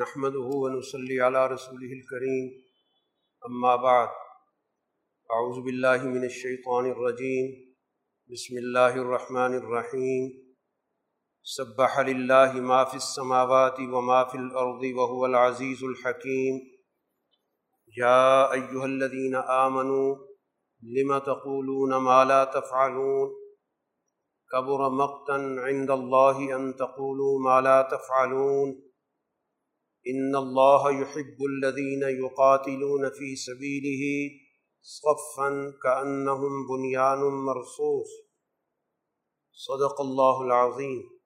نحمده ونصلي على رسوله الكريم. أما بعد، أعوذ بالله من الشيطان الرجيم. بسم الله الرحمن الرحيم. سبح لله ما في السماوات وما في الأرض وهو العزيز الحكيم. يا أيها الذين آمنوا، لم تقولون ما لا تفعلون؟ كبر مقتا عند الله أن تقولوا ما لا تفعلون. ان اللہ يحب الذين يقاتلون في سبيله صفا كأنهم بنيان مرصوص. صدق اللہ العظیم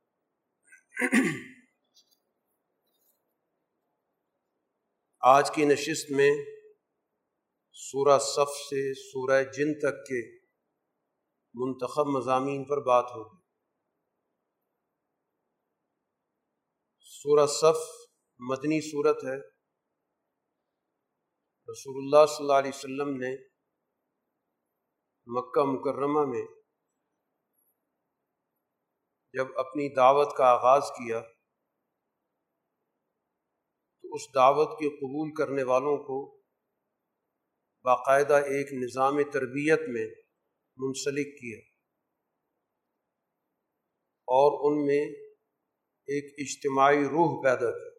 آج کی نشست میں سورہ صف سے سورہ جن تک کے منتخب مضامین پر بات ہوگی۔ سورہ صف مدنی صورت ہے۔ رسول اللہ صلی اللہ علیہ وسلم نے مکہ مکرمہ میں جب اپنی دعوت کا آغاز کیا، تو اس دعوت کے قبول کرنے والوں کو باقاعدہ ایک نظام تربیت میں منسلک کیا۔ اور ان میں ایک اجتماعی روح پیدا کی۔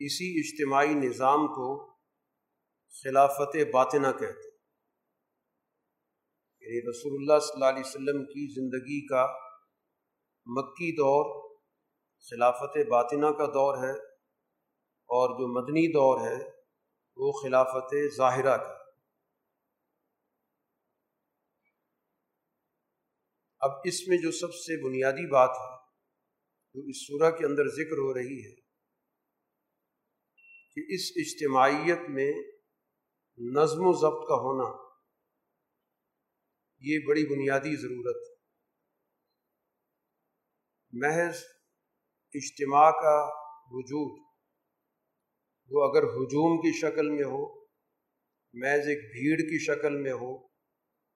اسی اجتماعی نظام کو خلافت باطنہ کہتے ہیں۔ یعنی رسول اللہ صلی اللہ علیہ وسلم کی زندگی کا مکی دور خلافت باطنہ کا دور ہے اور جو مدنی دور ہے وہ خلافت ظاہرہ کا۔ اب اس میں جو سب سے بنیادی بات ہے، جو اس صورح کے اندر ذکر ہو رہی ہے کہ اس اجتماعیت میں نظم و ضبط کا ہونا یہ بڑی بنیادی ضرورت ہے۔ محض اجتماع کا وجود وہ اگر ہجوم کی شکل میں ہو، محض ایک بھیڑ کی شکل میں ہو،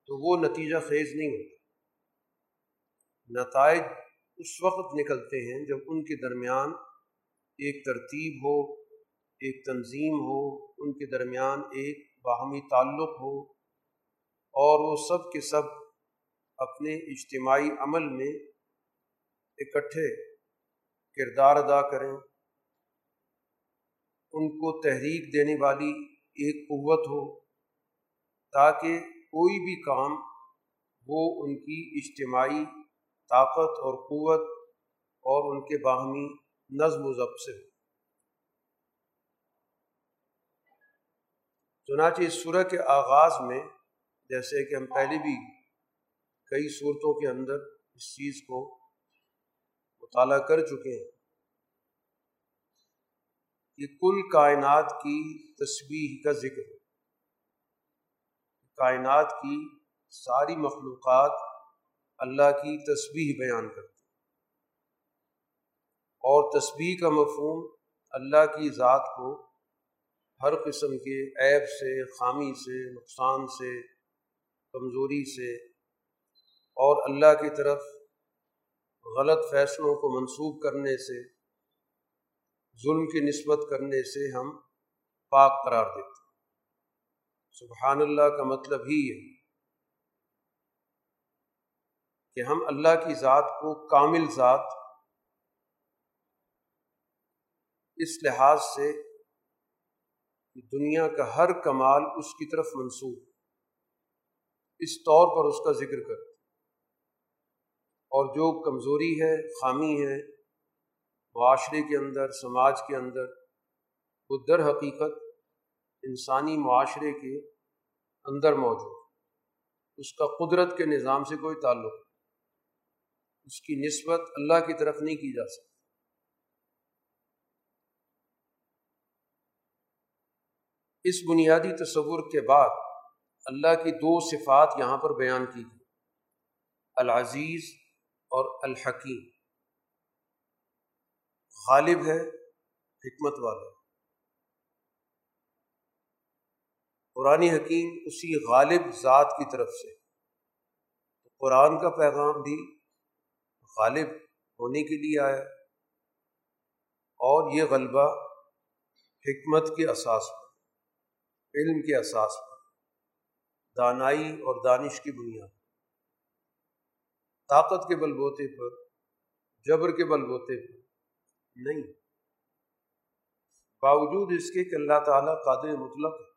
تو وہ نتیجہ خیز نہیں ہوتا۔ نتائج اس وقت نکلتے ہیں جب ان کے درمیان ایک ترتیب ہو ایک تنظیم ہو، ان کے درمیان ایک باہمی تعلق ہو، اور وہ سب کے سب اپنے اجتماعی عمل میں اکٹھے کردار ادا کریں۔ ان کو تحریک دینے والی ایک قوت ہو، تاکہ کوئی بھی کام وہ ان کی اجتماعی طاقت اور قوت اور ان کے باہمی نظم و ضبط سے ہو۔ چنانچہ اس سورہ کے آغاز میں جیسے کہ ہم پہلے بھی کئی صورتوں کے اندر اس چیز کو مطالعہ کر چکے ہیں کہ کل کائنات کی تصویر کا ذکر ہے۔ کائنات کی ساری مخلوقات اللہ کی تصویر بیان کرتی اور تصویر کا مفہوم اللہ کی ذات کو ہر قسم کے عیب سے، خامی سے، نقصان سے، کمزوری سے اور اللہ کی طرف غلط فیصلوں کو منسوخ کرنے سے، ظلم کی نسبت کرنے سے ہم پاک قرار دیتے سبحان اللہ کا مطلب ہی ہے کہ ہم اللہ کی ذات کو کامل ذات اس لحاظ سے کہ دنیا کا ہر کمال اس کی طرف منسوخ اس طور پر اس کا ذکر کرتے اور جو کمزوری ہے، خامی ہے، معاشرے کے اندر، سماج کے اندر، وہ در حقیقت انسانی معاشرے کے اندر موجود اس کا قدرت کے نظام سے کوئی تعلق اس کی نسبت اللہ کی طرف نہیں کی جا سکتی۔ اس بنیادی تصور کے بعد اللہ کی دو صفات یہاں پر بیان کی گئی۔ العزیز اور الحکیم۔ غالب ہے، حکمت والا۔ قرآن حکیم اسی غالب ذات کی طرف سے۔ قرآن کا پیغام بھی غالب ہونے کے لیے آیا۔ اور یہ غلبہ حکمت کے اساس پر۔ علم کے اساس پر، دانائی اور دانش کی بنیاد طاقت کے بل بوتے پر، جبر کے بل بوتے پر۔ نہیں۔ باوجود اس کے کہ اللہ تعالیٰ قادر مطلق ہے۔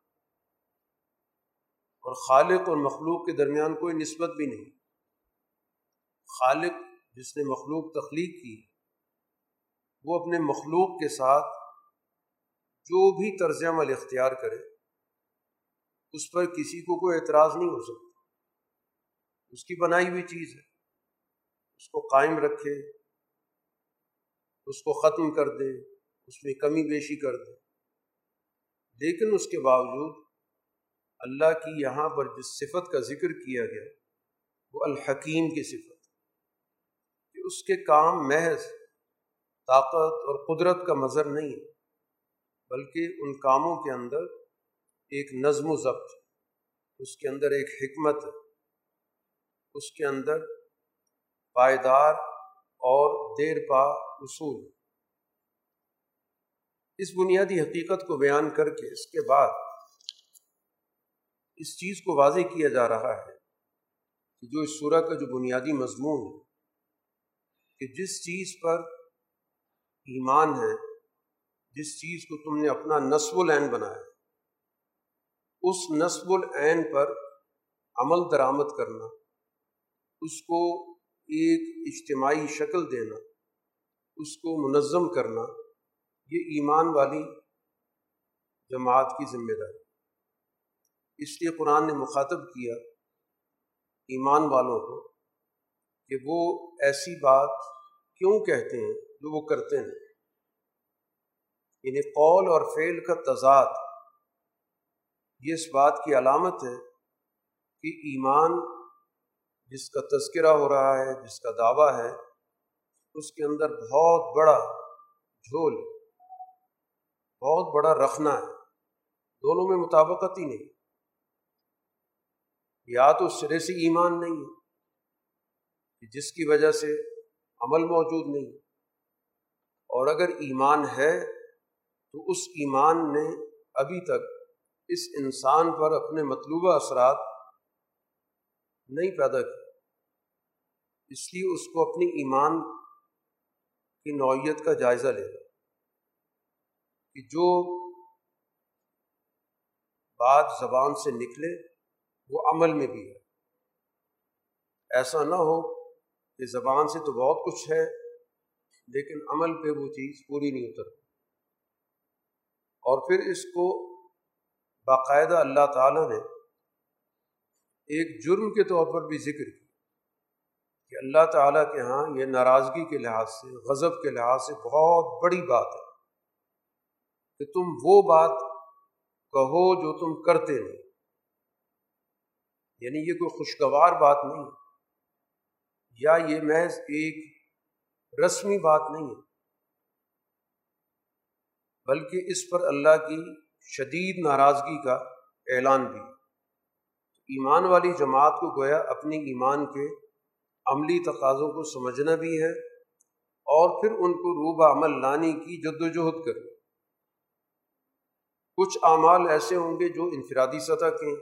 اور خالق اور مخلوق کے درمیان کوئی نسبت بھی نہیں۔ خالق جس نے مخلوق تخلیق کی، وہ اپنے مخلوق کے ساتھ جو بھی طرز عمل اختیار کرے اس پر کسی کو کوئی اعتراض نہیں ہو سکتا۔ اس کی بنائی ہوئی چیز ہے۔ اس کو قائم رکھے، اس کو ختم کر دے، اس میں کمی بیشی کر دے۔ لیکن اس کے باوجود اللہ کی یہاں پر جس صفت کا ذکر کیا گیا، وہ الحکیم کی صفت کہ اس کے کام محض طاقت اور قدرت کا مظر نہیں ہے، بلکہ ان کاموں کے اندر ایک نظم و ضبط، اس کے اندر ایک حکمت، اس کے اندر پائیدار اور دیر پا اصول۔ اس بنیادی حقیقت کو بیان کر کے اس کے بعد اس چیز کو واضح کیا جا رہا ہے کہ جو اس سورہ کا جو بنیادی مضمون ہے، کہ جس چیز پر ایمان ہے، جس چیز کو تم نے اپنا نصب العین بنایا اس نصب العین پر عمل درآمد کرنا، اس کو ایک اجتماعی شکل دینا، اس کو منظم کرنا، یہ ایمان والی جماعت کی ذمہ داری۔ اس لیے قرآن نے مخاطب کیا ایمان والوں کو کہ وہ ایسی بات کیوں کہتے ہیں جو وہ کرتے ہیں یعنی قول اور فعل کا تضاد یہ اس بات کی علامت ہے کہ ایمان جس کا تذکرہ ہو رہا ہے، جس کا دعویٰ ہے، اس کے اندر بہت بڑا جھول بہت بڑا رکھنا ہے۔ دونوں میں مطابقت ہی نہیں۔ یا تو سرے سے ایمان نہیں ہے جس کی وجہ سے عمل موجود نہیں۔ اور اگر ایمان ہے تو اس ایمان نے ابھی تک اس انسان پر اپنے مطلوبہ اثرات نہیں پیدا کیے۔ اس لیے اس کو اپنی ایمان کی نوعیت کا جائزہ لے کہ جو بات زبان سے نکلے، وہ عمل میں بھی ہے۔ ایسا نہ ہو کہ زبان سے تو بہت کچھ ہے، لیکن عمل پہ وہ چیز پوری نہیں اتر اور پھر اس کو باقاعدہ اللہ تعالیٰ نے ایک جرم کے طور پر بھی ذکر کیا کہ اللہ تعالیٰ کے ہاں یہ ناراضگی کے لحاظ سے، غضب کے لحاظ سے بہت بڑی بات ہے کہ تم وہ بات کہو جو تم کرتے نہیں۔ یعنی یہ کوئی خوشگوار بات نہیں ہے۔ یا یہ محض ایک رسمی بات نہیں ہے، بلکہ اس پر اللہ کی شدید ناراضگی کا اعلان بھی۔ ایمان والی جماعت کو گویا اپنی ایمان کے عملی تقاضوں کو سمجھنا بھی ہے اور پھر ان کو روب عمل لانے کی جد وجہد کرنا کچھ اعمال ایسے ہوں گے جو انفرادی سطح کے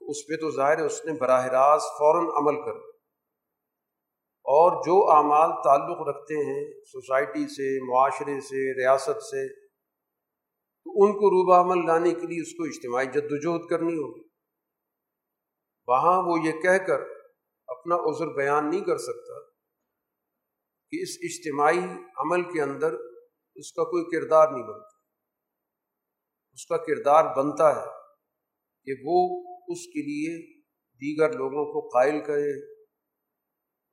اس پہ تو ظاہر ہے اس نے براہ راست فوراً عمل کر اور جو اعمال تعلق رکھتے ہیں سوسائٹی سے، معاشرے سے، ریاست سے تو ان کو روبہ عمل لانے کے لیے اس کو اجتماعی جد وجہد کرنی ہوگی۔ وہاں وہ یہ کہہ کر اپنا عذر بیان نہیں کر سکتا کہ اس اجتماعی عمل کے اندر اس کا کوئی کردار نہیں بنتا۔ اس کا کردار بنتا ہے کہ وہ اس کے لیے دیگر لوگوں کو قائل کرے،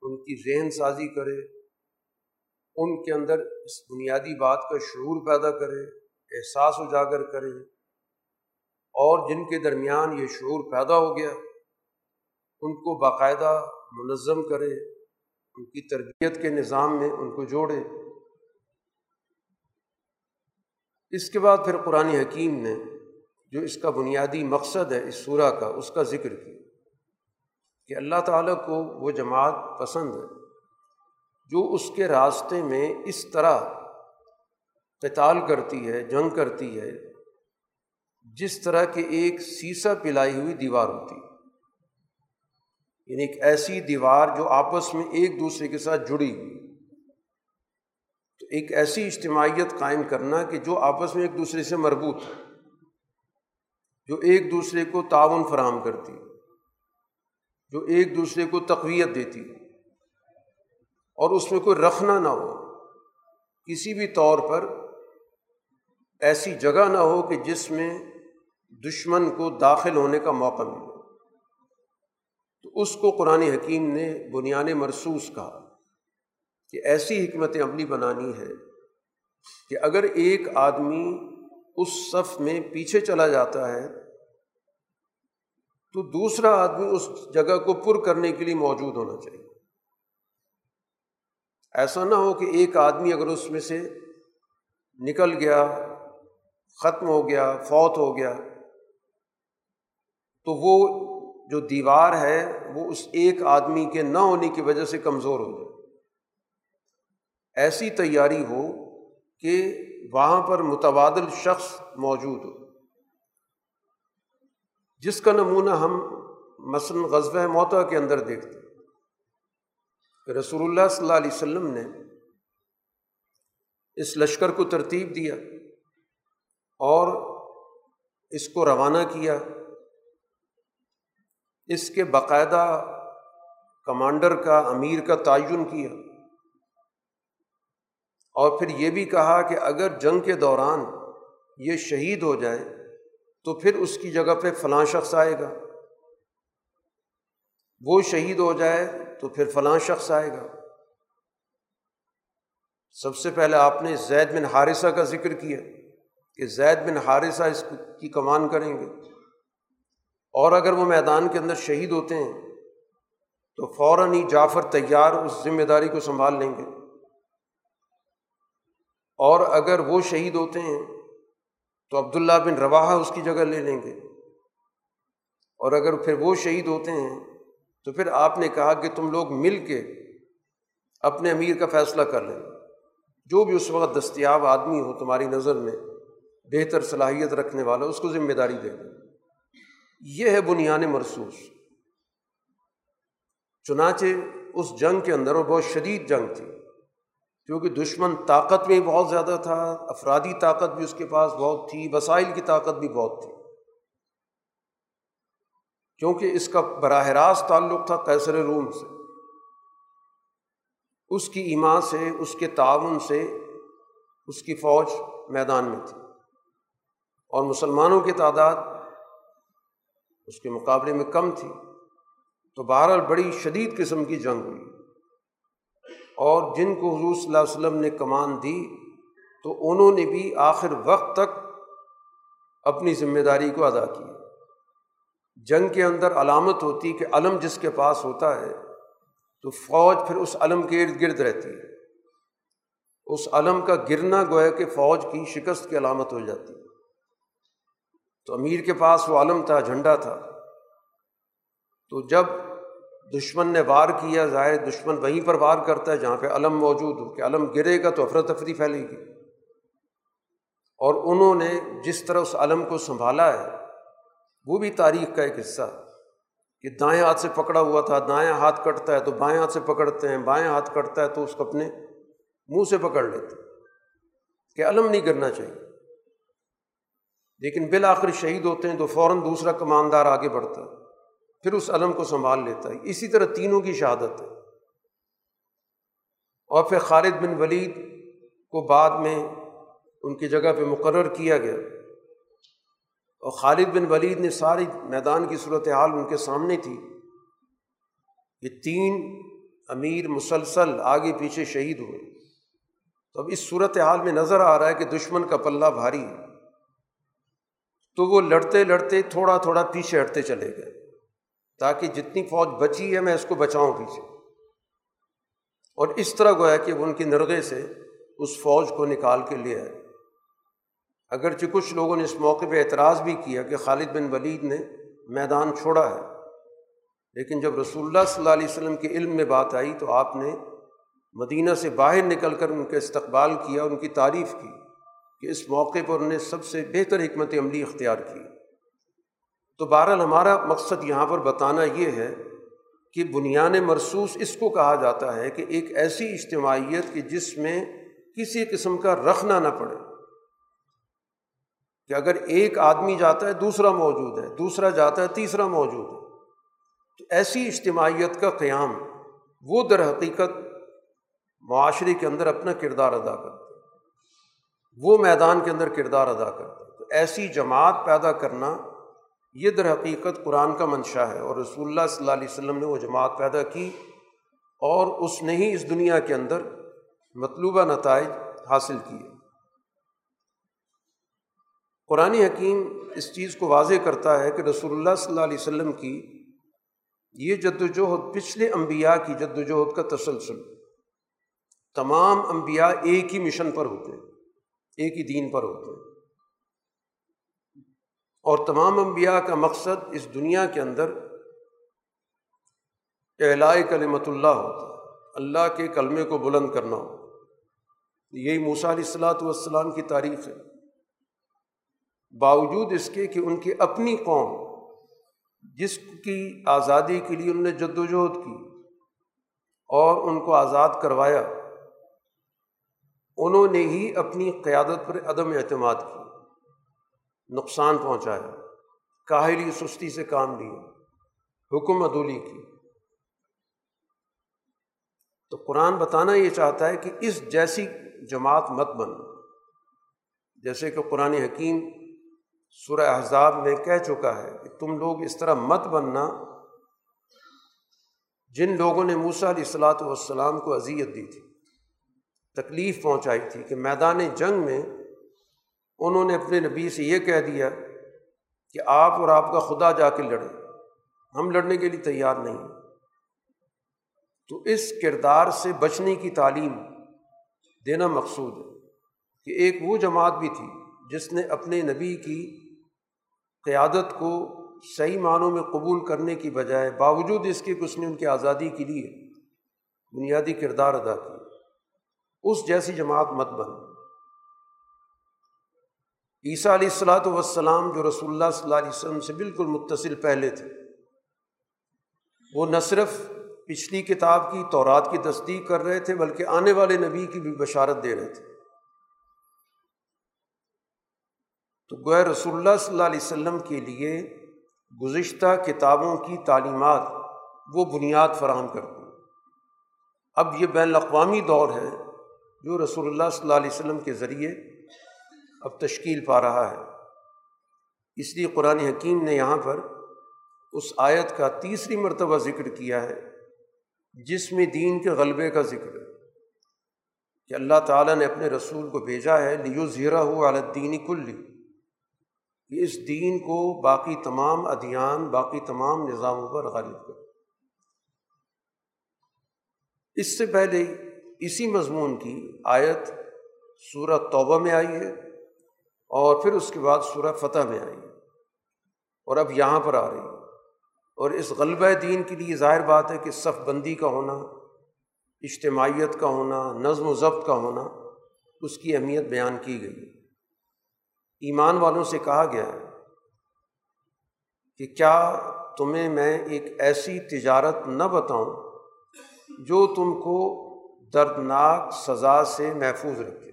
ان کی ذہن سازی کرے، ان کے اندر اس بنیادی بات کا شعور پیدا کرے۔ احساس اجاگر کرے اور جن کے درمیان یہ شعور پیدا ہو گیا، ان کو باقاعدہ منظم کرے ان کی تربیت کے نظام میں ان کو جوڑے اس کے بعد پھر قرآن حکیم نے جو اس کا بنیادی مقصد ہے اس سورہ کا، اس کا ذکر کیا کہ اللہ تعالیٰ کو وہ جماعت پسند ہے جو اس کے راستے میں اس طرح قتال کرتی ہے، جنگ کرتی ہے، جس طرح کہ ایک سیسا پلائی ہوئی دیوار ہوتی۔ ہے یعنی ایک ایسی دیوار جو آپس میں ایک دوسرے کے ساتھ جڑی ہوئی۔ تو ایک ایسی اجتماعیت قائم کرنا کہ جو آپس میں ایک دوسرے سے مربوط ہے، جو ایک دوسرے کو تعاون فراہم کرتی، جو ایک دوسرے کو تقویت دیتی۔ اور اس میں کوئی رکھنا نہ ہو، کسی بھی طور پر ایسی جگہ نہ ہو کہ جس میں دشمن کو داخل ہونے کا موقع ملے۔ تو اس کو قرآن حکیم نے بنیاد مرسوس کہا کہ ایسی حکمت عملی بنانی ہے کہ اگر ایک آدمی اس صف میں پیچھے چلا جاتا ہے تو دوسرا آدمی اس جگہ کو پر کرنے کے لیے موجود ہونا چاہیے۔ ایسا نہ ہو کہ ایک آدمی اگر اس میں سے نکل گیا ختم ہو گیا، فوت ہو گیا۔ تو وہ جو دیوار ہے، وہ اس ایک آدمی کے نہ ہونے کی وجہ سے کمزور ہو جائے۔ ایسی تیاری ہو کہ وہاں پر متبادل شخص موجود ہو۔ جس کا نمونہ ہم مثلاً غزب موتا کے اندر دیکھتے کہ رسول اللہ صلی اللہ علیہ وسلم نے اس لشکر کو ترتیب دیا۔ اور اس کو روانہ کیا۔ اس کے باقاعدہ کمانڈر کا امیر کا تعین کیا۔ اور پھر یہ بھی کہا کہ اگر جنگ کے دوران یہ شہید ہو جائے تو پھر اس کی جگہ پہ فلاں شخص آئے گا۔ وہ شہید ہو جائے تو پھر فلاں شخص آئے گا۔ سب سے پہلے آپ نے زید بن حارثہ کا ذکر کیا۔ کہ زید بن حارثہ اس کی کمان کریں گے۔ اور اگر وہ میدان کے اندر شہید ہوتے ہیں، تو فوراً ہی جعفر تیار اس ذمہ داری کو سنبھال لیں گے۔ اور اگر وہ شہید ہوتے ہیں، تو عبداللہ بن روا اس کی جگہ لے لیں گے۔ اور اگر پھر وہ شہید ہوتے ہیں، تو پھر آپ نے کہا کہ تم لوگ مل کے اپنے امیر کا فیصلہ کر لیں۔ جو بھی اس وقت دستیاب آدمی ہو تمہاری نظر میں بہتر صلاحیت رکھنے والا اس کو ذمہ داری دے دیں یہ ہے بنیاد مرسوس۔ چنانچہ اس جنگ کے اندر وہ بہت شدید جنگ تھی۔ کیونکہ دشمن طاقت میں بہت زیادہ تھا، افرادی طاقت بھی اس کے پاس بہت تھی، وسائل کی طاقت بھی بہت تھی۔ کیونکہ اس کا براہ راست تعلق تھا کیسر روم سے۔ اس کی ایمان سے، اس کے تعاون سے اس کی فوج میدان میں تھی۔ اور مسلمانوں کی تعداد اس کے مقابلے میں کم تھی تو بہرحال بڑی شدید قسم کی جنگ ہوئی اور جن کو حضور صلی اللہ علیہ وسلم نے کمان دی تو انہوں نے بھی آخر وقت تک اپنی ذمہ داری کو ادا کی جنگ کے اندر علامت ہوتی کہ علم جس کے پاس ہوتا ہے تو فوج پھر اس علم کے ارد گرد رہتی ہے اس علم کا گرنا گویا کہ فوج کی شکست کی علامت ہو جاتی ہے تو امیر کے پاس وہ علم تھا، جھنڈا تھا۔ تو جب دشمن نے وار کیا، ظاہر دشمن وہیں پر وار کرتا ہے جہاں پہ علم موجود ہو، کہ علم گرے گا تو افرتفری پھیلے گی۔ اور انہوں نے جس طرح اس علم کو سنبھالا ہے، وہ بھی تاریخ کا ایک حصہ کہ دائیں ہاتھ سے پکڑا ہوا تھا، دائیں ہاتھ کٹتا ہے تو بائیں ہاتھ سے پکڑتے ہیں، بائیں ہاتھ کٹتا ہے تو اس کو اپنے منہ سے پکڑ لیتے کہ علم نہیں کرنا چاہیے۔ لیکن بالآخر شہید ہوتے ہیں تو فوراً دوسرا کماندار آگے بڑھتا ہے، پھر اس علم کو سنبھال لیتا ہے۔ اسی طرح تینوں کی شہادت ہے۔ اور پھر خالد بن ولید کو بعد میں ان کی جگہ پہ مقرر کیا گیا۔ اور خالد بن ولید نے ساری میدان کی صورت حال ان کے سامنے تھی۔ یہ تین امیر مسلسل آگے پیچھے شہید ہوئے۔ تو اب اس صورت حال میں نظر آ رہا ہے کہ دشمن کا پلہ بھاری ہے۔ تو وہ لڑتے لڑتے تھوڑا تھوڑا پیچھے ہٹتے چلے گئے تاکہ جتنی فوج بچی ہے میں اس کو بچاؤں پیچھے۔ اور اس طرح گویا کہ وہ ان کی نرغے سے اس فوج کو نکال کے لے آئے۔ اگرچہ کچھ لوگوں نے اس موقع پہ اعتراض بھی کیا کہ خالد بن ولید نے میدان چھوڑا ہے، لیکن جب رسول اللہ صلی اللہ علیہ وسلم کے علم میں بات آئی تو آپ نے مدینہ سے باہر نکل کر ان کے استقبال کیا، ان کی تعریف کی۔ کہ اس موقع پر انہوں نے سب سے بہتر حکمت عملی اختیار کی۔ تو بہرحال ہمارا مقصد یہاں پر بتانا یہ ہے کہ بنیاد مرسوس اس کو کہا جاتا ہے کہ ایک ایسی اجتماعیت کہ جس میں کسی قسم کا رکھنا نہ پڑے۔ کہ اگر ایک آدمی جاتا ہے، دوسرا موجود ہے، دوسرا جاتا ہے، تیسرا موجود ہے۔ تو ایسی اجتماعیت کا قیام وہ در حقیقت معاشرے کے اندر اپنا کردار ادا کرتا ہے۔ وہ میدان کے اندر کردار ادا کرتا ہے تو ایسی جماعت پیدا کرنا یہ در حقیقت قرآن کا منشا ہے اور رسول اللہ صلی اللہ علیہ وسلم نے وہ جماعت پیدا کی اور اس نے ہی اس دنیا کے اندر مطلوبہ نتائج حاصل کیے۔ قرآن حکیم اس چیز کو واضح کرتا ہے کہ رسول اللہ صلی اللہ علیہ وسلم کی یہ جد وجہد پچھلے انبیاء کی جد وجہد کا تسلسل تمام انبیاء ایک ہی مشن پر ہوتے ہیں۔ ایک ہی دین پر ہوتے ہیں۔ اور تمام انبیاء کا مقصد اس دنیا کے اندر اعلاء کلمت اللہ ہوتا ہے۔ اللہ کے کلمے کو بلند کرنا ہو یہی موسیٰ علیہ السلاۃ والسلام کی تاریخ ہے۔ باوجود اس کے کہ ان کی اپنی قوم، جس کی آزادی کے لیے انہوں نے جد وجہد کی اور ان کو آزاد کروایا انہوں نے ہی اپنی قیادت پر عدم اعتماد کی۔ نقصان پہنچایا۔ کاہلی سستی سے کام لیا حکم عدولی کی۔ تو قرآن بتانا یہ چاہتا ہے کہ اس جیسی جماعت مت بن جیسے کہ قرآن حکیم سورہ احزاب میں کہہ چکا ہے کہ تم لوگ اس طرح مت بننا۔ جن لوگوں نے موسا علیہ السلاۃ والسلام کو اذیت دی تھی۔ تکلیف پہنچائی تھی کہ میدان جنگ میں انہوں نے اپنے نبی سے یہ کہہ دیا کہ آپ اور آپ کا خدا جا کے لڑیں۔ ہم لڑنے کے لیے تیار نہیں۔ تو اس کردار سے بچنے کی تعلیم دینا مقصود ہے کہ ایک وہ جماعت بھی تھی جس نے اپنے نبی کی قیادت کو صحیح معنوں میں قبول کرنے کی بجائے باوجود اس کے کہ اس نے ان کی آزادی کے لیے بنیادی کردار ادا کیا۔ اس جیسی جماعت مت بن عیسیٰ علیہ السلاۃ وسلام جو رسول اللہ صلی اللہ علیہ وسلم سے بالکل متصل پہلے تھے، وہ نہ صرف پچھلی کتاب کی، تورات کی تصدیق کر رہے تھے، بلکہ آنے والے نبی کی بھی بشارت دے رہے تھے۔ تو گوئے رسول اللہ صلی اللہ علیہ وسلم کے لیے گزشتہ کتابوں کی تعلیمات وہ بنیاد فراہم کرتی اب یہ بین الاقوامی دور ہے جو رسول اللہ صلی اللہ علیہ وسلم کے ذریعے اب تشکیل پا رہا ہے۔ اس لیے قرآن حکیم نے یہاں پر اس آیت کا تیسری مرتبہ ذکر کیا ہے، جس میں دین کے غلبے کا ذکر۔ ہے کہ اللہ تعالیٰ نے اپنے رسول کو بھیجا ہے لیو زیرہ ہو عالدینی کلی کہ اس دین کو باقی تمام ادھیان باقی تمام نظاموں پر غالب کر اس سے پہلے اسی مضمون کی آیت سورہ توبہ میں آئی ہے اور پھر اس کے بعد سورہ فتح میں آئی ہے اور اب یہاں پر آ رہی ہے اور اس غلبہ دین کے لیے ظاہر بات ہے کہ صف بندی کا ہونا، اجتماعیت کا ہونا، نظم و ضبط کا ہونا، اس کی اہمیت بیان کی گئی ایمان والوں سے کہا گیا ہے کہ کیا تمہیں میں ایک ایسی تجارت نہ بتاؤں جو تم کو دردناک سزا سے محفوظ رکھے۔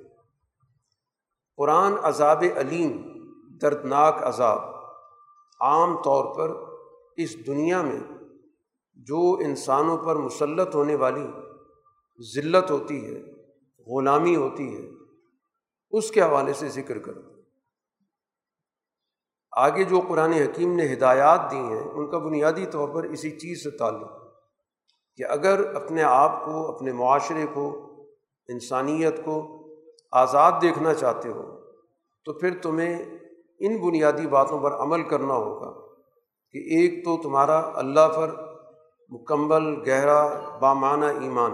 قرآن عذاب علیم، دردناک عذاب۔ عام طور پر اس دنیا میں جو انسانوں پر مسلط ہونے والی ذلت ہوتی ہے، غلامی ہوتی ہے، اس کے حوالے سے ذکر کرو۔ آگے جو قرآن حکیم نے ہدایات دی ہیں، ان کا بنیادی طور پر اسی چیز سے تعلق۔ کہ اگر اپنے آپ کو، اپنے معاشرے کو، انسانیت کو آزاد دیکھنا چاہتے ہو، تو پھر تمہیں ان بنیادی باتوں پر عمل کرنا ہوگا کہ ایک تو تمہارا اللہ پر مکمل، گہرا، بامانہ ایمان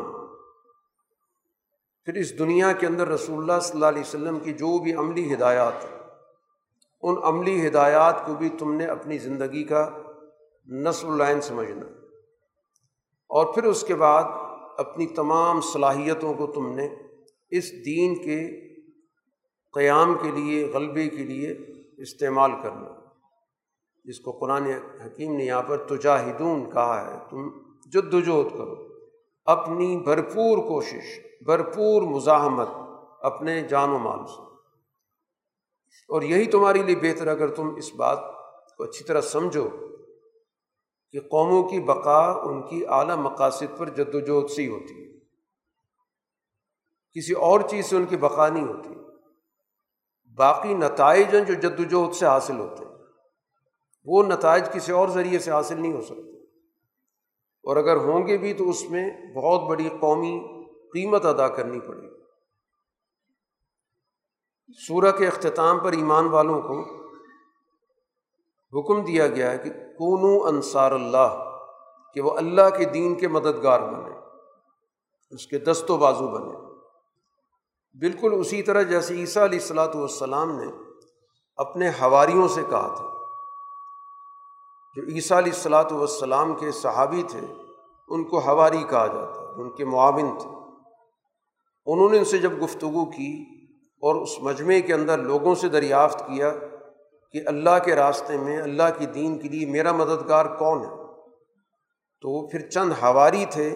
پھر اس دنیا کے اندر رسول اللہ صلی اللہ علیہ وسلم کی جو بھی عملی ہدایات ان عملی ہدایات کو بھی تم نے اپنی زندگی کا نصب العین سمجھنا۔ اور پھر اس کے بعد اپنی تمام صلاحیتوں کو تم نے اس دین کے قیام کے لیے، غلبے کے لیے استعمال کرنا جس کو قرآن حکیم نے یہاں پر تجاہدون کہا ہے، تم جد وجہد کرو۔ اپنی بھرپور کوشش، بھرپور مزاحمت اپنے جان و مال سے۔ اور یہی تمہارے لیے بہتر اگر تم اس بات کو اچھی طرح سمجھو۔ کہ قوموں کی بقا ان کی اعلیٰ مقاصد پر جد وجہد سے ہی ہوتی ہے۔ کسی اور چیز سے ان کی بقا نہیں ہوتی۔ باقی نتائج ہیں جو جد وجہد سے حاصل ہوتے ہیں۔ وہ نتائج کسی اور ذریعے سے حاصل نہیں ہو سکتے۔ اور اگر ہوں گے بھی تو اس میں بہت بڑی قومی قیمت ادا کرنی پڑے۔ گی سورہ کے اختتام پر ایمان والوں کو حکم دیا گیا ہے کہ کونو انصار اللہ، کہ وہ اللہ کے دین کے مددگار بنے، اس کے دست و بازو بنے۔ بالکل اسی طرح جیسے عیسیٰ علیہ السلاۃ والسلام نے اپنے حواریوں سے کہا تھا۔ جو عیسیٰ علیہ السلاۃ والسلام کے صحابی تھے، ان کو ہواری کہا جاتا ہے، ان کے معاون تھے۔ انہوں نے ان سے جب گفتگو کی اور اس مجمعے کے اندر لوگوں سے دریافت کیا کہ اللہ کے راستے میں، اللہ کی دین کے لیے میرا مددگار کون ہے؟ تو پھر چند ہواری تھے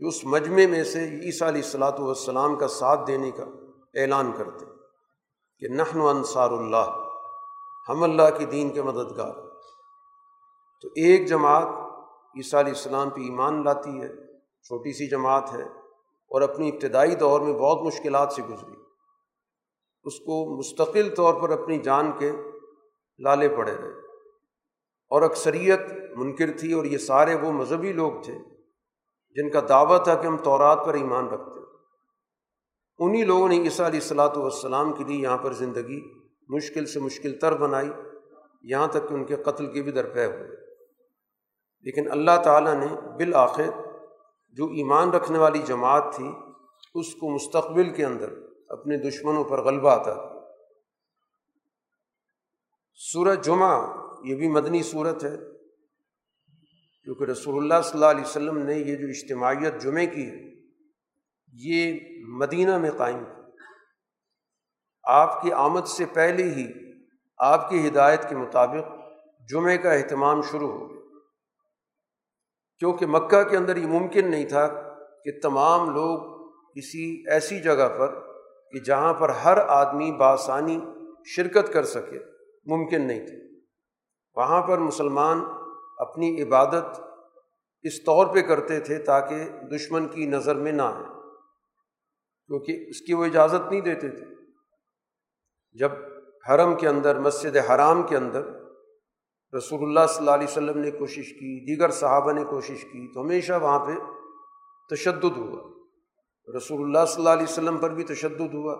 جو اس مجمعے میں سے عیسیٰ علیہ السلاۃ والسلام کا ساتھ دینے کا اعلان کرتے کہ نحن انصار اللہ، ہم اللہ کی دین کے مددگار تو ایک جماعت عیسیٰ علیہ السلام پہ ایمان لاتی ہے، چھوٹی سی جماعت ہے، اور اپنی ابتدائی دور میں بہت مشکلات سے گزری۔ اس کو مستقل طور پر اپنی جان کے لالے پڑے رہے۔ اور اکثریت منکر تھی اور یہ سارے وہ مذہبی لوگ تھے جن کا دعویٰ تھا کہ ہم تورات پر ایمان رکھتے۔ انہیں لوگوں نے عیسیٰ علیہ السلاۃ والسلام کے لیے یہاں پر زندگی مشکل سے مشکل تر بنائی، یہاں تک کہ ان کے قتل کی بھی درپے ہوئے۔ لیکن اللہ تعالیٰ نے بالآخر جو ایمان رکھنے والی جماعت تھی، اس کو مستقبل کے اندر اپنے دشمنوں پر غلبہ آتا تھا سورج جمعہ، یہ بھی مدنی صورت ہے، کیونکہ رسول اللہ صلی اللہ علیہ وسلم نے یہ جو اجتماعیت جمعے کی ہے، یہ مدینہ میں قائم کی۔ آپ کی آمد سے پہلے ہی آپ کی ہدایت کے مطابق جمعے کا اہتمام شروع ہو گیا۔ کیونکہ مکہ کے اندر یہ ممکن نہیں تھا کہ تمام لوگ کسی ایسی جگہ پر کہ جہاں پر ہر آدمی بآسانی شرکت کر سکے۔ ممکن نہیں تھے وہاں پر مسلمان اپنی عبادت اس طور پہ کرتے تھے تاکہ دشمن کی نظر میں نہ آئے، کیونکہ اس کی وہ اجازت نہیں دیتے تھے۔ جب حرم کے اندر، مسجد حرام کے اندر رسول اللہ صلی اللہ علیہ وسلم نے کوشش کی، دیگر صحابہ نے کوشش کی، تو ہمیشہ وہاں پہ تشدد ہوا۔ رسول اللہ صلی اللہ علیہ وسلم پر بھی تشدد ہوا،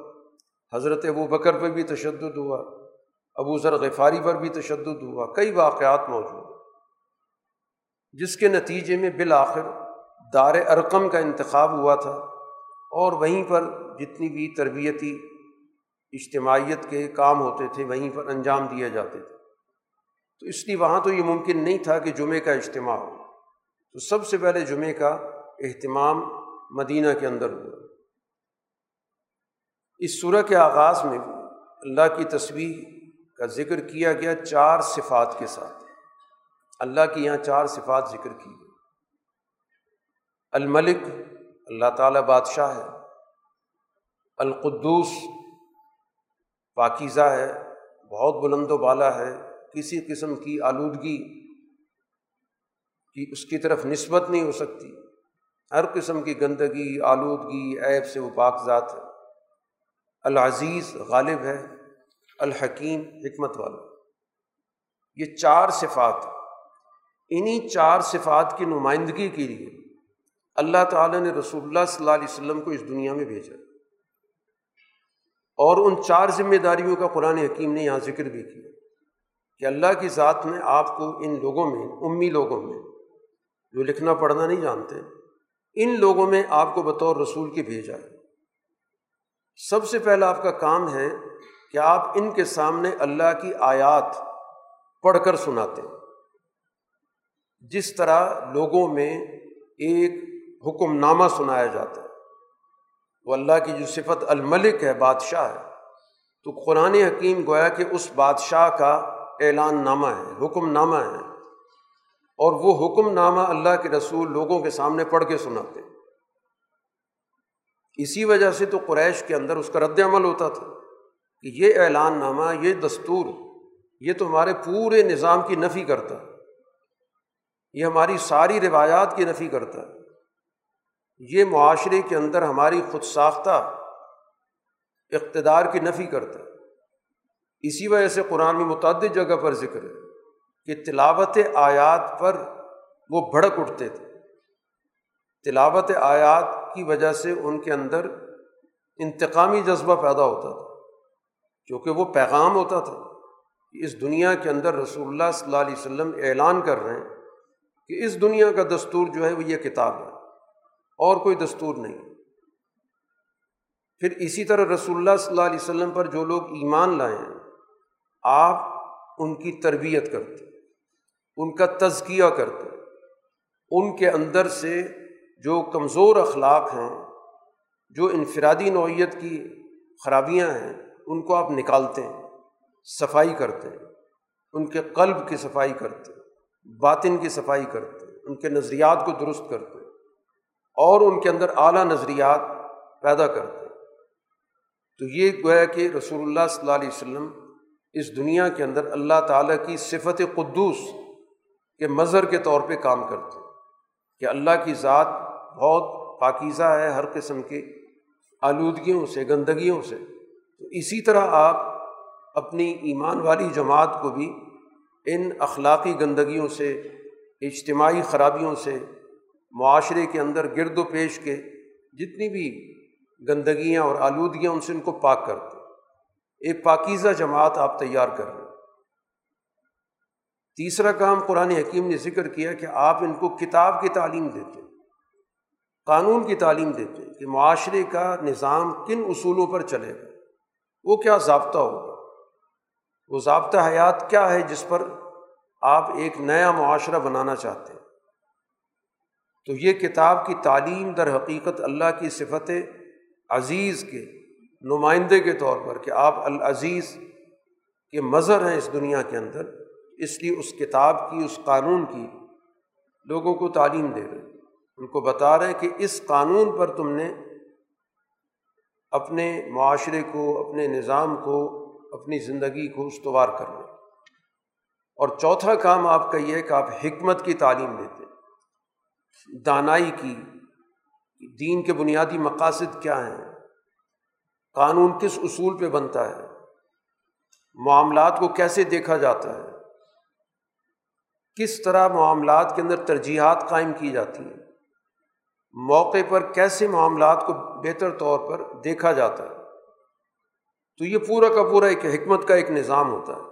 حضرت ابو بکر پر بھی تشدد ہوا۔ ابو ذر غفاری پر بھی تشدد ہوا۔ کئی واقعات موجود جس کے نتیجے میں بالآخر دار ارقم کا انتخاب ہوا تھا اور وہیں پر جتنی بھی تربیتی اجتماعیت کے کام ہوتے تھے، وہیں پر انجام دیے جاتے تھے۔ تو اس لیے وہاں تو یہ ممکن نہیں تھا کہ جمعہ کا اجتماع ہو۔ تو سب سے پہلے جمعہ کا اہتمام مدینہ کے اندر ہوا۔ اس صورح کے آغاز میں اللہ کی تصویر کا ذکر کیا گیا چار صفات کے ساتھ۔ اللہ کی یہاں چار صفات ذکر کی گئی۔ الملک، اللہ تعالیٰ بادشاہ ہے۔ القدوس، پاکیزہ ہے، بہت بلند و بالا ہے، کسی قسم کی آلودگی کی اس کی طرف نسبت نہیں ہو سکتی۔ ہر قسم کی گندگی، آلودگی، عیب سے وہ پاک ذات ہے۔ العزیز، غالب ہے۔ الحکیم حکمت والا یہ چار صفات انہیں چار صفات کی نمائندگی کے لیے اللہ تعالیٰ نے رسول اللہ صلی اللہ علیہ وسلم کو اس دنیا میں بھیجا۔ اور ان چار ذمہ داریوں کا قرآن حکیم نے یہاں ذکر بھی کیا کہ اللہ کی ذات میں آپ کو ان لوگوں میں، امی لوگوں میں، جو لکھنا پڑھنا نہیں جانتے، ان لوگوں میں آپ کو بطور رسول کی بھیجا ہے۔ سب سے پہلا آپ کا کام ہے کہ آپ ان کے سامنے اللہ کی آیات پڑھ کر سناتے ہیں۔ جس طرح لوگوں میں ایک حکم نامہ سنایا جاتا ہے۔ وہ اللہ کی جو صفت الملک ہے، بادشاہ ہے۔ تو قرآن حکیم گویا کہ اس بادشاہ کا اعلان نامہ ہے حکم نامہ ہے۔ اور وہ حکم نامہ اللہ کے رسول لوگوں کے سامنے پڑھ کے سناتے اسی وجہ سے تو قریش کے اندر اس کا رد عمل ہوتا تھا۔ کہ یہ اعلان نامہ، یہ دستور، یہ تو ہمارے پورے نظام کی نفی کرتا ہے۔ یہ ہماری ساری روایات کی نفی کرتا ہے۔ یہ معاشرے کے اندر ہماری خود ساختہ اقتدار کی نفی کرتا ہے۔ اسی وجہ سے قرآن میں متعدد جگہ پر ذکر ہے کہ تلاوت آیات پر وہ بھڑک اٹھتے تھے۔ تلاوت آیات کی وجہ سے ان کے اندر انتقامی جذبہ پیدا ہوتا تھا۔ کیونکہ وہ پیغام ہوتا تھا کہ اس دنیا کے اندر رسول اللہ صلی اللہ علیہ وسلم اعلان کر رہے ہیں کہ اس دنیا کا دستور جو ہے وہ یہ کتاب ہے، اور کوئی دستور نہیں۔ پھر اسی طرح رسول اللہ صلی اللہ علیہ وسلم پر جو لوگ ایمان لائے ہیں، آپ ان کی تربیت کرتے، ان کا تزکیہ کرتے، ان کے اندر سے جو کمزور اخلاق ہیں، جو انفرادی نوعیت کی خرابیاں ہیں ان کو آپ نکالتے ہیں، صفائی کرتے ہیں۔ ان کے قلب کی صفائی کرتے باطن کی صفائی کرتے ان کے نظریات کو درست کرتے اور ان کے اندر اعلیٰ نظریات پیدا کرتے ہیں۔ تو یہ گویا کہ رسول اللہ صلی اللہ علیہ وسلم اس دنیا کے اندر اللہ تعالیٰ کی صفت قدوس کے مظہر کے طور پہ کام کرتے ہیں۔ کہ اللہ کی ذات بہت پاکیزہ ہے ہر قسم کی آلودگیوں سے، گندگیوں سے۔ تو اسی طرح آپ اپنی ایمان والی جماعت کو بھی ان اخلاقی گندگیوں سے، اجتماعی خرابیوں سے، معاشرے کے اندر گرد و پیش کے جتنی بھی گندگیاں اور آلودگیاں ان سے ان کو پاک کرتے ایک پاکیزہ جماعت آپ تیار کر رہے تیسرا کام قرآن حکیم نے ذکر کیا کہ آپ ان کو کتاب کی تعلیم دیتے، قانون کی تعلیم دیتے کہ معاشرے کا نظام کن اصولوں پر چلے گا۔ وہ کیا ضابطہ ہوگا وہ ضابطہ حیات کیا ہے جس پر آپ ایک نیا معاشرہ بنانا چاہتے ہیں؟ تو یہ کتاب کی تعلیم در حقیقت اللہ کی صفت عزیز کے نمائندے کے طور پر کہ آپ العزیز کے مظہر ہیں اس دنیا کے اندر، اس لیے اس کتاب کی، اس قانون کی لوگوں کو تعلیم دے رہے ان کو بتا رہے کہ اس قانون پر تم نے اپنے معاشرے کو، اپنے نظام کو، اپنی زندگی کو استوار کرنا۔ اور چوتھا کام آپ کا یہ ہے کہ آپ حکمت کی تعلیم دیتے دانائی کی، دین کے بنیادی مقاصد کیا ہیں؟ قانون کس اصول پہ بنتا ہے؟ معاملات کو کیسے دیکھا جاتا ہے؟ کس طرح معاملات کے اندر ترجیحات قائم کی جاتی ہیں؟ موقع پر کیسے معاملات کو بہتر طور پر دیکھا جاتا ہے؟ تو یہ پورا کا پورا ایک حکمت کا ایک نظام ہوتا ہے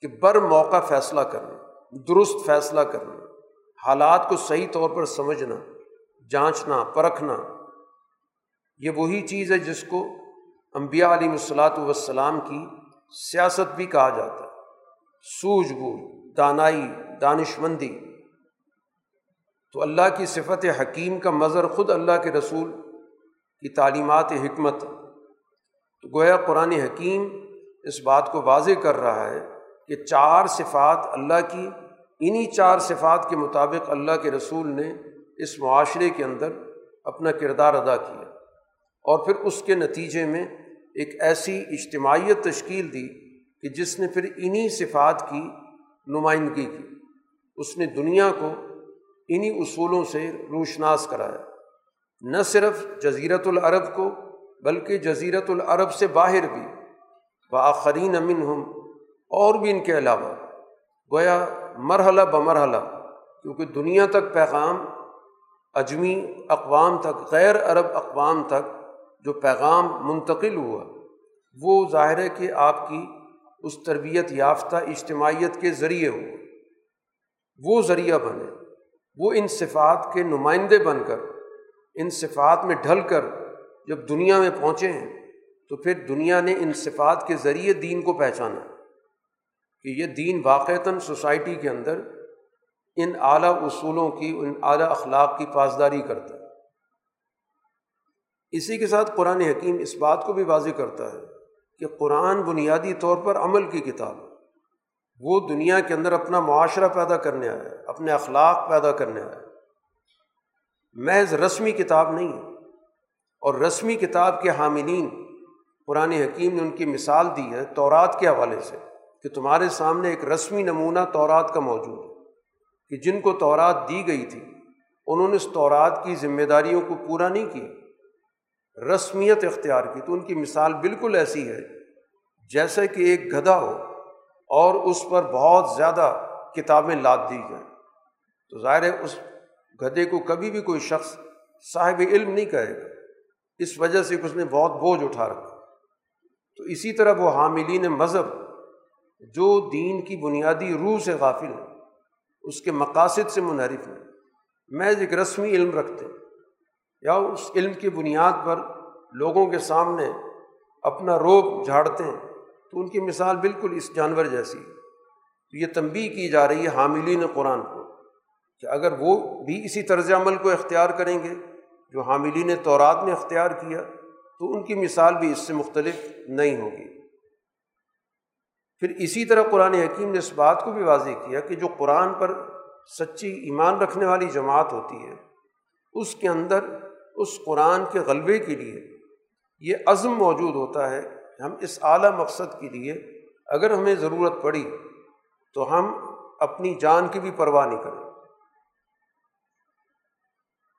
کہ بر موقع فیصلہ کرنا، درست فیصلہ کرنا، حالات کو صحیح طور پر سمجھنا، جانچنا، پرکھنا، یہ وہی چیز ہے جس کو امبیا علیہ الصلاۃ والسلام کی سیاست بھی کہا جاتا ہے۔ سوجھ بوجھ، دانائی دانش مندی تو اللہ کی صفت حکیم کا مظہر خود اللہ کے رسول کی تعلیمات حکمت تو گویا قرآن حکیم اس بات کو واضح کر رہا ہے کہ چار صفات اللہ کی انہیں چار صفات کے مطابق اللہ کے رسول نے اس معاشرے کے اندر اپنا کردار ادا کیا۔ اور پھر اس کے نتیجے میں ایک ایسی اجتماعیت تشکیل دی کہ جس نے پھر انہیں صفات کی نمائندگی کی۔ اس نے دنیا کو انہیں اصولوں سے روشناس کرایا۔ نہ صرف جزیرت العرب کو، بلکہ جزیرت العرب سے باہر بھی۔ بآخرین امن ہم اور بھی ان کے علاوہ۔ گویا مرحلہ بمرحلہ، کیونکہ دنیا تک پیغام اجمی اقوام تک، غیر عرب اقوام تک جو پیغام منتقل ہوا، وہ ظاہر ہے کہ آپ کی اس تربیت یافتہ اجتماعیت کے ذریعے ہوا۔ وہ ذریعہ بنے۔ وہ ان صفات کے نمائندے بن کر، ان صفات میں ڈھل کر جب دنیا میں پہنچے ہیں، تو پھر دنیا نے ان صفات کے ذریعے دین کو پہچانا کہ یہ دین واقعتاً سوسائٹی کے اندر ان اعلیٰ اصولوں کی، ان اعلیٰ اخلاق کی پاسداری کرتا ہے۔ اسی کے ساتھ قرآن حکیم اس بات کو بھی واضح کرتا ہے کہ قرآن بنیادی طور پر عمل کی کتاب وہ دنیا کے اندر اپنا معاشرہ پیدا کرنے آیا اپنے اخلاق پیدا کرنے آیا محض رسمی کتاب نہیں ہے۔ اور رسمی کتاب کے حاملین، قرآن حکیم نے ان کی مثال دی ہے تورات کے حوالے سے کہ تمہارے سامنے ایک رسمی نمونہ تورات کا موجود ہے کہ جن کو تورات دی گئی تھی، انہوں نے اس تورات کی ذمہ داریوں کو پورا نہیں کیا۔ رسمیت اختیار کی۔ تو ان کی مثال بالکل ایسی ہے جیسے کہ ایک گدھا ہو۔ اور اس پر بہت زیادہ کتابیں لاد دی جائیں تو ظاہر ہے اس گدھے کو کبھی بھی کوئی شخص صاحب علم نہیں کہے گا۔ اس وجہ سے اس نے بہت بوجھ اٹھا رکھا۔ تو اسی طرح وہ حاملین مذہب جو دین کی بنیادی روح سے غافل ہیں، اس کے مقاصد سے منحرف ہیں۔ محض ایک رسمی علم رکھتے یا اس علم کی بنیاد پر لوگوں کے سامنے اپنا روپ جھاڑتے ہیں۔ تو ان کی مثال بالکل اس جانور جیسی۔ تو یہ تنبی کی جا رہی ہے حاملین قرآن کو کہ اگر وہ بھی اسی طرز عمل کو اختیار کریں گے، جو حاملین تورات نے اختیار کیا، تو ان کی مثال بھی اس سے مختلف نہیں ہوگی۔ پھر اسی طرح قرآن حکیم نے اس بات کو بھی واضح کیا کہ جو قرآن پر سچی ایمان رکھنے والی جماعت ہوتی ہے، اس کے اندر، اس قرآن کے غلبے کے لیے یہ عزم موجود ہوتا ہے ہم اس اعلیٰ مقصد کے لیے اگر ہمیں ضرورت پڑی تو ہم اپنی جان کی بھی پرواہ نہیں کریں۔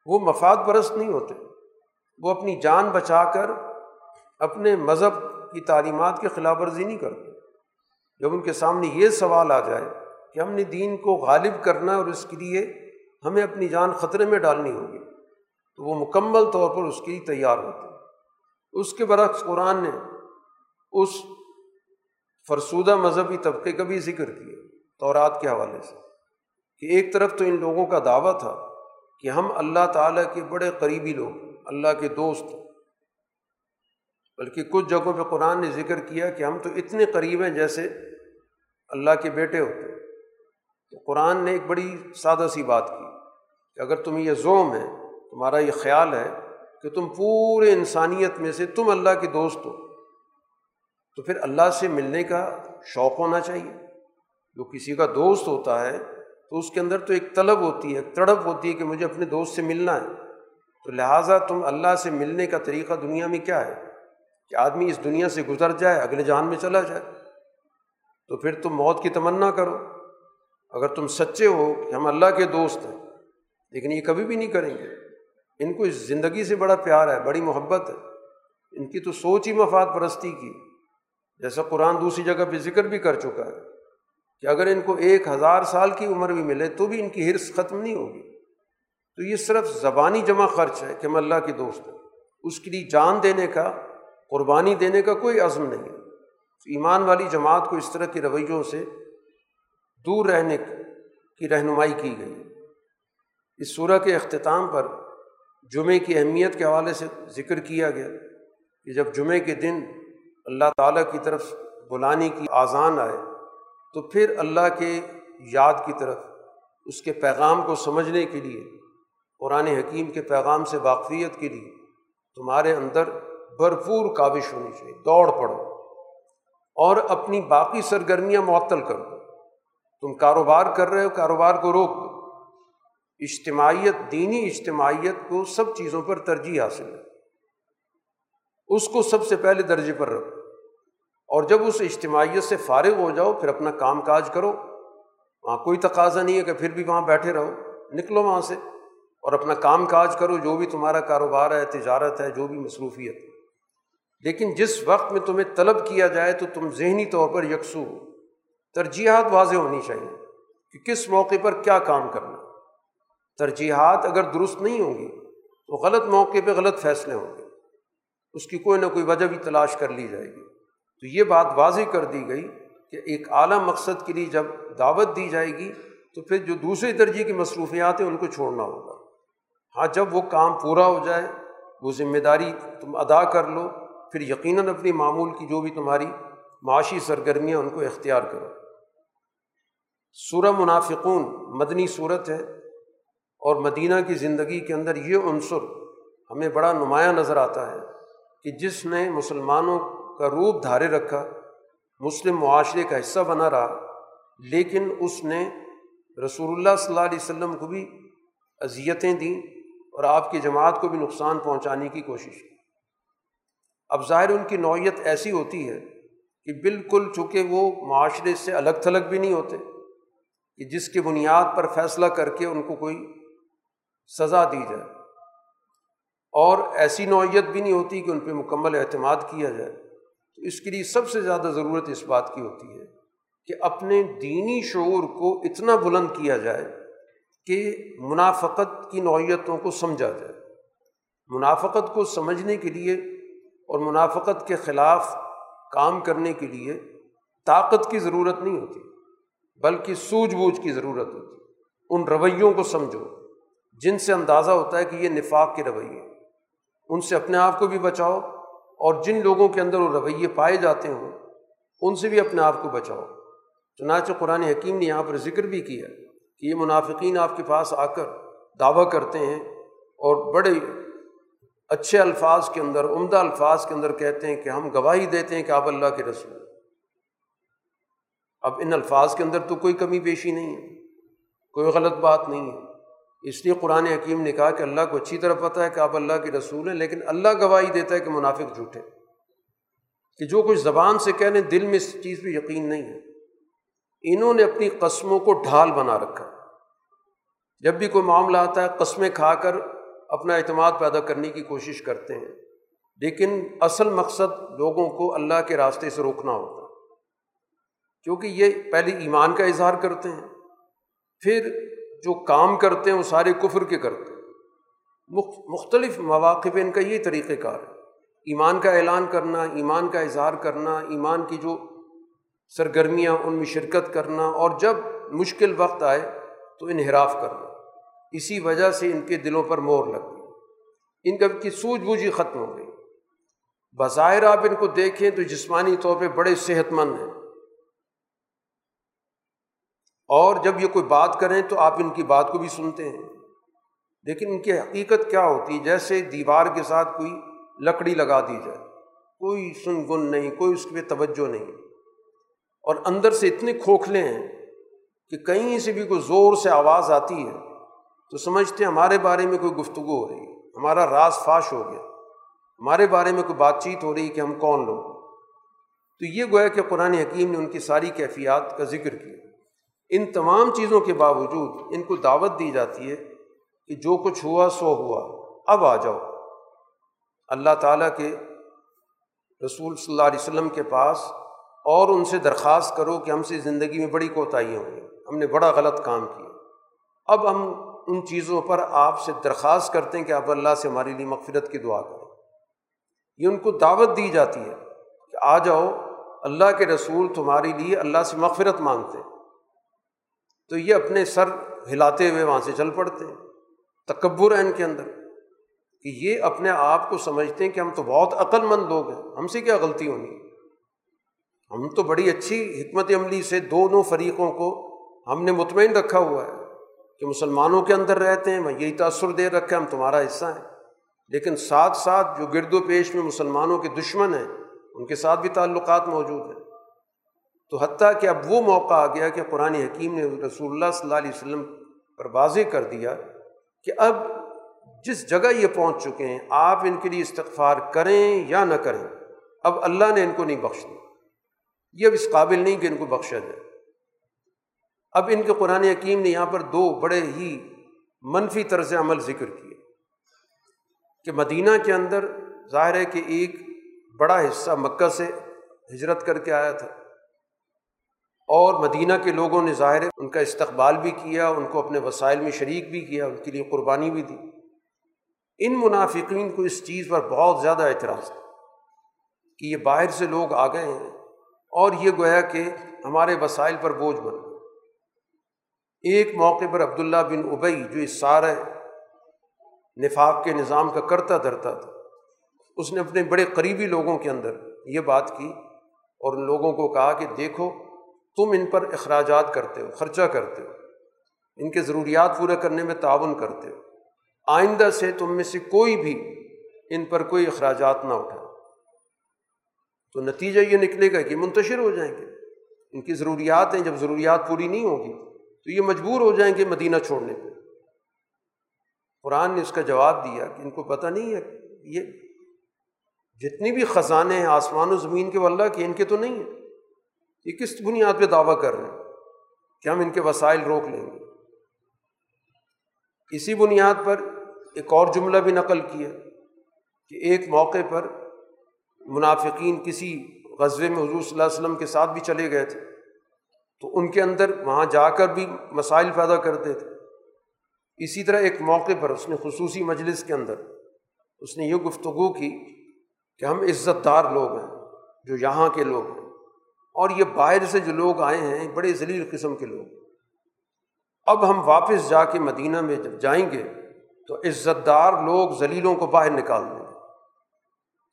وہ مفاد پرست نہیں ہوتے۔ وہ اپنی جان بچا کر اپنے مذہب کی تعلیمات کی خلاف ورزی نہیں کرتے۔ جب ان کے سامنے یہ سوال آ جائے کہ ہم نے دین کو غالب کرنا اور اس کے لیے ہمیں اپنی جان خطرے میں ڈالنی ہوگی، تو وہ مکمل طور پر اس کے لیے تیار ہوتے۔ ہیں اس کے برعکس قرآن نے اس فرسودہ مذہبی طبقے کا بھی ذکر کیا، تورات کے حوالے سے، کہ ایک طرف تو ان لوگوں کا دعویٰ تھا کہ ہم اللہ تعالیٰ کے بڑے قریبی لوگ اللہ کے دوست بلکہ کچھ جگہوں پہ قرآن نے ذکر کیا کہ ہم تو اتنے قریب ہیں جیسے اللہ کے بیٹے ہوتے تو قرآن نے ایک بڑی سادہ سی بات کی کہ اگر تم یہ زوم ہے، تمہارا یہ خیال ہے کہ تم پورے انسانیت میں سے تم اللہ کے دوست ہو تو پھر اللہ سے ملنے کا شوق ہونا چاہیے۔ جو کسی کا دوست ہوتا ہے، تو اس کے اندر تو ایک طلب ہوتی ہے، ایک تڑپ ہوتی ہے کہ مجھے اپنے دوست سے ملنا ہے۔ تو لہٰذا تم اللہ سے ملنے کا طریقہ دنیا میں کیا ہے؟ کہ آدمی اس دنیا سے گزر جائے، اگلے جان میں چلا جائے۔ تو پھر تم موت کی تمنا کرو۔ اگر تم سچے ہو کہ ہم اللہ کے دوست ہیں، لیکن یہ کبھی بھی نہیں کریں گے۔ ان کو اس زندگی سے بڑا پیار ہے، بڑی محبت ہے۔ ان کی تو سوچ ہی مفاد پرستی کی۔ جیسا قرآن دوسری جگہ پہ ذکر بھی کر چکا ہے کہ اگر ان کو ایک ہزار سال کی عمر بھی ملے تو بھی ان کی حرص ختم نہیں ہوگی۔ تو یہ صرف زبانی جمع خرچ ہے کہ ہم اللہ کے دوست ہیں اس کے لیے جان دینے کا، قربانی دینے کا کوئی عزم نہیں ایمان والی جماعت کو اس طرح کے رویوں سے دور رہنے کی رہنمائی کی گئی۔ اس صورح کے اختتام پر جمعے کی اہمیت کے حوالے سے ذکر کیا گیا کہ جب جمعے کے دن اللہ تعالیٰ کی طرف بلانے کی آزان آئے، تو پھر اللہ کے یاد کی طرف، اس کے پیغام کو سمجھنے کے لیے، قرآن حکیم کے پیغام سے واقفیت کے لیے تمہارے اندر بھرپور کاوش ہونی چاہیے، دوڑ پڑو۔ اور اپنی باقی سرگرمیاں معطل کرو۔ تم کاروبار کر رہے ہو، کاروبار کو روک دو۔ اجتماعیت، دینی اجتماعیت کو سب چیزوں پر ترجیح حاصل ہے۔ اس کو سب سے پہلے درجے پر رکھو۔ اور جب اس اجتماعیت سے فارغ ہو جاؤ، پھر اپنا کام کاج کرو۔ وہاں کوئی تقاضا نہیں ہے کہ پھر بھی وہاں بیٹھے رہو۔ نکلو وہاں سے اور اپنا کام کاج کرو، جو بھی تمہارا کاروبار ہے، تجارت ہے، جو بھی مصروفیت۔ ہے لیکن جس وقت میں تمہیں طلب کیا جائے، تو تم ذہنی طور پر یکسو ہو۔ ترجیحات واضح ہونی چاہیے کہ کس موقع پر کیا کام کرنا۔ ترجیحات اگر درست نہیں ہوں گی، تو غلط موقع پہ غلط فیصلے ہوں گے۔ اس کی کوئی نہ کوئی وجہ بھی تلاش کر لی جائے گی۔ تو یہ بات واضح کر دی گئی کہ ایک اعلیٰ مقصد کے لیے جب دعوت دی جائے گی تو پھر جو دوسری درجے کی مصروفیات ہیں ان کو چھوڑنا ہوگا۔ ہاں جب وہ کام پورا ہو جائے، وہ ذمہ داری تم ادا کر لو، پھر یقیناً اپنی معمول کی جو بھی تمہاری معاشی سرگرمیاں ان کو اختیار کرو۔ سورہ منافقون مدنی صورت ہے اور مدینہ کی زندگی کے اندر یہ عنصر ہمیں بڑا نمایاں نظر آتا ہے کہ جس نے مسلمانوں کا روپ دھارے رکھا، مسلم معاشرے کا حصہ بنا رہا، لیکن اس نے رسول اللہ صلی اللہ علیہ وسلم کو بھی اذیتیں دیں اور آپ کی جماعت کو بھی نقصان پہنچانے کی کوشش کی۔ اب ظاہر ان کی نوعیت ایسی ہوتی ہے کہ بالکل چونکہ وہ معاشرے سے الگ تھلگ بھی نہیں ہوتے، کہ جس کی بنیاد پر فیصلہ کر کے ان کو کوئی سزا دی جائے۔ اور ایسی نوعیت بھی نہیں ہوتی کہ ان پہ مکمل اعتماد کیا جائے۔ تو اس کے لیے سب سے زیادہ ضرورت اس بات کی ہوتی ہے کہ اپنے دینی شعور کو اتنا بلند کیا جائے کہ منافقت کی نوعیتوں کو سمجھا جائے۔ منافقت کو سمجھنے کے لیے اور منافقت کے خلاف کام کرنے کے لیے طاقت کی ضرورت نہیں ہوتی، بلکہ سوجھ بوجھ کی ضرورت ہوتی۔ ان رویوں کو سمجھو، جن سے اندازہ ہوتا ہے کہ یہ نفاق کے رویے ان سے اپنے آپ کو بھی بچاؤ اور جن لوگوں کے اندر وہ رویے پائے جاتے ہوں، ان سے بھی اپنے آپ کو بچاؤ۔ چنانچہ قرآن حکیم نے یہاں پر ذکر بھی کیا کہ یہ منافقین آپ کے پاس آ کر دعویٰ کرتے ہیں اور بڑے اچھے الفاظ کے اندر، عمدہ الفاظ کے اندر کہتے ہیں کہ ہم گواہی دیتے ہیں کہ آپ اللہ کے رسول اب ان الفاظ کے اندر تو کوئی کمی بیشی نہیں ہے، کوئی غلط بات نہیں ہے۔ اس لیے قرآن حکیم نے کہا کہ اللہ کو اچھی طرح پتہ ہے کہ آپ اللہ کے رسول ہیں، لیکن اللہ گواہی دیتا ہے کہ منافق جھوٹے کہ جو کچھ زبان سے کہنے دل میں اس چیز پہ یقین نہیں ہے۔ انہوں نے اپنی قسموں کو ڈھال بنا رکھا۔ جب بھی کوئی معاملہ آتا ہے، قسمیں کھا کر اپنا اعتماد پیدا کرنے کی کوشش کرتے ہیں۔ لیکن اصل مقصد لوگوں کو اللہ کے راستے سے روکنا ہوتا۔ کیونکہ یہ پہلے ایمان کا اظہار کرتے ہیں۔ پھر جو کام کرتے ہیں، وہ سارے کفر کے کرتے ہیں۔ مختلف مواقع پہ ان کا یہ طریقہ کار ہے۔ ایمان کا اعلان کرنا، ایمان کا اظہار کرنا، ایمان کی جو سرگرمیاں، ان میں شرکت کرنا، اور جب مشکل وقت آئے تو انحراف کرنا۔ اسی وجہ سے ان کے دلوں پر مور لگ گئی ان کی سوجھ بوجھ ہی ختم ہو گئی۔ بظاہر آپ ان کو دیکھیں تو جسمانی طور پہ بڑے صحت مند ہیں۔ اور جب یہ کوئی بات کریں تو آپ ان کی بات کو بھی سنتے ہیں۔ لیکن ان کی حقیقت کیا ہوتی ہے؟ جیسے دیوار کے ساتھ کوئی لکڑی لگا دی جائے۔ کوئی سن گن نہیں، کوئی اس پہ توجہ نہیں۔ اور اندر سے اتنے کھوکھلے ہیں کہ کہیں سے بھی کوئی زور سے آواز آتی ہے تو سمجھتے ہیں ہمارے بارے میں کوئی گفتگو ہو رہی ہے۔ ہمارا راز فاش ہو گیا۔ ہمارے بارے میں کوئی بات چیت ہو رہی ہے کہ ہم کون لوگ۔ تو یہ گویا کہ قرآن حکیم نے ان کی ساری کیفیات کا ذکر کیا۔ ان تمام چیزوں کے باوجود ان کو دعوت دی جاتی ہے کہ جو کچھ ہوا سو ہوا، اب آ جاؤ۔ اللہ تعالیٰ کے رسول صلی اللہ علیہ وسلم کے پاس اور ان سے درخواست کرو کہ ہم سے زندگی میں بڑی کوتاہیاں ہوئی ہم نے بڑا غلط کام کیا۔ اب ہم ان چیزوں پر آپ سے درخواست کرتے ہیں کہ آپ اللہ سے ہمارے لیے مغفرت کی دعا کریں۔ یہ ان کو دعوت دی جاتی ہے کہ آ جاؤ، اللہ کے رسول تمہارے لیے اللہ سے مغفرت مانگتے ہیں۔ تو یہ اپنے سر ہلاتے ہوئے وہاں سے چل پڑتے ہیں۔ تکبر ہے ان کے اندر کہ یہ اپنے آپ کو سمجھتے ہیں کہ ہم تو بہت عقل مند لوگ ہیں، ہم سے کیا غلطی ہونی ہم تو بڑی اچھی حکمت عملی سے دونوں فریقوں کو ہم نے مطمئن رکھا ہوا ہے کہ مسلمانوں کے اندر رہتے ہیں میں یہی تأثر دے رکھے ہم تمہارا حصہ ہیں۔ لیکن ساتھ ساتھ جو گرد و پیش میں مسلمانوں کے دشمن ہیں، ان کے ساتھ بھی تعلقات موجود ہیں۔ تو حتیٰ کہ اب وہ موقع آ گیا کہ قرآن حکیم نے رسول اللہ صلی اللہ علیہ وسلم پر واضح کر دیا کہ اب جس جگہ یہ پہنچ چکے ہیں، آپ ان کے لیے استغفار کریں یا نہ کریں، اب اللہ نے ان کو نہیں بخش دیا۔ یہ اب اس قابل نہیں کہ ان کو بخشا جائے۔ اب ان کے قرآن حکیم نے یہاں پر دو بڑے ہی منفی طرز عمل ذکر کیے۔ کہ مدینہ کے اندر ظاہر ہے کہ ایک بڑا حصہ مکہ سے ہجرت کر کے آیا تھا۔ اور مدینہ کے لوگوں نے ظاہر ہے ان کا استقبال بھی کیا، ان کو اپنے وسائل میں شریک بھی کیا، ان کے لیے قربانی بھی دی۔ ان منافقین کو اس چیز پر بہت زیادہ اعتراض تھا کہ یہ باہر سے لوگ آ گئے ہیں اور یہ گویا کہ ہمارے وسائل پر بوجھ بن ایک موقع پر عبداللہ بن ابئی جو اس سارے نفاق کے نظام کا کرتا دھرتا تھا، اس نے اپنے بڑے قریبی لوگوں کے اندر یہ بات کی اور ان لوگوں کو کہا کہ دیکھو تم ان پر اخراجات کرتے ہو، خرچہ کرتے ہو۔ ان کے ضروریات پورے کرنے میں تعاون کرتے ہو۔ آئندہ سے تم میں سے کوئی بھی ان پر کوئی اخراجات نہ اٹھا تو نتیجہ یہ نکلے گا کہ منتشر ہو جائیں گے۔ ان کی ضروریات ہیں، جب ضروریات پوری نہیں ہوگی تو یہ مجبور ہو جائیں گے مدینہ چھوڑنے پہ۔ قرآن نے اس کا جواب دیا کہ ان کو پتہ نہیں ہے یہ جتنی بھی خزانے ہیں آسمان و زمین کے واللہ کے، ان کے تو نہیں ہیں۔ یہ کس بنیاد پہ دعویٰ کر رہے ہیں کہ ہم ان کے وسائل روک لیں گے؟ اسی بنیاد پر ایک اور جملہ بھی نقل کیا کہ ایک موقع پر منافقین کسی غزبے میں حضور صلی اللہ علیہ وسلم کے ساتھ بھی چلے گئے تھے، تو ان کے اندر وہاں جا کر بھی مسائل پیدا کرتے تھے۔ اسی طرح ایک موقع پر اس نے خصوصی مجلس کے اندر اس نے یہ گفتگو کی کہ ہم عزت دار لوگ ہیں، جو یہاں کے لوگ ہیں۔ اور یہ باہر سے جو لوگ آئے ہیں، بڑے ذلیل قسم کے لوگ۔ اب ہم واپس جا کے مدینہ میں جب جائیں گے، تو عزت دار لوگ ذلیلوں کو باہر نکال دیں گے۔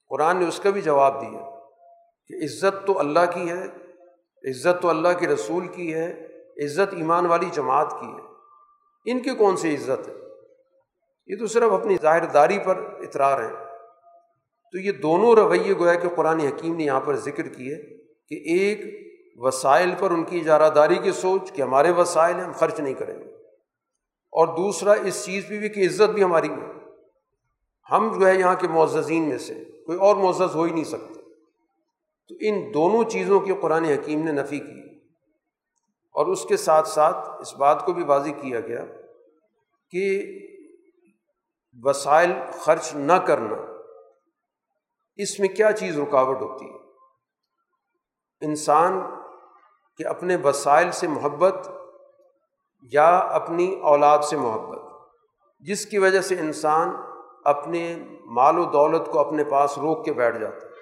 قرآن نے اس کا بھی جواب دیا کہ عزت تو اللہ کی ہے، عزت تو اللہ کے رسول کی ہے، عزت ایمان والی جماعت کی ہے۔ ان کی کون سی عزت ہے؟ یہ تو صرف اپنی ظاہر داری پر اطرار ہے۔ تو یہ دونوں رویے گویا کہ قرآن حکیم نے یہاں پر ذکر کیے۔ کہ ایک وسائل پر ان کی اجارہ داری کی سوچ کہ ہمارے وسائل ہیں، ہم خرچ نہیں کریں گے۔ اور دوسرا، اس چیز پہ بھی کہ عزت بھی ہماری ہے۔ ہم جو ہے یہاں کے معززین میں سے، کوئی اور معزز ہو ہی نہیں سکتے تو ان دونوں چیزوں کی قرآن حکیم نے نفی کی۔ اور اس کے ساتھ ساتھ اس بات کو بھی واضح کیا گیا کہ وسائل خرچ نہ کرنا، اس میں کیا چیز رکاوٹ ہوتی ہے؟ انسان کے اپنے وسائل سے محبت یا اپنی اولاد سے محبت، جس کی وجہ سے انسان اپنے مال و دولت کو اپنے پاس روک کے بیٹھ جاتا ہے۔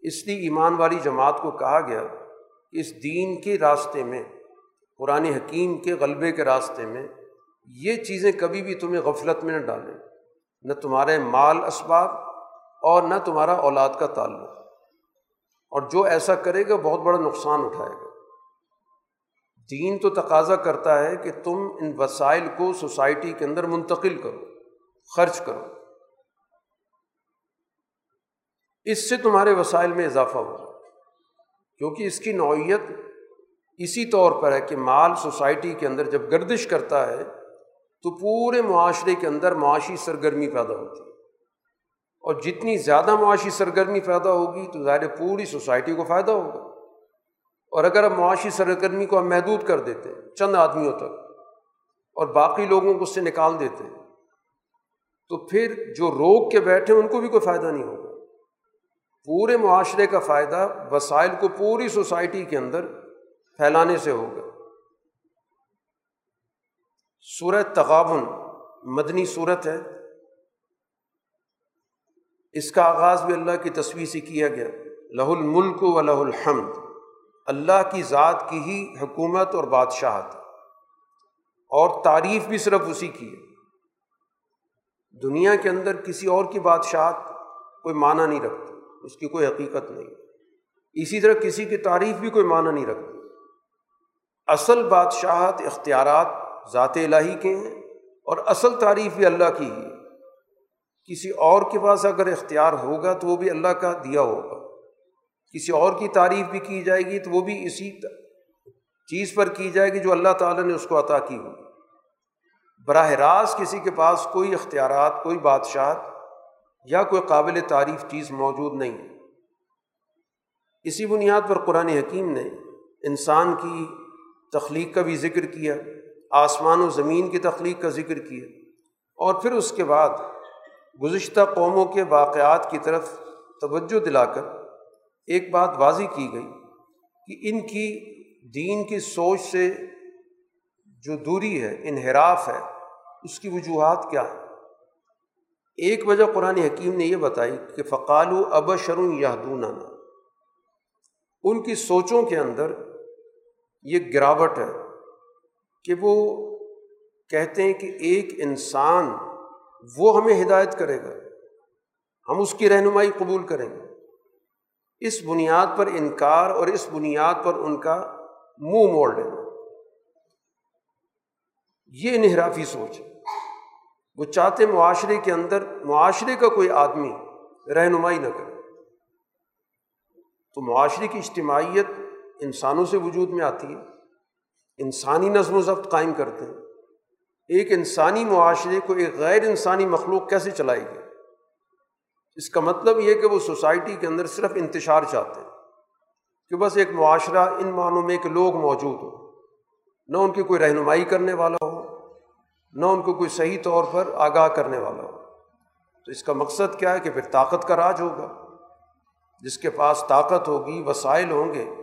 اس لیے ایمان والی جماعت کو کہا گیا کہ اس دین کے راستے میں، قرآن حکیم کے غلبے کے راستے میں یہ چیزیں کبھی بھی تمہیں غفلت میں نہ ڈالیں۔ نہ تمہارے مال اسباب اور نہ تمہارا اولاد کا تعلق۔ اور جو ایسا کرے گا بہت بڑا نقصان اٹھائے گا۔ دین تو تقاضا کرتا ہے کہ تم ان وسائل کو سوسائٹی کے اندر منتقل کرو، خرچ کرو۔ اس سے تمہارے وسائل میں اضافہ ہوگا کیونکہ اس کی نوعیت اسی طور پر ہے کہ مال سوسائٹی کے اندر جب گردش کرتا ہے تو پورے معاشرے کے اندر معاشی سرگرمی پیدا ہوتی ہے۔ اور جتنی زیادہ معاشی سرگرمی پیدا ہوگی تو ظاہر پوری سوسائٹی کو فائدہ ہوگا۔ اور اگر اب معاشی سرگرمی کو ہم محدود کر دیتے، چند آدمیوں تک، اور باقی لوگوں کو اس سے نکال دیتے، تو پھر جو روک کے بیٹھے ان کو بھی کوئی فائدہ نہیں ہوگا۔ پورے معاشرے کا فائدہ وسائل کو پوری سوسائٹی کے اندر پھیلانے سے ہوگا۔ صورت تغابن، مدنی صورت ہے۔ اس کا آغاز بھی اللہ کی تصویر سے کیا گیا۔ لہ الملک و لہ الحمد، اللہ کی ذات کی ہی حکومت اور بادشاہت۔ اور تعریف بھی صرف اسی کی ہے۔ دنیا کے اندر کسی اور کی بادشاہت کوئی معنی نہیں رکھتی، اس کی کوئی حقیقت نہیں۔ اسی طرح کسی کی تعریف بھی کوئی معنی نہیں رکھتی۔ اصل بادشاہت اختیارات ذات الہی کے ہیں اور اصل تعریف بھی اللہ کی ہی کسی اور کے پاس اگر اختیار ہوگا تو وہ بھی اللہ کا دیا ہوگا۔ کسی اور کی تعریف بھی کی جائے گی تو وہ بھی اسی چیز پر کی جائے گی جو اللہ تعالیٰ نے اس کو عطا کی ہوگی۔ براہ راست کسی کے پاس کوئی اختیارات، کوئی بادشاہت یا کوئی قابل تعریف چیز موجود نہیں ہے۔ اسی بنیاد پر قرآن حکیم نے انسان کی تخلیق کا بھی ذکر کیا، آسمان و زمین کی تخلیق کا ذکر کیا اور پھر اس کے بعد گزشتہ قوموں کے واقعات کی طرف توجہ دلا کر ایک بات واضح کی گئی کہ ان کی دین کی سوچ سے جو دوری ہے، انحراف ہے، اس کی وجوہات کیا ہیں؟ ایک وجہ قرآن حکیم نے یہ بتائی کہ فقال و اب شرون ان کی سوچوں کے اندر یہ گراوٹ ہے کہ وہ کہتے ہیں کہ ایک انسان وہ ہمیں ہدایت کرے گا۔ ہم اس کی رہنمائی قبول کریں گے۔ اس بنیاد پر انکار اور اس بنیاد پر ان کا منہ موڑ لینا۔ یہ انحرافی سوچ ہے۔ وہ چاہتے معاشرے کے اندر معاشرے کا کوئی آدمی رہنمائی نہ کرے۔ تو معاشرے کی اجتماعیت انسانوں سے وجود میں آتی ہے۔ انسانی نظم و ضبط قائم کرتے ہیں۔ ایک انسانی معاشرے کو ایک غیر انسانی مخلوق کیسے چلائے گی؟ اس کا مطلب یہ کہ وہ سوسائٹی کے اندر صرف انتشار چاہتے ہیں کہ بس ایک معاشرہ ان معنوں میں کہ لوگ موجود ہوں نہ ان کی کوئی رہنمائی کرنے والا ہو، نہ ان کو کوئی صحیح طور پر آگاہ کرنے والا ہو۔ تو اس کا مقصد کیا ہے کہ پھر طاقت کا راج ہوگا۔ جس کے پاس طاقت ہوگی، وسائل ہوں گے،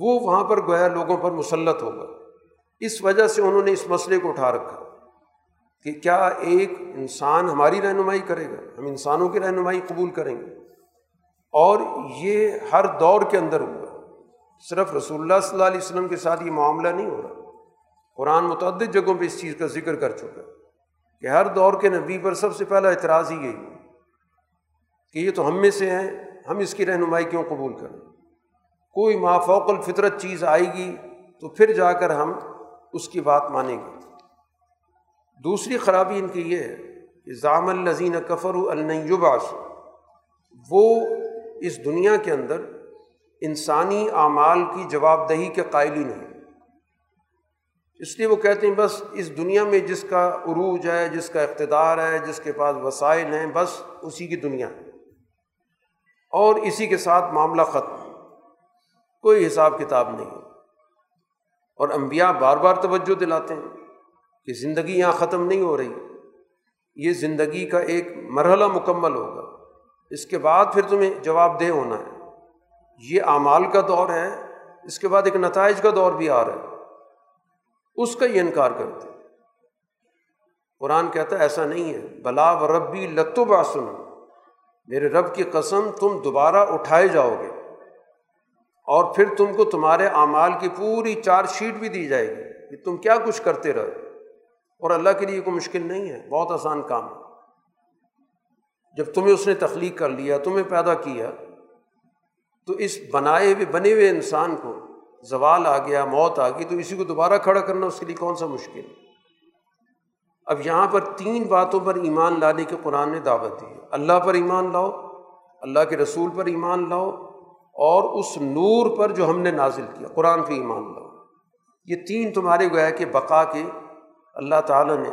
وہ وہاں پر گویا لوگوں پر مسلط ہوگا۔ اس وجہ سے انہوں نے اس مسئلے کو اٹھا رکھا۔ کہ کیا ایک انسان ہماری رہنمائی کرے گا؟ ہم انسانوں کی رہنمائی قبول کریں گے۔ اور یہ ہر دور کے اندر ہوگا۔ صرف رسول اللہ صلی اللہ علیہ وسلم کے ساتھ یہ معاملہ نہیں ہو رہا۔ قرآن متعدد جگہوں پہ اس چیز کا ذکر کر چکا کہ ہر دور کے نبی پر سب سے پہلا اعتراض ہی یہی کہ یہ تو ہم میں سے ہیں، ہم اس کی رہنمائی کیوں قبول کریں؟ کوئی مافوق الفطرت چیز آئے گی تو پھر جا کر ہم اس کی بات مانیں گے۔ دوسری خرابی ان کی یہ ہے کہ ضام الزین کفر النباس وہ اس دنیا کے اندر انسانی اعمال کی جواب دہی کے قائل ہی نہیں۔ اس لیے وہ کہتے ہیں، بس اس دنیا میں جس کا عروج ہے، جس کا اقتدار ہے، جس کے پاس وسائل ہیں، بس اسی کی دنیا۔ اور اسی کے ساتھ معاملہ ختم۔ کوئی حساب کتاب نہیں۔ اور انبیاء بار بار توجہ دلاتے ہیں۔ کہ زندگی یہاں ختم نہیں ہو رہی، یہ زندگی کا ایک مرحلہ مکمل ہوگا۔ اس کے بعد پھر تمہیں جواب دہ ہونا ہے۔ یہ اعمال کا دور ہے، اس کے بعد ایک نتائج کا دور بھی آ رہا ہے۔ اس کا یہ انکار کرتے قرآن کہتا ہے، ایسا نہیں ہے۔ بلا و ربی لتو باسن میرے رب کی قسم، تم دوبارہ اٹھائے جاؤ گے۔ اور پھر تم کو تمہارے اعمال کی پوری چارج شیٹ بھی دی جائے گی کہ تم کیا کچھ کرتے رہو اور اللہ کے لیے کوئی مشکل نہیں ہے، بہت آسان کام ہے۔ جب تمہیں اس نے تخلیق کر لیا، تمہیں پیدا کیا، تو اس بنائے ہوئے، بنے ہوئے انسان کو زوال آ گیا، موت آ گئی، تو اسی کو دوبارہ کھڑا کرنا اس کے لیے کون سا مشکل؟ اب یہاں پر تین باتوں پر ایمان لانے کے قرآن نے دعوت دی۔ اللہ پر ایمان لاؤ، اللہ کے رسول پر ایمان لاؤ، اور اس نور پر جو ہم نے نازل کیا، قرآن پہ ایمان لاؤ۔ یہ تین تمہارے گویا کہ بقا کے اللہ تعالیٰ نے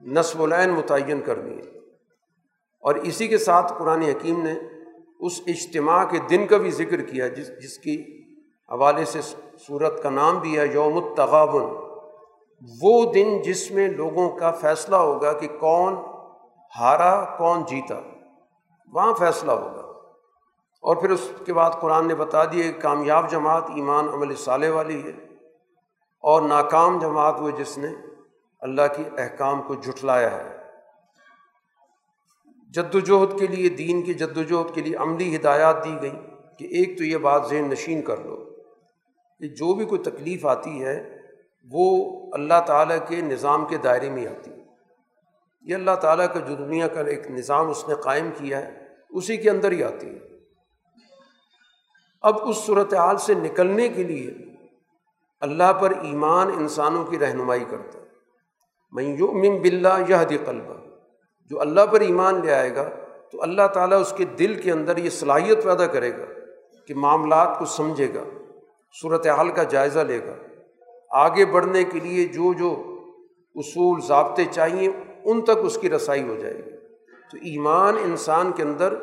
نصب العین متعین کر دیے اور اسی کے ساتھ قرآن حکیم نے اس اجتماع کے دن کا بھی ذکر کیا، جس جس کی حوالے سے صورت کا نام بھی ہے یوم التغابن۔ وہ دن جس میں لوگوں کا فیصلہ ہوگا کہ کون ہارا، کون جیتا، وہاں فیصلہ ہوگا۔ اور پھر اس کے بعد قرآن نے بتا دیا کہ کامیاب جماعت ایمان عمل صالح والی ہے۔ اور ناکام جماعت وہ جس نے اللہ کی احکام کو جھٹلایا ہے۔ جد وجہد کے لیے، دین کی جد وجہد کے لیے عملی ہدایات دی گئی کہ ایک تو یہ بات ذہن نشین کر لو کہ جو بھی کوئی تکلیف آتی ہے، وہ اللہ تعالیٰ کے نظام کے دائرے میں آتی۔ ہے یہ اللہ تعالیٰ کا جو دنیا کا ایک نظام اس نے قائم کیا ہے، اسی کے اندر ہی آتی۔ ہے اب اس صورت حال سے نکلنے کے لیے اللہ پر ایمان انسانوں کی رہنمائی کرتا۔ ہے میں یؤمن باللہ یہ قلبہ، جو اللہ پر ایمان لے آئے گا، تو اللہ تعالیٰ اس کے دل کے اندر یہ صلاحیت پیدا کرے گا کہ معاملات کو سمجھے گا، صورت حال کا جائزہ لے گا۔ آگے بڑھنے کے لیے جو جو اصول، ضابطے چاہیے، ان تک اس کی رسائی ہو جائے گی۔ تو ایمان انسان کے اندر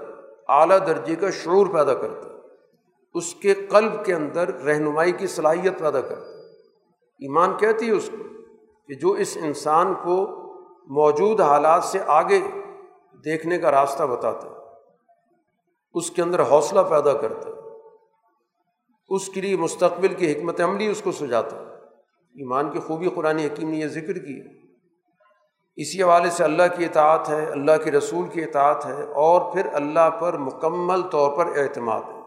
اعلیٰ درجے کا شعور پیدا کرتا ہے۔ اس کے قلب کے اندر رہنمائی کی صلاحیت پیدا کرتا ہے۔ ایمان کہتی ہے اس کو۔ کہ جو اس انسان کو موجود حالات سے آگے دیکھنے کا راستہ بتاتا ہے، اس کے اندر حوصلہ پیدا کرتا ہے، اس کے لیے مستقبل کی حکمت عملی اس کو سجاتا ہے۔ ایمان کی خوبی قرآن حکیم نے یہ ذکر کی ہے۔ اسی حوالے سے اللہ کی اطاعت ہے، اللہ کے رسول کی اطاعت ہے اور پھر اللہ پر مکمل طور پر اعتماد ہے۔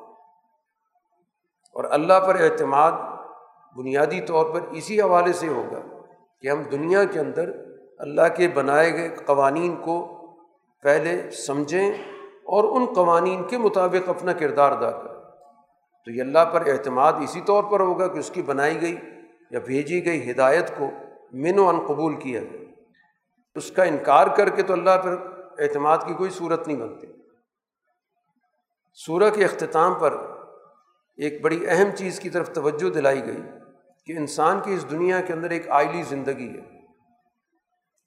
اور اللہ پر اعتماد بنیادی طور پر اسی حوالے سے ہوگا کہ ہم دنیا کے اندر اللہ کے بنائے گئے قوانین کو پہلے سمجھیں اور ان قوانین کے مطابق اپنا کردار ادا کریں۔ تو یہ اللہ پر اعتماد اسی طور پر ہوگا کہ اس کی بنائی گئی یا بھیجی گئی ہدایت کو من و ان قبول کیا جائے۔ اس کا انکار کر کے تو اللہ پر اعتماد کی کوئی صورت نہیں بنتی۔ سورہ کے اختتام پر ایک بڑی اہم چیز کی طرف توجہ دلائی گئی۔ کہ انسان کی اس دنیا کے اندر ایک آئلی زندگی ہے،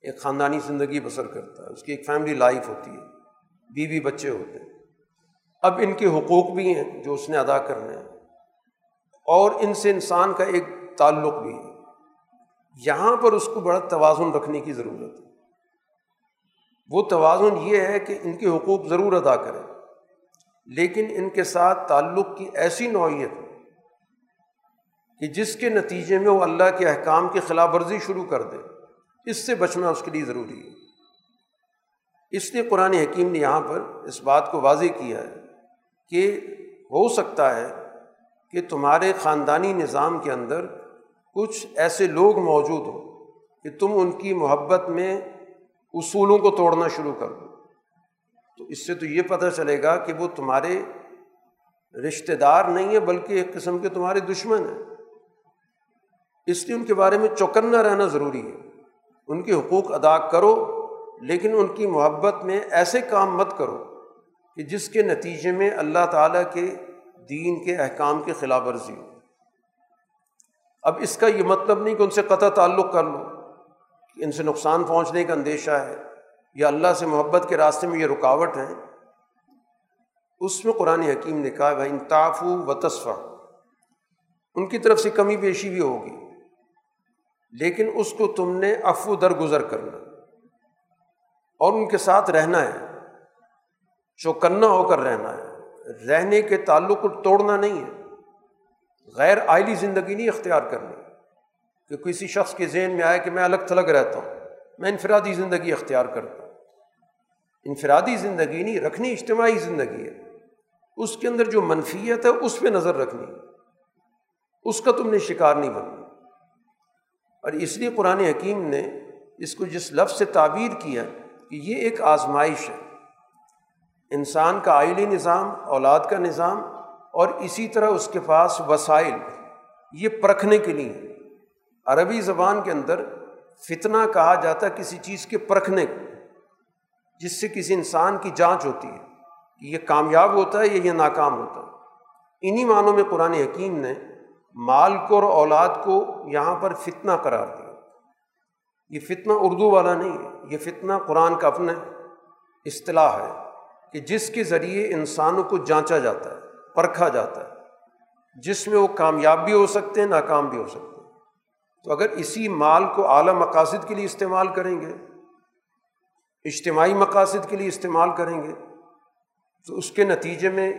ایک خاندانی زندگی بسر کرتا ہے، اس کی ایک فیملی لائف ہوتی ہے، بیوی بچے ہوتے ہیں۔ اب ان کے حقوق بھی ہیں جو اس نے ادا کرنے ہیں۔ اور ان سے انسان کا ایک تعلق بھی ہے۔ یہاں پر اس کو بڑا توازن رکھنے کی ضرورت ہے۔ وہ توازن یہ ہے کہ ان کے حقوق ضرور ادا کرے لیکن ان کے ساتھ تعلق کی ایسی نوعیت کہ جس کے نتیجے میں وہ اللہ کے احکام کی خلاف ورزی شروع کر دے، اس سے بچنا اس کے لیے ضروری ہے۔ اس لیے قرآن حکیم نے یہاں پر اس بات کو واضح کیا ہے کہ ہو سکتا ہے کہ تمہارے خاندانی نظام کے اندر کچھ ایسے لوگ موجود ہوں کہ تم ان کی محبت میں اصولوں کو توڑنا شروع کر دو۔ تو اس سے تو یہ پتہ چلے گا کہ وہ تمہارے رشتے دار نہیں ہیں، بلکہ ایک قسم کے تمہارے دشمن ہیں۔ اس لیے ان کے بارے میں چوکنا رہنا ضروری ہے۔ ان کے حقوق ادا کرو، لیکن ان کی محبت میں ایسے کام مت کرو کہ جس کے نتیجے میں اللہ تعالیٰ کے دین کے احکام کے خلاف ورزی ہو۔ اب اس کا یہ مطلب نہیں کہ ان سے قطع تعلق کر لو کہ ان سے نقصان پہنچنے کا اندیشہ ہے یا اللہ سے محبت کے راستے میں یہ رکاوٹ ہیں۔ اس میں قرآن حکیم نے کہا بھائی انتاف و تصفہ ان کی طرف سے کمی بیشی بھی ہوگی۔ لیکن اس کو تم نے افو درگزر کرنا اور ان کے ساتھ رہنا ہے، چوکنا ہو کر رہنا ہے۔ رہنے کے تعلق کو توڑنا نہیں ہے۔ غیر آئلی زندگی نہیں اختیار کرنی۔ کہ کسی شخص کے ذہن میں آئے کہ میں الگ تھلگ رہتا ہوں، میں انفرادی زندگی اختیار کرتا ہوں۔ انفرادی زندگی نہیں، رکھنی اجتماعی زندگی ہے۔ اس کے اندر جو منفیت ہے، اس پہ نظر رکھنی۔ اس کا تم نے شکار نہیں بننا۔ اور اس لیے قرآن حکیم نے اس کو جس لفظ سے تعبیر کیا کہ یہ ایک آزمائش ہے۔ انسان کا آئلی نظام، اولاد کا نظام اور اسی طرح اس کے پاس وسائل، یہ پرکھنے کے لیے۔ عربی زبان کے اندر فتنہ کہا جاتا ہے کسی چیز کے پرکھنے کو، جس سے کسی انسان کی جانچ ہوتی ہے کہ یہ کامیاب ہوتا ہے یا یہ ناکام ہوتا ہے۔ انہیں معنوں میں قرآن حکیم نے مال کو اور اولاد کو یہاں پر فتنہ قرار دیا۔ یہ فتنہ اردو والا نہیں ہے، یہ فتنہ قرآن کا اپنا اصطلاح ہے کہ جس کے ذریعے انسانوں کو جانچا جاتا ہے، پرکھا جاتا ہے۔ جس میں وہ کامیاب بھی ہو سکتے ہیں، ناکام بھی ہو سکتے ہیں۔ تو اگر اسی مال کو اعلیٰ مقاصد کے لیے استعمال کریں گے، اجتماعی مقاصد کے لیے استعمال کریں گے، تو اس کے نتیجے میں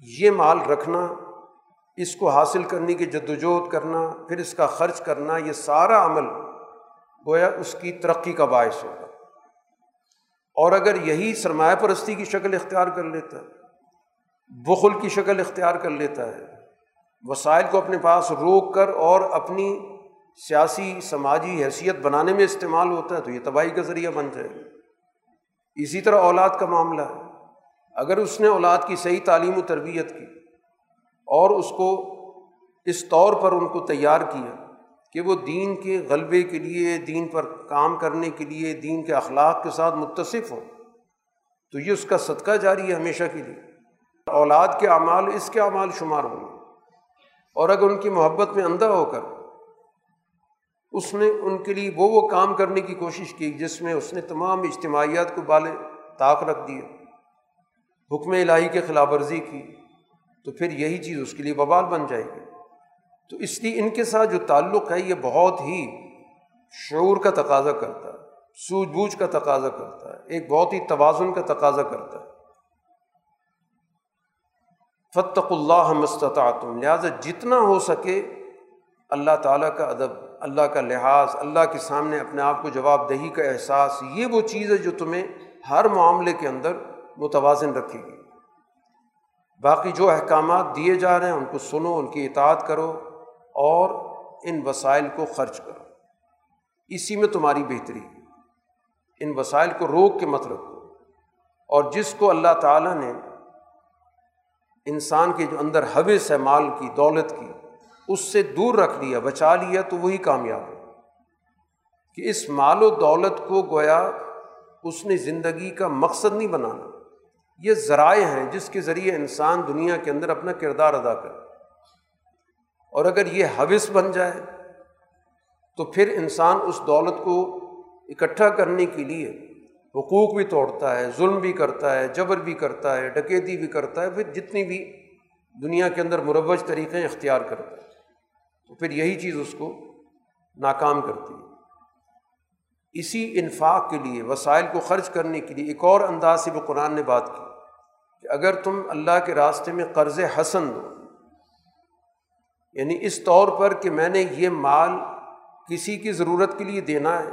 یہ مال رکھنا اس کو حاصل کرنے کی جد وجہد کرنا، پھر اس کا خرچ کرنا، یہ سارا عمل گویا اس کی ترقی کا باعث ہوگا۔ اور اگر یہی سرمایہ پرستی کی شکل اختیار کر لیتا ہے بخل کی شکل اختیار کر لیتا ہے، وسائل کو اپنے پاس روک کر اور اپنی سیاسی، سماجی حیثیت بنانے میں استعمال ہوتا ہے، تو یہ تباہی کا ذریعہ بن جائے گا۔ اسی طرح اولاد کا معاملہ ہے۔ اگر اس نے اولاد کی صحیح تعلیم و تربیت کی اور اس کو اس طور پر ان کو تیار کیا کہ وہ دین کے غلبے کے لیے، دین پر کام کرنے کے لیے، دین کے اخلاق کے ساتھ متصف ہو تو یہ اس کا صدقہ جاری ہے ہمیشہ کے لیے۔ اولاد کے اعمال اس کے اعمال شمار ہوں۔ گے اور اگر ان کی محبت میں اندھا ہو کر اس نے ان کے لیے وہ وہ کام کرنے کی کوشش کی جس میں اس نے تمام اجتماعیات کو بالے طاق رکھ دیے، حکم الہی کے خلاف ورزی کی۔ تو پھر یہی چیز اس کے لیے بوال بن جائے گی۔ تو اس لیے ان کے ساتھ جو تعلق ہے، یہ بہت ہی شعور کا تقاضا کرتا ہے، سوجھ بوجھ کا تقاضا کرتا ہے، ایک بہت ہی توازن کا تقاضا کرتا ہے۔ فتق اللہ مستطاعتم لہٰذا جتنا ہو سکے اللہ تعالیٰ کا ادب، اللہ کا لحاظ، اللہ کے سامنے اپنے آپ کو جواب دہی کا احساس، یہ وہ چیز ہے جو تمہیں ہر معاملے کے اندر متوازن رکھے گی۔ باقی جو احکامات دیے جا رہے ہیں، ان کو سنو، ان کی اطاعت کرو اور ان وسائل کو خرچ کرو۔ اسی میں تمہاری بہتری۔ ان وسائل کو روک کے مت رکھو۔ اور جس کو اللہ تعالیٰ نے انسان کے جو اندر حوث ہے، مال کی، دولت کی، اس سے دور رکھ لیا بچا لیا، تو وہی کامیاب ہے۔ کہ اس مال و دولت کو گویا اس نے زندگی کا مقصد نہیں بنانا۔ یہ ذرائع ہیں جس کے ذریعے انسان دنیا کے اندر اپنا کردار ادا کرے۔ اور اگر یہ حوث بن جائے، تو پھر انسان اس دولت کو اکٹھا کرنے کے لیے حقوق بھی توڑتا ہے، ظلم بھی کرتا ہے، جبر بھی کرتا ہے، ڈکیتی بھی کرتا ہے، پھر جتنی بھی دنیا کے اندر مروج طریقے اختیار کرتا ہے، تو پھر یہی چیز اس کو ناکام کرتی ہے۔ اسی انفاق کے لیے، وسائل کو خرچ کرنے کے لیے ایک اور انداز سے وہ قرآن نے بات کی۔ کہ اگر تم اللہ کے راستے میں قرض حسن دو یعنی اس طور پر کہ میں نے یہ مال کسی کی ضرورت کے لیے دینا ہے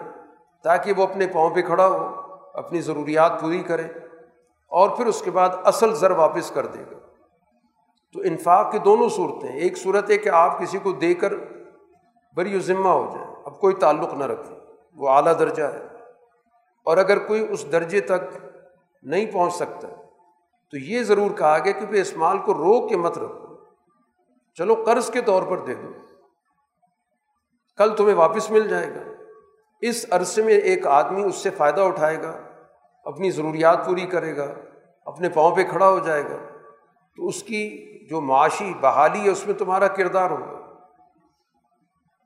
تاکہ وہ اپنے پاؤں پہ کھڑا ہو، اپنی ضروریات پوری کرے اور پھر اس کے بعد اصل زر واپس کر دے گا۔ تو انفاق کی دونوں صورتیں، ایک صورت ہے کہ آپ کسی کو دے کر بری و ذمہ ہو جائیں، اب کوئی تعلق نہ رکھیں، وہ اعلیٰ درجہ ہے۔ اور اگر کوئی اس درجے تک نہیں پہنچ سکتا تو یہ ضرور کہا گیا کہ اس مال کو روک کے مت رکھو چلو قرض کے طور پر دے دو۔ کل تمہیں واپس مل جائے گا۔ اس عرصے میں ایک آدمی اس سے فائدہ اٹھائے گا، اپنی ضروریات پوری کرے گا، اپنے پاؤں پہ کھڑا ہو جائے گا۔ تو اس کی جو معاشی بحالی ہے، اس میں تمہارا کردار ہوگا۔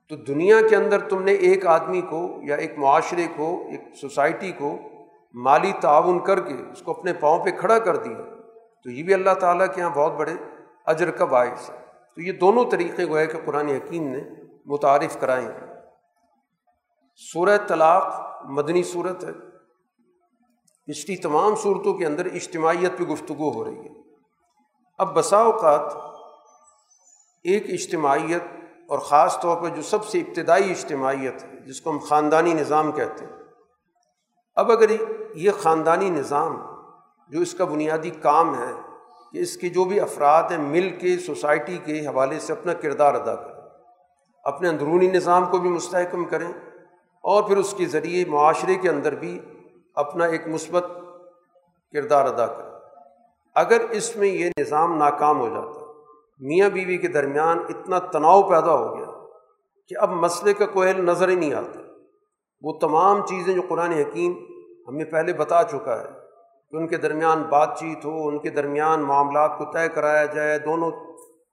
تو دنیا کے اندر تم نے ایک آدمی کو یا ایک معاشرے کو، ایک سوسائٹی کو مالی تعاون کر کے اس کو اپنے پاؤں پہ کھڑا کر دیا۔ تو یہ بھی اللہ تعالیٰ کے یہاں بہت بڑے اجر کا باعث ہے۔ تو یہ دونوں طریقے گوئے کہ قرآن حکیم نے متعارف کرائے ہیں۔ سورہ طلاق مدنی صورت ہے۔ پچھلی تمام صورتوں کے اندر اجتماعیت پہ گفتگو ہو رہی ہے۔ اب بسا اوقات ایک اجتماعیت اور خاص طور پر جو سب سے ابتدائی اجتماعیت ہے، جس کو ہم خاندانی نظام کہتے ہیں۔ اب اگر یہ خاندانی نظام جو اس کا بنیادی کام ہے کہ اس کے جو بھی افراد ہیں مل کے سوسائٹی کے حوالے سے اپنا کردار ادا کریں، اپنے اندرونی نظام کو بھی مستحکم کریں اور پھر اس کے ذریعے معاشرے کے اندر بھی اپنا ایک مثبت کردار ادا کریں۔ اگر اس میں یہ نظام ناکام ہو جاتا، میاں بیوی کے درمیان اتنا تناؤ پیدا ہو گیا کہ اب مسئلے کا کوئی نظر ہی نہیں آتا۔ وہ تمام چیزیں جو قرآن حکیم ہمیں پہلے بتا چکا ہے ان کے درمیان بات چیت ہو، ان کے درمیان معاملات کو طے کرایا جائے، دونوں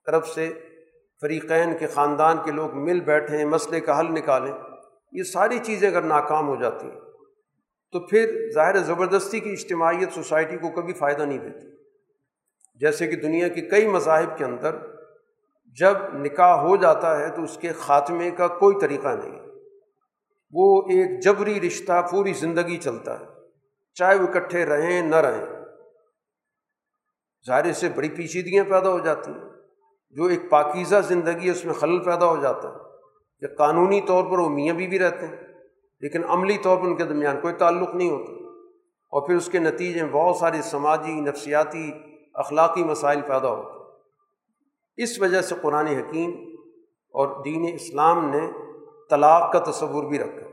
طرف سے فریقین کے خاندان کے لوگ مل بیٹھیں، مسئلے کا حل نکالیں، یہ ساری چیزیں اگر ناکام ہو جاتی ہیں، تو پھر ظاہر زبردستی کی اجتماعیت سوسائٹی کو کبھی فائدہ نہیں دیتی۔ جیسے کہ دنیا کے کئی مذاہب کے اندر جب نکاح ہو جاتا ہے تو اس کے خاتمے کا کوئی طریقہ نہیں وہ ایک جبری رشتہ، پوری زندگی چلتا ہے۔ چاہے وہ اکٹھے رہیں نہ رہیں۔ ظاہر سے بڑی پیچیدگیاں پیدا ہو جاتی ہیں۔ جو ایک پاکیزہ زندگی ہے اس میں خلل پیدا ہو جاتا ہے۔ کہ قانونی طور پر وہ میاں بھی, بھی رہتے ہیں لیکن عملی طور پر ان کے درمیان کوئی تعلق نہیں ہوتا۔ اور پھر اس کے نتیجے میں بہت ساری سماجی نفسیاتی اخلاقی مسائل پیدا ہوتے اس وجہ سے قرآن حکیم اور دین اسلام نے طلاق کا تصور بھی رکھا۔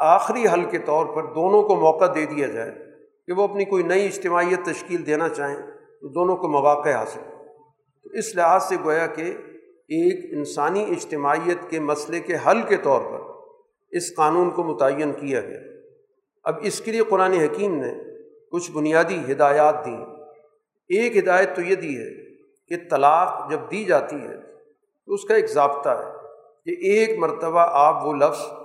آخری حل کے طور پر دونوں کو موقع دے دیا جائے کہ وہ اپنی کوئی نئی اجتماعیت تشکیل دینا چاہیں تو دونوں کو مواقع حاصل تو اس لحاظ سے گویا کہ ایک انسانی اجتماعیت کے مسئلے کے حل کے طور پر اس قانون کو متعین کیا گیا۔ اب اس کے لیے قرآن حکیم نے کچھ بنیادی ہدایات دیں ایک ہدایت تو یہ دی ہے کہ طلاق جب دی جاتی ہے تو اس کا ایک ضابطہ ہے کہ ایک مرتبہ آپ وہ لفظ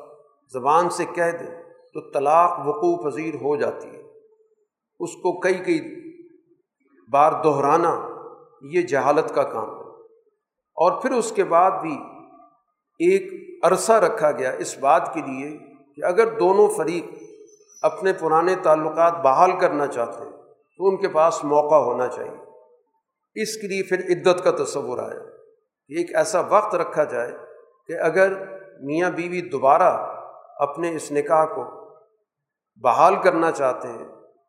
زبان سے کہہ دیں تو طلاق وقوع پذیر ہو جاتی ہے۔ اس کو کئی کئی بار دہرانا یہ جہالت کا کام ہے۔ اور پھر اس کے بعد بھی ایک عرصہ رکھا گیا اس بات کے لیے کہ اگر دونوں فریق اپنے پرانے تعلقات بحال کرنا چاہتے ہیں تو ان کے پاس موقع ہونا چاہیے۔ اس کے لیے پھر عدت کا تصور آیا کہ ایک ایسا وقت رکھا جائے کہ اگر میاں بیوی دوبارہ اپنے اس نکاح کو بحال کرنا چاہتے ہیں،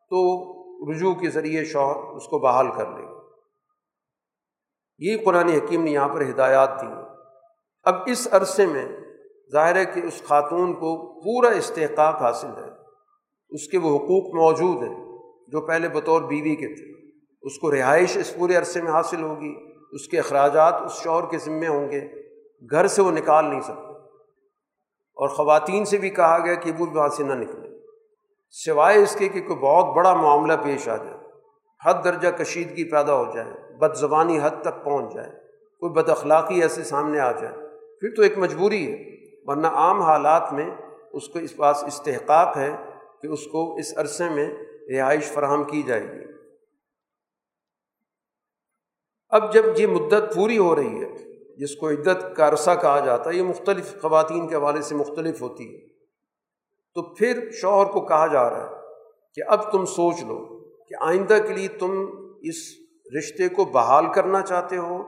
تو رجوع کے ذریعے شوہر اس کو بحال کر لے یہ قرآن حکیم نے یہاں پر ہدایات دی۔ اب اس عرصے میں ظاہر ہے کہ اس خاتون کو پورا استحقاق حاصل ہے۔ اس کے وہ حقوق موجود ہیں جو پہلے بطور بیوی کے تھے۔ اس کو رہائش اس پورے عرصے میں حاصل ہوگی۔ اس کے اخراجات اس شوہر کے ذمے ہوں گے۔ گھر سے وہ نکال نہیں سکتے اور خواتین سے بھی کہا گیا کہ وہ وہاں سے نہ نکلے سوائے اس کے کہ کوئی بہت بڑا معاملہ پیش آ جائے، حد درجہ کشیدگی پیدا ہو جائے بد زبانی حد تک پہنچ جائے، کوئی بد اخلاقی ایسے سامنے آ جائے، پھر تو ایک مجبوری ہے۔ ورنہ عام حالات میں اس کو اس پاس استحقاق ہے کہ اس کو اس عرصے میں رہائش فراہم کی جائے گی۔ اب جب یہ مدت پوری ہو رہی ہے جس کو عدت کا عرصہ کہا جاتا ہے، یہ مختلف خواتین کے حوالے سے مختلف ہوتی ہے۔ تو پھر شوہر کو کہا جا رہا ہے کہ اب تم سوچ لو کہ آئندہ کے لیے تم اس رشتے کو بحال کرنا چاہتے ہو۔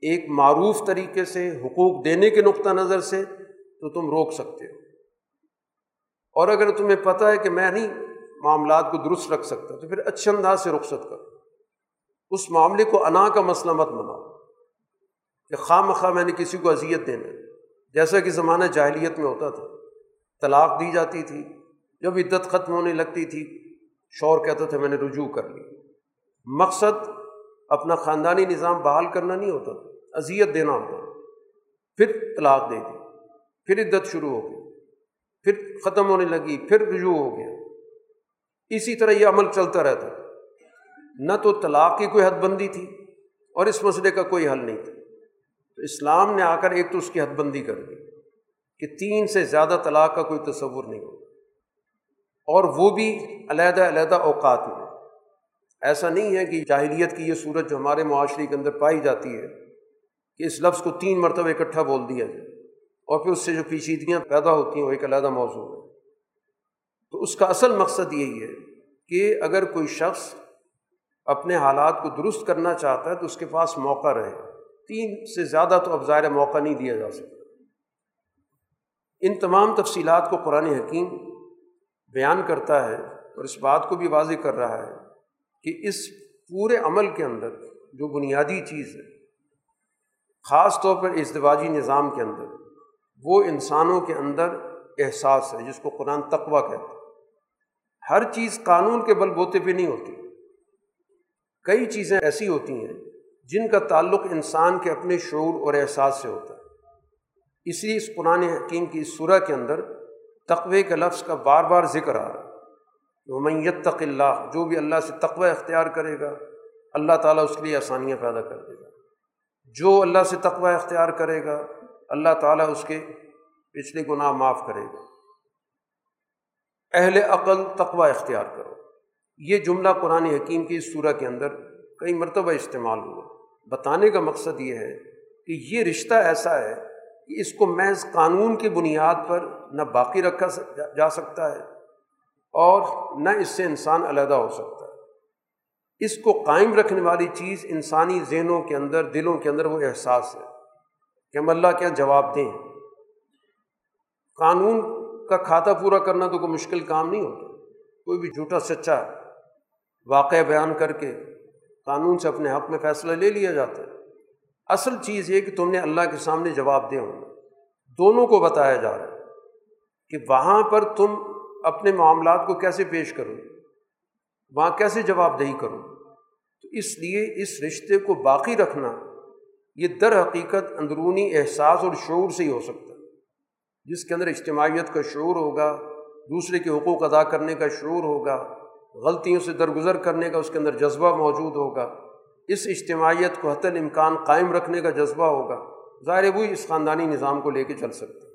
ایک معروف طریقے سے حقوق دینے کے نقطہ نظر سے تو تم روک سکتے ہو۔ اور اگر تمہیں پتہ ہے کہ میں نہیں معاملات کو درست رکھ سکتا، تو پھر اچھے انداز سے رخصت کرو۔ اس معاملے کو انا کا مسئلہ مت بناؤ۔ کہ خواہ مخواہ میں نے کسی کو اذیت دینا جیسا کہ زمانہ جاہلیت میں ہوتا تھا۔ طلاق دی جاتی تھی۔ جب عدت ختم ہونے لگتی تھی، شور کہتا تھا میں نے رجوع کر لی۔ مقصد اپنا خاندانی نظام بحال کرنا نہیں ہوتا تھا۔ اذیت دینا ہوتا پھر طلاق دے دی۔ پھر عدت شروع ہو گئی۔ پھر ختم ہونے لگی۔ پھر رجوع ہو گیا۔ اسی طرح یہ عمل چلتا رہتا۔ نہ تو طلاق کی کوئی حد بندی تھی اور اس مسئلے کا کوئی حل نہیں تھا۔ تو اسلام نے آ کر ایک تو اس کی حد بندی کر دی کہ تین سے زیادہ طلاق کا کوئی تصور نہیں ہوگا اور وہ بھی علیحدہ علیحدہ اوقات میں۔ ایسا نہیں ہے کہ جاہلیت کی یہ صورت جو ہمارے معاشرے کے اندر پائی جاتی ہے کہ اس لفظ کو تین مرتبہ اکٹھا بول دیا جائے اور پھر اس سے جو پیچیدگیاں پیدا ہوتی ہیں وہ ایک علیحدہ موضوع ہے۔ تو اس کا اصل مقصد یہی ہے کہ اگر کوئی شخص اپنے حالات کو درست کرنا چاہتا ہے تو اس کے پاس موقع رہے۔ تین سے زیادہ تو اب ظاہر موقع نہیں دیا جا سکتا۔ ان تمام تفصیلات کو قرآن حکیم بیان کرتا ہے اور اس بات کو بھی واضح کر رہا ہے کہ اس پورے عمل کے اندر جو بنیادی چیز ہے، خاص طور پر ازدواجی نظام کے اندر، وہ انسانوں کے اندر احساس ہے، جس کو قرآن تقوا کہتا ہے۔ ہر چیز قانون کے بل بوتے پہ نہیں ہوتی۔ کئی چیزیں ایسی ہوتی ہیں جن کا تعلق انسان کے اپنے شعور اور احساس سے ہوتا ہے۔ اس لیے اس قرآن حکیم کی اس صورح کے اندر تقوے کے لفظ کا بار بار ذکر آ رہا ہے میت تق اللہ جو بھی اللہ سے تقوی اختیار کرے گا، اللہ تعالیٰ اس کے لیے آسانیاں پیدا کر دے گا۔ جو اللہ سے تقوی اختیار کرے گا، اللہ تعالیٰ اس کے پچھلے گناہ معاف کرے گا۔ اہل عقل تقوی اختیار کرو۔ یہ جملہ قرآن حکیم کی اس صورح کے اندر کئی مرتبہ استعمال ہوا۔ بتانے کا مقصد یہ ہے کہ یہ رشتہ ایسا ہے کہ اس کو محض قانون کی بنیاد پر نہ باقی رکھا جا سکتا ہے اور نہ اس سے انسان علیحدہ ہو سکتا ہے۔ اس کو قائم رکھنے والی چیز انسانی ذہنوں کے اندر، دلوں کے اندر وہ احساس ہے کہ ہم اللہ کیا جواب دیں۔ قانون کا کھاتا پورا کرنا تو کوئی مشکل کام نہیں ہوتا۔ کوئی بھی جھوٹا، سچا واقعہ بیان کر کے قانون سے اپنے حق میں فیصلہ لے لیا جاتا ہے۔ اصل چیز یہ کہ تم نے اللہ کے سامنے جواب دے ہوں دونوں کو بتایا جا رہا ہے کہ وہاں پر تم اپنے معاملات کو کیسے پیش کروں وہاں کیسے جواب دہی کروں تو اس لیے اس رشتے کو باقی رکھنا یہ در حقیقت اندرونی احساس اور شعور سے ہی ہو سکتا ہے۔ جس کے اندر اجتماعیت کا شعور ہوگا، دوسرے کے حقوق ادا کرنے کا شعور ہوگا غلطیوں سے درگزر کرنے کا اس کے اندر جذبہ موجود ہوگا۔ اس اجتماعیت کو حت الامکان قائم رکھنے کا جذبہ ہوگا۔ ظاہر وہی اس خاندانی نظام کو لے کے چل سکتا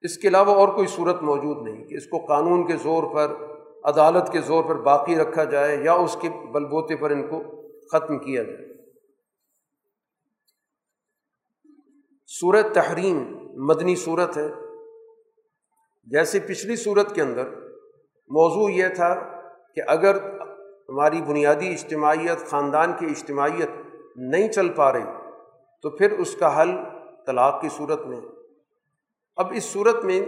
اس کے علاوہ اور کوئی صورت موجود نہیں کہ اس کو قانون کے زور پر، عدالت کے زور پر باقی رکھا جائے یا اس کے بل بوتے پر ان کو ختم کیا جائے۔ صورت تحریم مدنی صورت ہے۔ جیسے پچھلی صورت کے اندر موضوع یہ تھا کہ اگر ہماری بنیادی اجتماعیت، خاندان کی اجتماعیت نہیں چل پا رہی، تو پھر اس کا حل طلاق کی صورت میں۔ اب اس صورت میں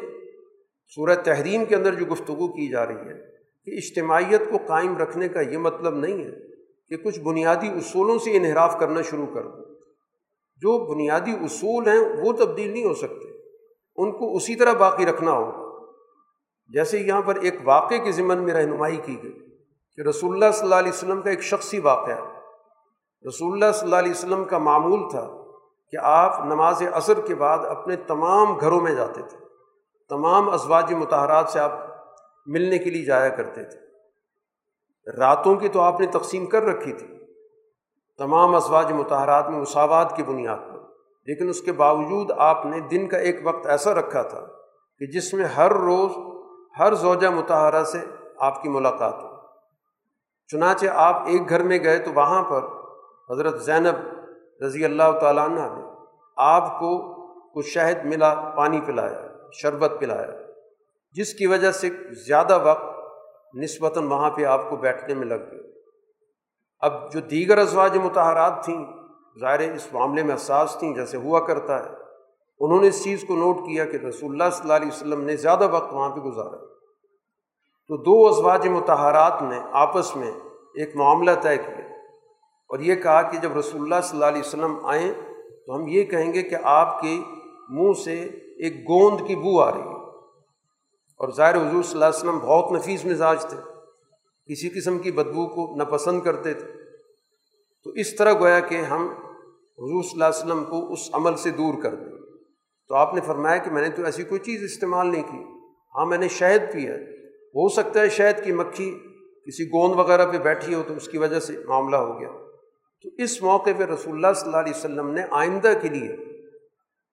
صورت تحریم کے اندر جو گفتگو کی جا رہی ہے کہ اجتماعیت کو قائم رکھنے کا یہ مطلب نہیں ہے کہ کچھ بنیادی اصولوں سے انحراف کرنا شروع کر دو۔ جو بنیادی اصول ہیں وہ تبدیل نہیں ہو سکتے، ان کو اسی طرح باقی رکھنا ہوگا۔ جیسے یہاں پر ایک واقعے کے ذمن میں رہنمائی کی گئی کہ رسول اللہ صلی اللہ علیہ وسلم کا ایک شخصی واقعہ رسول اللہ صلی اللہ علیہ وسلم کا معمول تھا کہ آپ نماز عصر کے بعد اپنے تمام گھروں میں جاتے تھے۔ تمام ازواج متحرات سے آپ ملنے کے لیے جایا کرتے تھے۔ راتوں کی تو آپ نے تقسیم کر رکھی تھی۔ تمام ازواج متحرات میں مساوات کی بنیاد پر۔ لیکن اس کے باوجود آپ نے دن کا ایک وقت ایسا رکھا تھا کہ جس میں ہر روز ہر زوجہ متحرہ سے آپ کی ملاقات ہو۔ چنانچہ آپ ایک گھر میں گئے تو وہاں پر حضرت زینب رضی اللہ تعالیٰ عنہ نے آپ کو کچھ شہد ملا، پانی پلایا، شربت پلایا، جس کی وجہ سے زیادہ وقت نسبتاً وہاں پہ آپ کو بیٹھنے میں لگ گئے اب جو دیگر ازواج متحرات تھیں، ظاہر اس معاملے میں احساس تھیں، جیسے ہوا کرتا ہے۔ انہوں نے اس چیز کو نوٹ کیا کہ رسول اللہ صلی اللہ علیہ وسلم نے زیادہ وقت وہاں پہ گزارا۔ تو دو ازواج متحرات نے آپس میں ایک معاملہ طے کیا اور یہ کہا کہ جب رسول اللہ صلی اللہ علیہ وسلم آئیں تو ہم یہ کہیں گے کہ آپ کے منہ سے ایک گوند کی بو آ رہی ہے۔ اور ظاہر حضور صلی اللہ علیہ وسلم بہت نفیس مزاج تھے، کسی قسم کی بدبو کو ناپسند کرتے تھے۔ تو اس طرح گویا کہ ہم حضور صلی اللہ علیہ وسلم کو اس عمل سے دور کر دیں۔ تو آپ نے فرمایا کہ میں نے تو ایسی کوئی چیز استعمال نہیں کی۔ ہاں میں نے شہد پیا ہو سکتا ہے شہد کی مکھی کسی گوند وغیرہ پہ بیٹھی ہو تو اس کی وجہ سے معاملہ ہو گیا۔ تو اس موقع پہ رسول اللہ صلی اللہ علیہ وسلم نے آئندہ کے لیے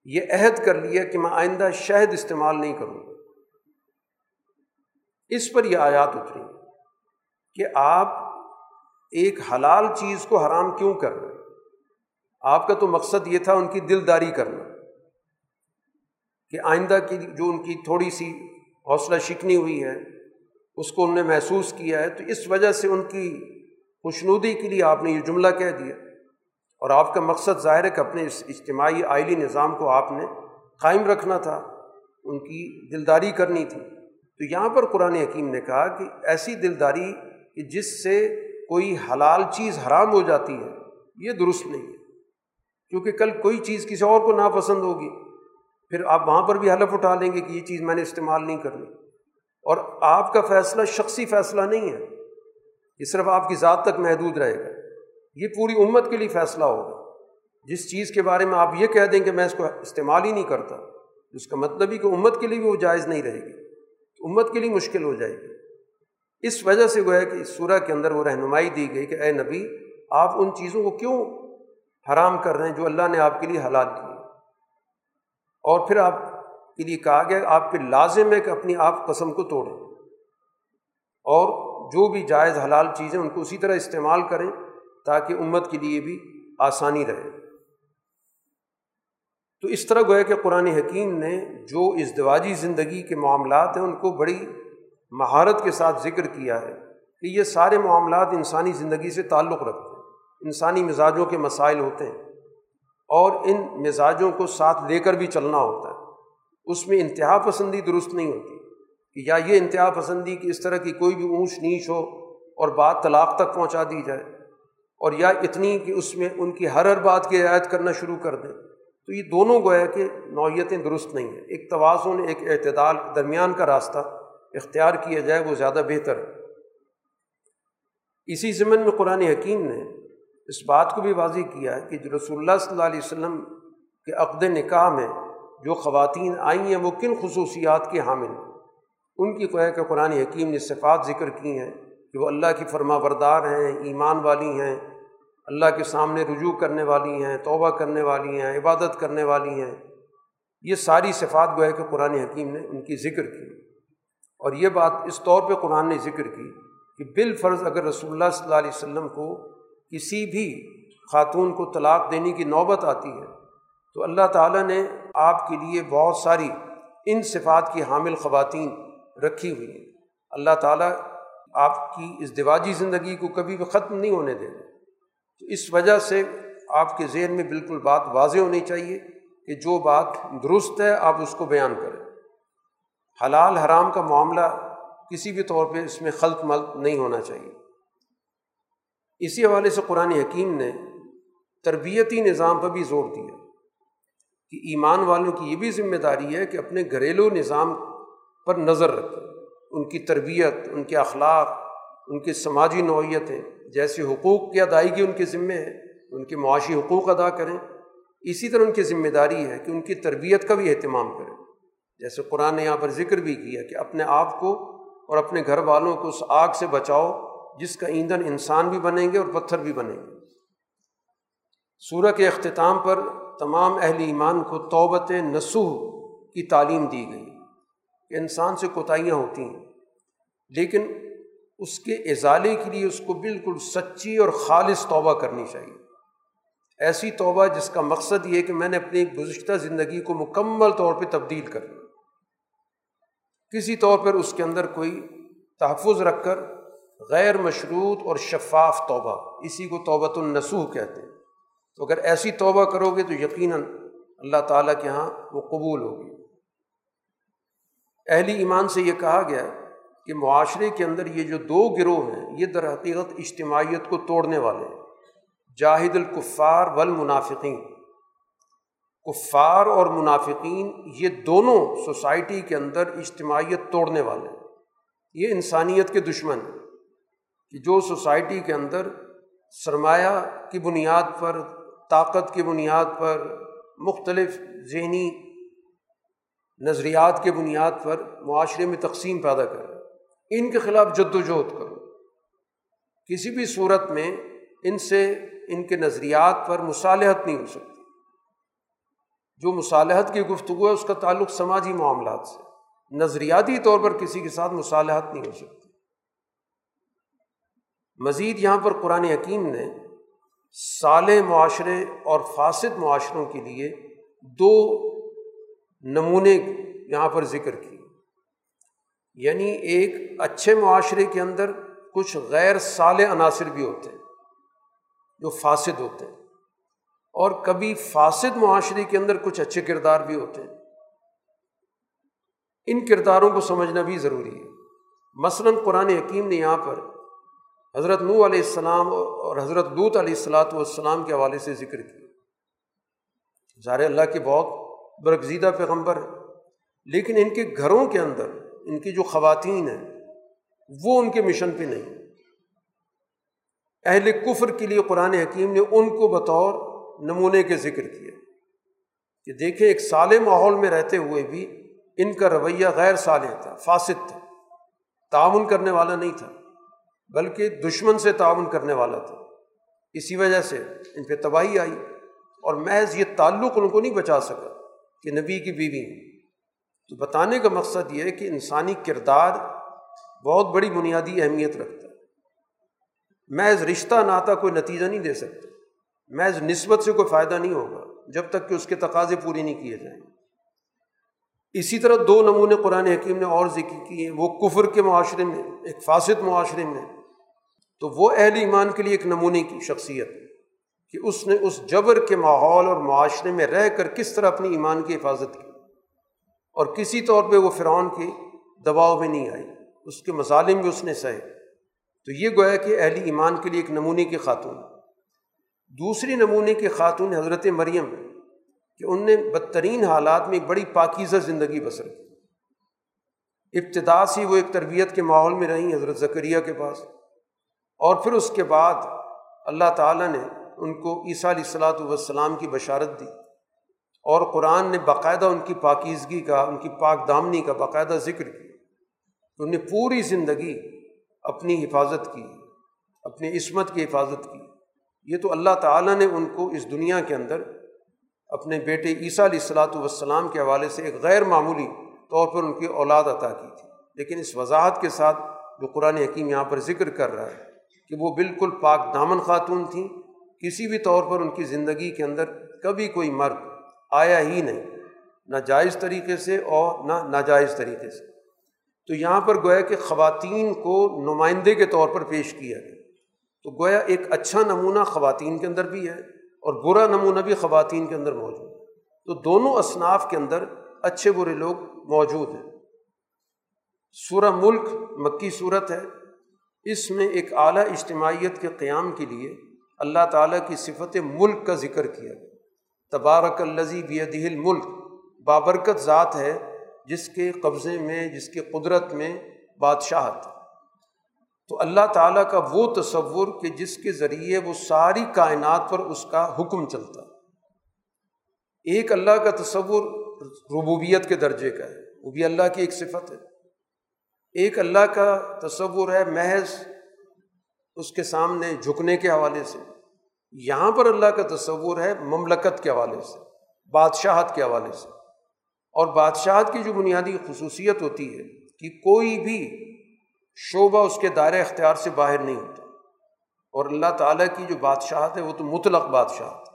یہ عہد کر لیا کہ میں آئندہ شہد استعمال نہیں کروں۔ گا اس پر یہ آیات اتری کہ آپ ایک حلال چیز کو حرام کیوں کر رہے آپ کا تو مقصد یہ تھا ان کی دل داری کرنا۔ کہ آئندہ کی جو ان کی تھوڑی سی حوصلہ شکنی ہوئی ہے، اس کو انہوں نے محسوس کیا ہے، تو اس وجہ سے ان کی خوشنودی کے لیے آپ نے یہ جملہ کہہ دیا۔ اور آپ کا مقصد ظاہر ہے کہ اپنے اس اجتماعی آئلی نظام کو آپ نے قائم رکھنا تھا، ان کی دلداری کرنی تھی۔ تو یہاں پر قرآن حکیم نے کہا کہ ایسی دلداری کہ جس سے کوئی حلال چیز حرام ہو جاتی ہے، یہ درست نہیں ہے۔ کیونکہ کل کوئی چیز کسی اور کو ناپسند ہوگی۔ پھر آپ وہاں پر بھی حلف اٹھا لیں گے کہ یہ چیز میں نے استعمال نہیں کرنی۔ اور آپ کا فیصلہ شخصی فیصلہ نہیں ہے۔ یہ صرف آپ کی ذات تک محدود رہے گا۔ یہ پوری امت کے لیے فیصلہ ہوگا۔ جس چیز کے بارے میں آپ یہ کہہ دیں کہ میں اس کو استعمال ہی نہیں کرتا، اس کا مطلب ہی کہ امت کے لیے بھی وہ جائز نہیں رہے گی۔ امت کے لیے مشکل ہو جائے گی۔ اس وجہ سے گویا کہ اس سورہ کے اندر وہ رہنمائی دی گئی کہ اے نبی، آپ ان چیزوں کو کیوں حرام کر رہے ہیں جو اللہ نے آپ کے لیے حلال کی؟ اور پھر آپ کے لیے کہا گیا آپ پہ لازم ہے کہ اپنی آپ قسم کو توڑیں اور جو بھی جائز حلال چیزیں ان کو اسی طرح استعمال کریں تاکہ امت کے لیے بھی آسانی رہے۔ تو اس طرح گویا کہ قرآن حکیم نے جو ازدواجی زندگی کے معاملات ہیں ان کو بڑی مہارت کے ساتھ ذکر کیا ہے کہ یہ سارے معاملات انسانی زندگی سے تعلق رکھتے ہیں، انسانی مزاجوں کے مسائل ہوتے ہیں۔ اور ان مزاجوں کو ساتھ لے کر بھی چلنا ہوتا ہے۔ اس میں انتہا پسندی درست نہیں ہوتی کہ یا یہ انتہا پسندی کہ اس طرح کی کوئی بھی اونچ نیچ ہو اور بات طلاق تک پہنچا دی جائے اور یا اتنی کہ اس میں ان کی ہر ہر بات کی رعایت کرنا شروع کر دیں تو یہ دونوں گویا کہ نوعیتیں درست نہیں ہیں۔ ایک توازن، ایک اعتدال درمیان کا راستہ اختیار کیا جائے وہ زیادہ بہتر ہے۔ اسی ضمن میں قرآن حکیم نے اس بات کو بھی واضح کیا ہے کہ جو رسول اللہ صلی اللہ علیہ وسلم کے عقد نکاح میں جو خواتین آئی ہیں وہ کن خصوصیات کے حامل ہیں؟ ان کی کوہ کہ قرآن حکیم نے صفات ذکر کی ہیں کہ وہ اللہ کی فرما بردار ہیں، ایمان والی ہیں، اللہ کے سامنے رجوع کرنے والی ہیں، توبہ کرنے والی ہیں، عبادت کرنے والی ہیں۔ یہ ساری صفات گوئے کہ قرآن حکیم نے ان کی ذکر کی۔ اور یہ بات اس طور پہ قرآن نے ذکر کی کہ بالفرض اگر رسول اللہ صلی اللہ علیہ وسلم کو کسی بھی خاتون کو طلاق دینے کی نوبت آتی ہے، تو اللہ تعالیٰ نے آپ کے لیے بہت ساری ان صفات کی حامل خواتین رکھی ہوئی ہیں۔ اللہ تعالیٰ آپ کی اس دواجی زندگی کو کبھی بھی ختم نہیں ہونے دے گا تو اس وجہ سے آپ کے ذہن میں بالکل بات واضح ہونی چاہیے کہ جو بات درست ہے، آپ اس کو بیان کریں۔ حلال حرام کا معاملہ کسی بھی طور پہ اس میں خلط ملط نہیں ہونا چاہیے۔ اسی حوالے سے قرآن حکیم نے تربیتی نظام پر بھی زور دیا کہ ایمان والوں کی یہ بھی ذمہ داری ہے کہ اپنے گھریلو نظام پر نظر رکھیں۔ ان کی تربیت، ان کے اخلاق، ان کی سماجی نوعیتیں جیسے حقوق کی ادائیگی ان کے ذمے ہے، ان کے معاشی حقوق ادا کریں۔ اسی طرح ان کی ذمہ داری ہے کہ ان کی تربیت کا بھی اہتمام کریں۔ جیسے قرآن نے یہاں پر ذکر بھی کیا کہ اپنے آپ کو اور اپنے گھر والوں کو اس آگ سے بچاؤ جس کا ایندھن انسان بھی بنیں گے اور پتھر بھی بنیں گے۔ سورہ کے اختتام پر تمام اہل ایمان کو توبت نسوح کی تعلیم دی گئی کہ انسان سے کوتاہیاں ہوتی ہیں، لیکن اس کے ازالے کے لیے اس کو بالکل سچی اور خالص توبہ کرنی چاہیے۔ ایسی توبہ جس کا مقصد یہ کہ میں نے اپنی گزشتہ زندگی کو مکمل طور پہ تبدیل کر کسی طور پر اس کے اندر کوئی تحفظ رکھ کر غیر مشروط اور شفاف توبہ، اسی کو توبۃ النسوح کہتے ہیں۔ تو اگر ایسی توبہ کرو گے تو یقیناً اللہ تعالیٰ کے یہاں وہ قبول ہوگی۔ اہلی ایمان سے یہ کہا گیا کہ معاشرے کے اندر یہ جو دو گروہ ہیں، یہ در حقیقت اجتماعیت کو توڑنے والے ہیں۔ جاہد الکفار والمنافقین۔ کفار اور منافقین، یہ دونوں سوسائٹی کے اندر اجتماعیت توڑنے والے ہیں۔ یہ انسانیت کے دشمن ہیں۔ کہ جو سوسائٹی کے اندر سرمایہ کی بنیاد پر، طاقت کی بنیاد پر، مختلف ذہنی نظریات کے بنیاد پر معاشرے میں تقسیم پیدا کرے۔ ان کے خلاف جد و جہد کرو۔ کسی بھی صورت میں ان سے ان کے نظریات پر مصالحت نہیں ہو سکتی۔ جو مصالحت کی گفتگو ہے، اس کا تعلق سماجی معاملات سے نظریاتی طور پر کسی کے ساتھ مصالحت نہیں ہو سکتی۔ مزید یہاں پر قرآن حکیم نے سال معاشرے اور فاسد معاشروں کے لیے دو نمونے یہاں پر ذکر کی۔ یعنی ایک اچھے معاشرے کے اندر کچھ غیر سال عناصر بھی ہوتے ہیں جو فاسد ہوتے ہیں، اور کبھی فاسد معاشرے کے اندر کچھ اچھے کردار بھی ہوتے ہیں۔ ان کرداروں کو سمجھنا بھی ضروری ہے۔ مثلاً قرآن حکیم نے یہاں پر حضرت نو علیہ السلام اور حضرت لوت علیہ السلاۃ والسلام کے حوالے سے ذکر کیا۔ ظاہر اللہ کے بہت برگزیدہ پیغمبر ہے، لیکن ان کے گھروں کے اندر ان کی جو خواتین ہیں، وہ ان کے مشن پہ نہیں۔ اہل کفر کے لیے قرآن حکیم نے ان کو بطور نمونے کے ذکر کیا۔ کہ دیکھیں، ایک سال ماحول میں رہتے ہوئے بھی ان کا رویہ غیر صالح تھا، فاسد تھا، تعاون کرنے والا نہیں تھا۔ بلکہ دشمن سے تعاون کرنے والا تھا۔ اسی وجہ سے ان پہ تباہی آئی اور محض یہ تعلق ان کو نہیں بچا سکا کہ نبی کی بیوی تو بتانے کا مقصد یہ ہے کہ انسانی کردار بہت بڑی بنیادی اہمیت رکھتا ہے۔ محض رشتہ ناتا کوئی نتیجہ نہیں دے سکتا۔ محض نسبت سے کوئی فائدہ نہیں ہوگا جب تک کہ اس کے تقاضے پوری نہیں کیے جائیں۔ اسی طرح دو نمونے قرآن حکیم نے اور ذکر کیے وہ کفر کے معاشرے میں، ایک فاسد معاشرے میں تو وہ اہل ایمان کے لیے ایک نمونے کی شخصیت کہ اس نے اس جبر کے ماحول اور معاشرے میں رہ کر کس طرح اپنی ایمان کی حفاظت کی اور کسی طور پہ وہ فرعون کے دباؤ میں نہیں آئی، اس کے مظالم بھی اس نے سہے۔ تو یہ گویا کہ اہل ایمان کے لیے ایک نمونے کی خاتون دوسری نمونے کی خاتون حضرت مریم کہ ان نے بدترین حالات میں ایک بڑی پاکیزہ زندگی بسر کی۔ ابتدا سے وہ ایک تربیت کے ماحول میں رہیں حضرت ذکریہ کے پاس۔ اور پھر اس کے بعد اللہ تعالیٰ نے ان کو عیسیٰ علیہ السلاۃ والسلام کی بشارت دی اور قرآن نے باقاعدہ ان کی پاکیزگی کا، ان کی پاک دامنی کا باقاعدہ ذکر کیا۔ ان نے پوری زندگی اپنی حفاظت کی، اپنی عصمت کی حفاظت کی۔ یہ تو اللہ تعالیٰ نے ان کو اس دنیا کے اندر اپنے بیٹے عیسیٰ علیہ السلاۃ والسلام کے حوالے سے ایک غیر معمولی طور پر ان کی اولاد عطا کی تھی۔ لیکن اس وضاحت کے ساتھ جو قرآن حکیم یہاں پر ذکر کر رہا ہے کہ وہ بالکل پاک دامن خاتون تھیں۔ کسی بھی طور پر ان کی زندگی کے اندر کبھی کوئی مرد آیا ہی نہیں، نہ جائز طریقے سے اور نہ ناجائز طریقے سے۔ تو یہاں پر گویا کہ خواتین کو نمائندے کے طور پر پیش کیا گیا۔ تو گویا ایک اچھا نمونہ خواتین کے اندر بھی ہے اور برا نمونہ بھی خواتین کے اندر موجود ہے۔ تو دونوں اصناف کے اندر اچھے برے لوگ موجود ہیں۔ سورہ ملک مکی صورت ہے۔ اس میں ایک اعلیٰ اجتماعیت کے قیام کے لیے اللہ تعالیٰ کی صفت ملک کا ذکر کیا تبارک الزی بیدل ملک بابرکت ذات ہے جس کے قبضے میں، جس کے قدرت میں بادشاہت تو اللہ تعالیٰ کا وہ تصور کہ جس کے ذریعے وہ ساری کائنات پر اس کا حکم چلتا۔ ایک اللہ کا تصور ربوبیت کے درجے کا ہے، وہ بھی اللہ کی ایک صفت ہے۔ ایک اللہ کا تصور ہے، محض اس کے سامنے جھکنے کے حوالے سے۔ یہاں پر اللہ کا تصور ہے مملکت کے حوالے سے، بادشاہت کے حوالے سے۔ اور بادشاہت کی جو بنیادی خصوصیت ہوتی ہے کہ کوئی بھی شعبہ اس کے دائرۂ اختیار سے باہر نہیں ہوتا۔ اور اللہ تعالیٰ کی جو بادشاہت ہے، وہ تو مطلق بادشاہت۔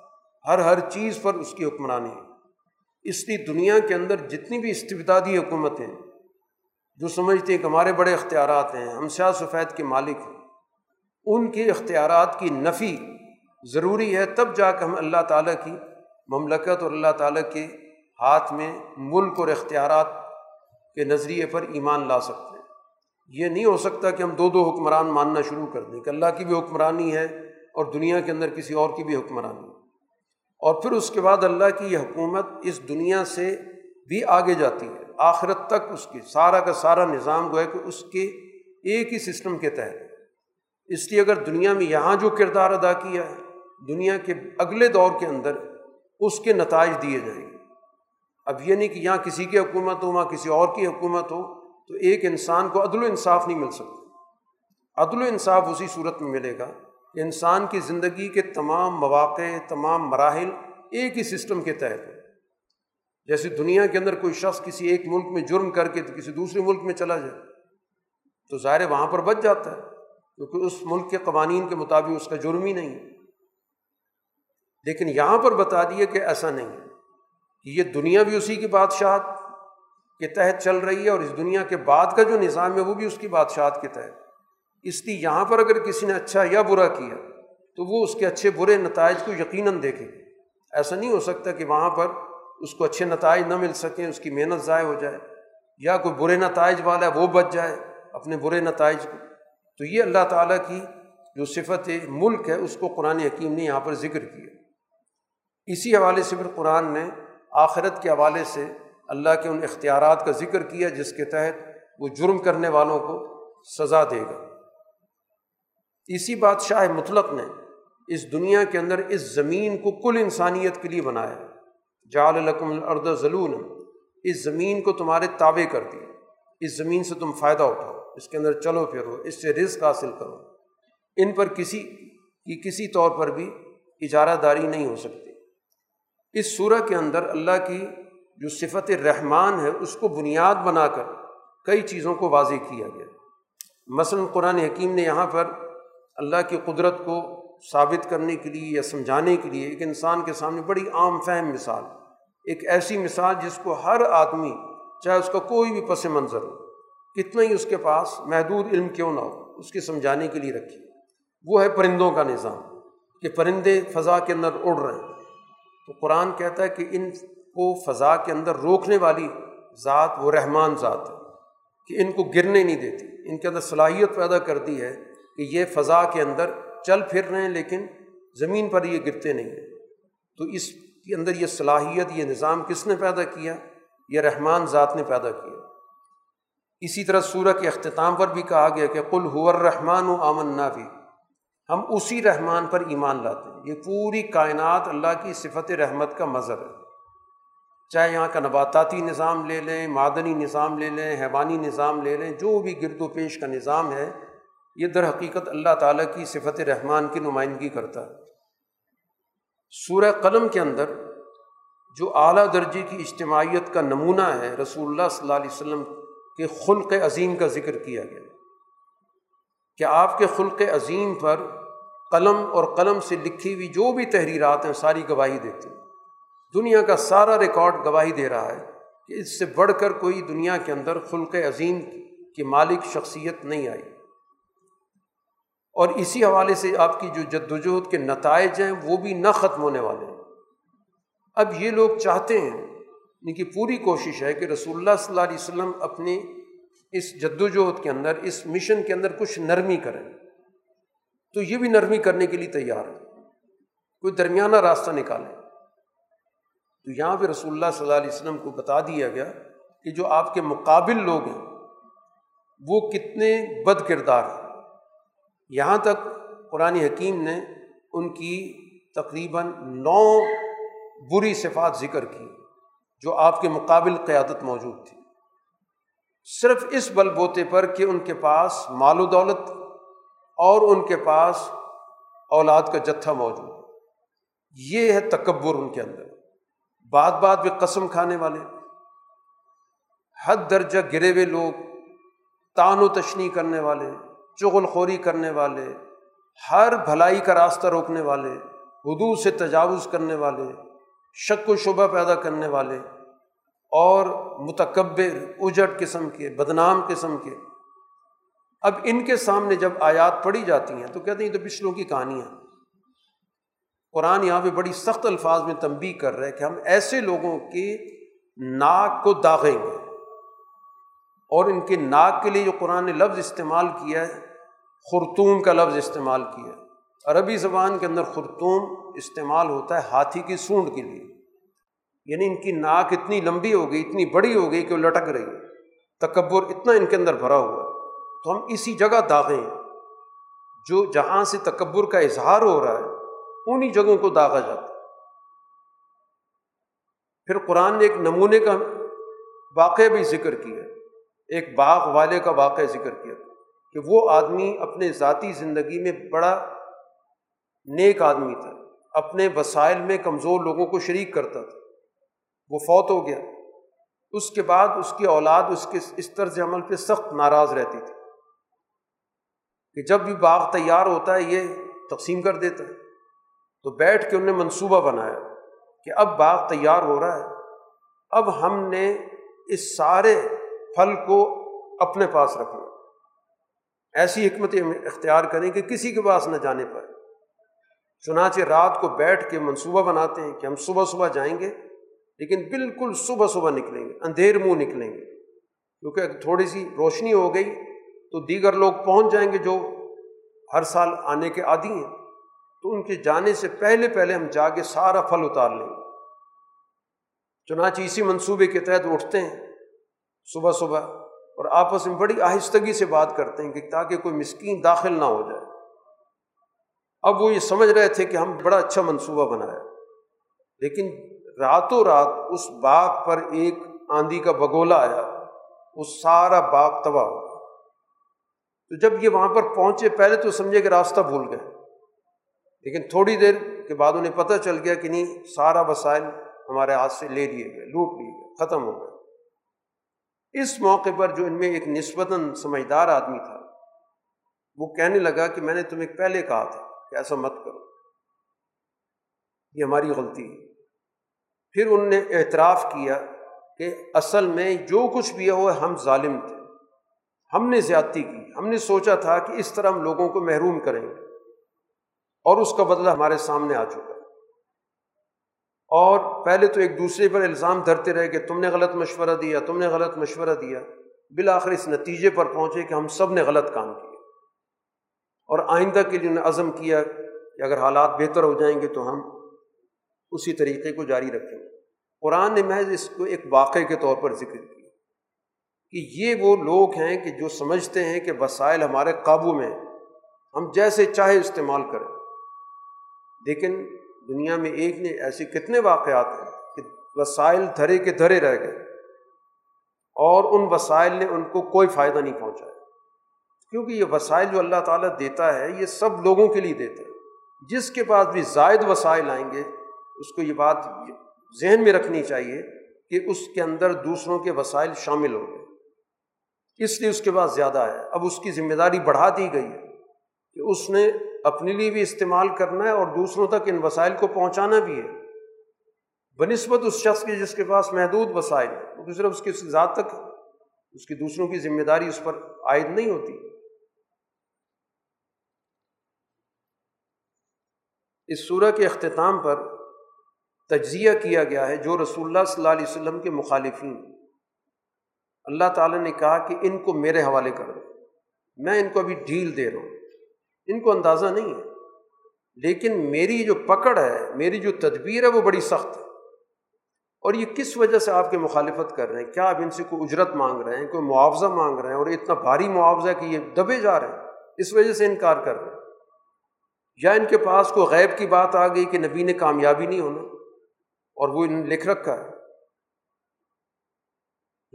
ہر ہر چیز پر اس کی حکمرانی ہے۔ اس لیے دنیا کے اندر جتنی بھی استبدادی حکومتیں جو سمجھتے ہیں کہ ہمارے بڑے اختیارات ہیں، ہم شاہ سفید کے مالک ہیں۔ ان کے اختیارات کی نفی ضروری ہے، تب جا کے ہم اللہ تعالیٰ کی مملکت اور اللہ تعالیٰ کے ہاتھ میں ملک اور اختیارات کے نظریے پر ایمان لا سکتے ہیں۔ یہ نہیں ہو سکتا کہ ہم دو دو حکمران ماننا شروع کر دیں کہ اللہ کی بھی حکمرانی ہے اور دنیا کے اندر کسی اور کی بھی حکمرانی اور پھر اس کے بعد اللہ کی یہ حکومت اس دنیا سے بھی آگے جاتی ہے۔ آخرت تک اس کی سارا کا سارا نظام جو ہے کہ اس کے ایک ہی سسٹم کے تحت اس لیے اگر دنیا میں یہاں جو کردار ادا کیا ہے، دنیا کے اگلے دور کے اندر اس کے نتائج دیے جائیں گے۔ اب یہ نہیں کہ یہاں کسی کی حکومت ہو، وہاں کسی اور کی حکومت ہو، تو ایک انسان کو عدل و انصاف نہیں مل سکتا۔ عدل و انصاف اسی صورت میں ملے گا کہ انسان کی زندگی کے تمام مواقع، تمام مراحل ایک ہی سسٹم کے تحت ہو جیسے دنیا کے اندر کوئی شخص کسی ایک ملک میں جرم کر کے کسی دوسرے ملک میں چلا جائے، تو ظاہر وہاں پر بچ جاتا ہے، کیونکہ اس ملک کے قوانین کے مطابق اس کا جرم ہی نہیں ہے۔ لیکن یہاں پر بتا دیے کہ ایسا نہیں ہے، کہ یہ دنیا بھی اسی کی بادشاہت کے تحت چل رہی ہے اور اس دنیا کے بعد کا جو نظام ہے وہ بھی اس کی بادشاہت کے تحت۔ اس لیے یہاں پر اگر کسی نے اچھا یا برا کیا، تو وہ اس کے اچھے برے نتائج کو یقیناً دیکھے ایسا نہیں ہو سکتا کہ وہاں پر اس کو اچھے نتائج نہ مل سکیں، اس کی محنت ضائع ہو جائے یا کوئی برے نتائج والا ہے، وہ بچ جائے اپنے برے نتائج کو۔ تو یہ اللہ تعالیٰ کی جو صفت ملک ہے، اس کو قرآن حکیم نے یہاں پر ذکر کیا۔ اسی حوالے سے پھر قرآن نے آخرت کے حوالے سے اللہ کے ان اختیارات کا ذکر کیا، جس کے تحت وہ جرم کرنے والوں کو سزا دے گا۔ اسی بادشاہ مطلق نے اس دنیا کے اندر اس زمین کو کل انسانیت کے لیے بنایا۔ جال القم الرد ضلون اس زمین کو تمہارے تابع کر دیا اس زمین سے تم فائدہ اٹھاؤ۔ اس کے اندر چلو پھرو۔ اس سے رزق حاصل کرو۔ ان پر کسی کی کسی طور پر بھی اجارہ داری نہیں ہو سکتی۔ اس صورح کے اندر اللہ کی جو صفت رحمان ہے، اس کو بنیاد بنا کر کئی چیزوں کو واضح کیا گیا۔ مثلاً قرآن حکیم نے یہاں پر اللہ کی قدرت کو ثابت کرنے کے لیے یا سمجھانے کے لیے ایک انسان کے سامنے بڑی عام فہم مثال، ایک ایسی مثال جس کو ہر آدمی، چاہے اس کا کوئی بھی پس منظر ہو، کتنا ہی اس کے پاس محدود علم کیوں نہ ہو، اس کے سمجھانے کے لیے رکھی وہ ہے پرندوں کا نظام، کہ پرندے فضا کے اندر اڑ رہے ہیں۔ تو قرآن کہتا ہے کہ ان کو فضا کے اندر روکنے والی ذات وہ رحمان ذات ہے، کہ ان کو گرنے نہیں دیتی۔ ان کے اندر صلاحیت پیدا کر دی ہے کہ یہ فضا کے اندر چل پھر رہے ہیں لیکن زمین پر یہ گرتے نہیں ہیں۔ تو اس کے اندر یہ صلاحیت، یہ نظام کس نے پیدا کیا؟ یہ رحمان ذات نے پیدا کیا۔ اسی طرح سورہ کے اختتام پر بھی کہا گیا کہ کل ہور رحمان و آمن بھی ہم اسی رحمان پر ایمان لاتے ہیں۔ یہ پوری کائنات اللہ کی صفت رحمت کا مظہر ہے۔ چاہے یہاں کا نباتاتی نظام لے لیں، معدنی نظام لے لیں، حیوانی نظام لے لیں، جو بھی گرد و پیش کا نظام ہے یہ در حقیقت اللہ تعالیٰ کی صفت رحمان کی نمائندگی کرتا ہے۔ سورہ قلم کے اندر جو اعلیٰ درجے کی اجتماعیت کا نمونہ ہے، رسول اللہ صلی اللہ علیہ وسلم کے خلق عظیم کا ذکر کیا گیا۔ کہ آپ کے خلق عظیم پر قلم اور قلم سے لکھی ہوئی جو بھی تحریرات ہیں، ساری گواہی دیتی ہیں۔ دنیا کا سارا ریکارڈ گواہی دے رہا ہے کہ اس سے بڑھ کر کوئی دنیا کے اندر خلق عظیم کی مالک شخصیت نہیں آئی۔ اور اسی حوالے سے آپ کی جو جد وجہد کے نتائج ہیں، وہ بھی نہ ختم ہونے والے ہیں۔ اب یہ لوگ چاہتے ہیں یعنی ان کی پوری کوشش ہے کہ رسول اللہ صلی اللہ علیہ وسلم اپنی اس جد وجہد کے اندر، اس مشن کے اندر کچھ نرمی کریں۔ تو یہ بھی نرمی کرنے کے لیے تیار ہے کوئی درمیانہ راستہ نکالے تو یہاں پہ رسول اللہ صلی اللہ علیہ وسلم کو بتا دیا گیا کہ جو آپ کے مقابل لوگ ہیں، وہ کتنے بد کردار ہیں۔ یہاں تک قرآن حکیم نے ان کی تقریباً نو بری صفات ذکر کی جو آپ کے مقابل قیادت موجود تھی۔ صرف اس بل بوتے پر کہ ان کے پاس مال و دولت اور ان کے پاس اولاد کا جتھا موجود یہ ہے تکبر ان کے اندر۔ بات بات میں قسم کھانے والے۔ حد درجہ گرے ہوئے لوگ، تان و تشنی کرنے والے۔ چغل خوری کرنے والے، ہر بھلائی کا راستہ روکنے والے حدود سے تجاوز کرنے والے، شک و شبہ پیدا کرنے والے، اور متکبر اجٹ قسم کے، بدنام قسم کے۔ اب ان کے سامنے جب آیات پڑھی جاتی ہیں تو کہتے ہیں یہ تو پچھلوں کی کہانیاں قرآن یہاں پہ بڑی سخت الفاظ میں تنبی کر رہے کہ ہم ایسے لوگوں کی ناک کو داغیں گے۔ اور ان کے ناک کے لیے جو قرآن نے لفظ استعمال کیا ہے خرطوم کا لفظ استعمال کیا عربی زبان کے اندر خرطوم استعمال ہوتا ہے ہاتھی کی سونڈ کے لیے۔ یعنی ان کی ناک اتنی لمبی ہو گئی، اتنی بڑی ہو گئی کہ وہ لٹک رہی ہے۔ تکبر اتنا ان کے اندر بھرا ہوا ہے۔ تو ہم اسی جگہ داغیں جو جہاں سے تکبر کا اظہار ہو رہا ہے انہیں جگہوں کو داغا جاتا ہے۔ پھر قرآن نے ایک نمونے کا واقعہ بھی ذکر کیا ایک باغ والے کا واقعہ ذکر کیا۔ کہ وہ آدمی اپنے ذاتی زندگی میں بڑا نیک آدمی تھا، اپنے وسائل میں کمزور لوگوں کو شریک کرتا تھا۔ وہ فوت ہو گیا۔ اس کے بعد اس کی اولاد اس کے اس طرز عمل پہ سخت ناراض رہتی تھی۔ کہ جب بھی باغ تیار ہوتا ہے، یہ تقسیم کر دیتا ہے۔ تو بیٹھ کے انہوں نے منصوبہ بنایا کہ اب باغ تیار ہو رہا ہے۔ اب ہم نے اس سارے پھل کو اپنے پاس رکھنا۔ ایسی حکمت اختیار کریں کہ کسی کے پاس نہ جانے پائے چنانچہ رات کو بیٹھ کے منصوبہ بناتے ہیں کہ ہم صبح صبح جائیں گے، لیکن بالکل صبح صبح نکلیں گے، اندھیر منہ نکلیں گے۔ کیونکہ تھوڑی سی روشنی ہو گئی تو دیگر لوگ پہنچ جائیں گے جو ہر سال آنے کے عادی ہیں۔ تو ان کے جانے سے پہلے پہلے ہم جا کے سارا پھل اتار لیں گے۔ چنانچہ اسی منصوبے کے تحت اٹھتے ہیں۔ صبح صبح اور آپس میں بڑی آہستگی سے بات کرتے ہیں کہ تاکہ کوئی مسکین داخل نہ ہو جائے۔ اب وہ یہ سمجھ رہے تھے کہ ہم بڑا اچھا منصوبہ بنایا لیکن راتوں رات اس باغ پر ایک آندھی کا بگولا آیا۔ وہ سارا باغ تباہ ہو گیا۔ تو جب یہ وہاں پر پہنچے، پہلے تو سمجھے کہ راستہ بھول گئے۔ لیکن تھوڑی دیر کے بعد انہیں پتہ چل گیا کہ نہیں، سارا وسائل ہمارے ہاتھ سے لے لیے گئے، لوٹ لیے گئے، ختم ہو گئے۔ اس موقع پر جو ان میں ایک نسبتاً سمجھدار آدمی تھا، وہ کہنے لگا کہ میں نے تمہیں پہلے کہا تھا کہ ایسا مت کرو۔ یہ ہماری غلطی ہے۔ پھر ان نے اعتراف کیا کہ اصل میں جو کچھ بھی ہے وہ ہم ظالم تھے۔ ہم نے زیادتی کی۔ ہم نے سوچا تھا کہ اس طرح ہم لوگوں کو محروم کریں گے اور اس کا بدلہ ہمارے سامنے آ چکا۔ ہے اور پہلے تو ایک دوسرے پر الزام دھرتے رہے کہ تم نے غلط مشورہ دیا، تم نے غلط مشورہ دیا۔ بالآخر اس نتیجے پر پہنچے کہ ہم سب نے غلط کام کیا۔ اور آئندہ کے لیے انہیں عزم کیا کہ اگر حالات بہتر ہو جائیں گے تو ہم اسی طریقے کو جاری رکھیں گے۔ قرآن نے محض اس کو ایک واقعے کے طور پر ذکر کیا کہ یہ وہ لوگ ہیں کہ جو سمجھتے ہیں کہ وسائل ہمارے قابو میں ہیں۔ ہم جیسے چاہے استعمال کریں۔ لیکن دنیا میں ایک نے ایسے کتنے واقعات ہیں کہ وسائل دھرے کے دھرے رہ گئے اور ان وسائل نے ان کو کوئی فائدہ نہیں پہنچایا۔ کیونکہ یہ وسائل جو اللہ تعالیٰ دیتا ہے، یہ سب لوگوں کے لیے دیتا ہے۔ جس کے پاس بھی زائد وسائل آئیں گے، اس کو یہ بات ذہن میں رکھنی چاہیے کہ اس کے اندر دوسروں کے وسائل شامل ہوں گے اس لیے اس کے بعد زیادہ ہے۔ اب اس کی ذمہ داری بڑھا دی گئی ہے کہ اس نے اپنے لیے بھی استعمال کرنا ہے اور دوسروں تک ان وسائل کو پہنچانا بھی ہے۔ بہ نسبت اس شخص کے جس کے پاس محدود وسائل ہے دوسرا اس کی ذات تک، اس کی دوسروں کی ذمہ داری اس پر عائد نہیں ہوتی۔ اس صورح کے اختتام پر تجزیہ کیا گیا ہے جو رسول اللہ صلی اللہ علیہ وسلم کے مخالفین، اللہ تعالیٰ نے کہا کہ ان کو میرے حوالے کر دو۔ میں ان کو ابھی ڈھیل دے رہا ہوں۔ ان کو اندازہ نہیں ہے۔ لیکن میری جو پکڑ ہے، میری جو تدبیر ہے، وہ بڑی سخت ہے۔ اور یہ کس وجہ سے آپ کے مخالفت کر رہے ہیں؟ کیا آپ ان سے کوئی اجرت مانگ رہے ہیں، کوئی معاوضہ مانگ رہے ہیں؟ اور اتنا بھاری معاوضہ کہ یہ دبے جا رہے ہیں۔ اس وجہ سے انکار کر رہے ہیں۔ یا ان کے پاس کوئی غیب کی بات آ گئی کہ نبی نے کامیابی نہیں ہونا؟ اور وہ انہوں نے لکھ رکھا ہے۔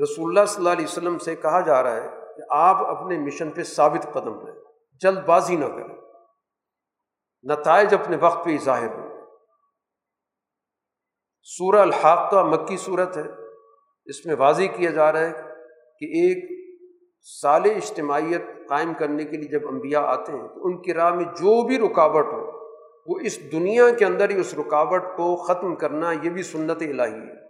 رسول اللہ صلی اللہ علیہ وسلم سے کہا جا رہا ہے کہ آپ اپنے مشن پہ ثابت قدم رہیں۔ جلد بازی نہ کریں نتائج اپنے وقت پہ ہی ظاہر ہوں۔ سورہ الحاق کا مکی صورت ہے۔ اس میں واضح کیا جا رہا ہے کہ ایک سال اجتماعیت قائم کرنے کے لیے جب انبیاء آتے ہیں تو ان کی راہ میں جو بھی رکاوٹ ہو، وہ اس دنیا کے اندر ہی اس رکاوٹ کو ختم کرنا یہ بھی سنت الہی ہے۔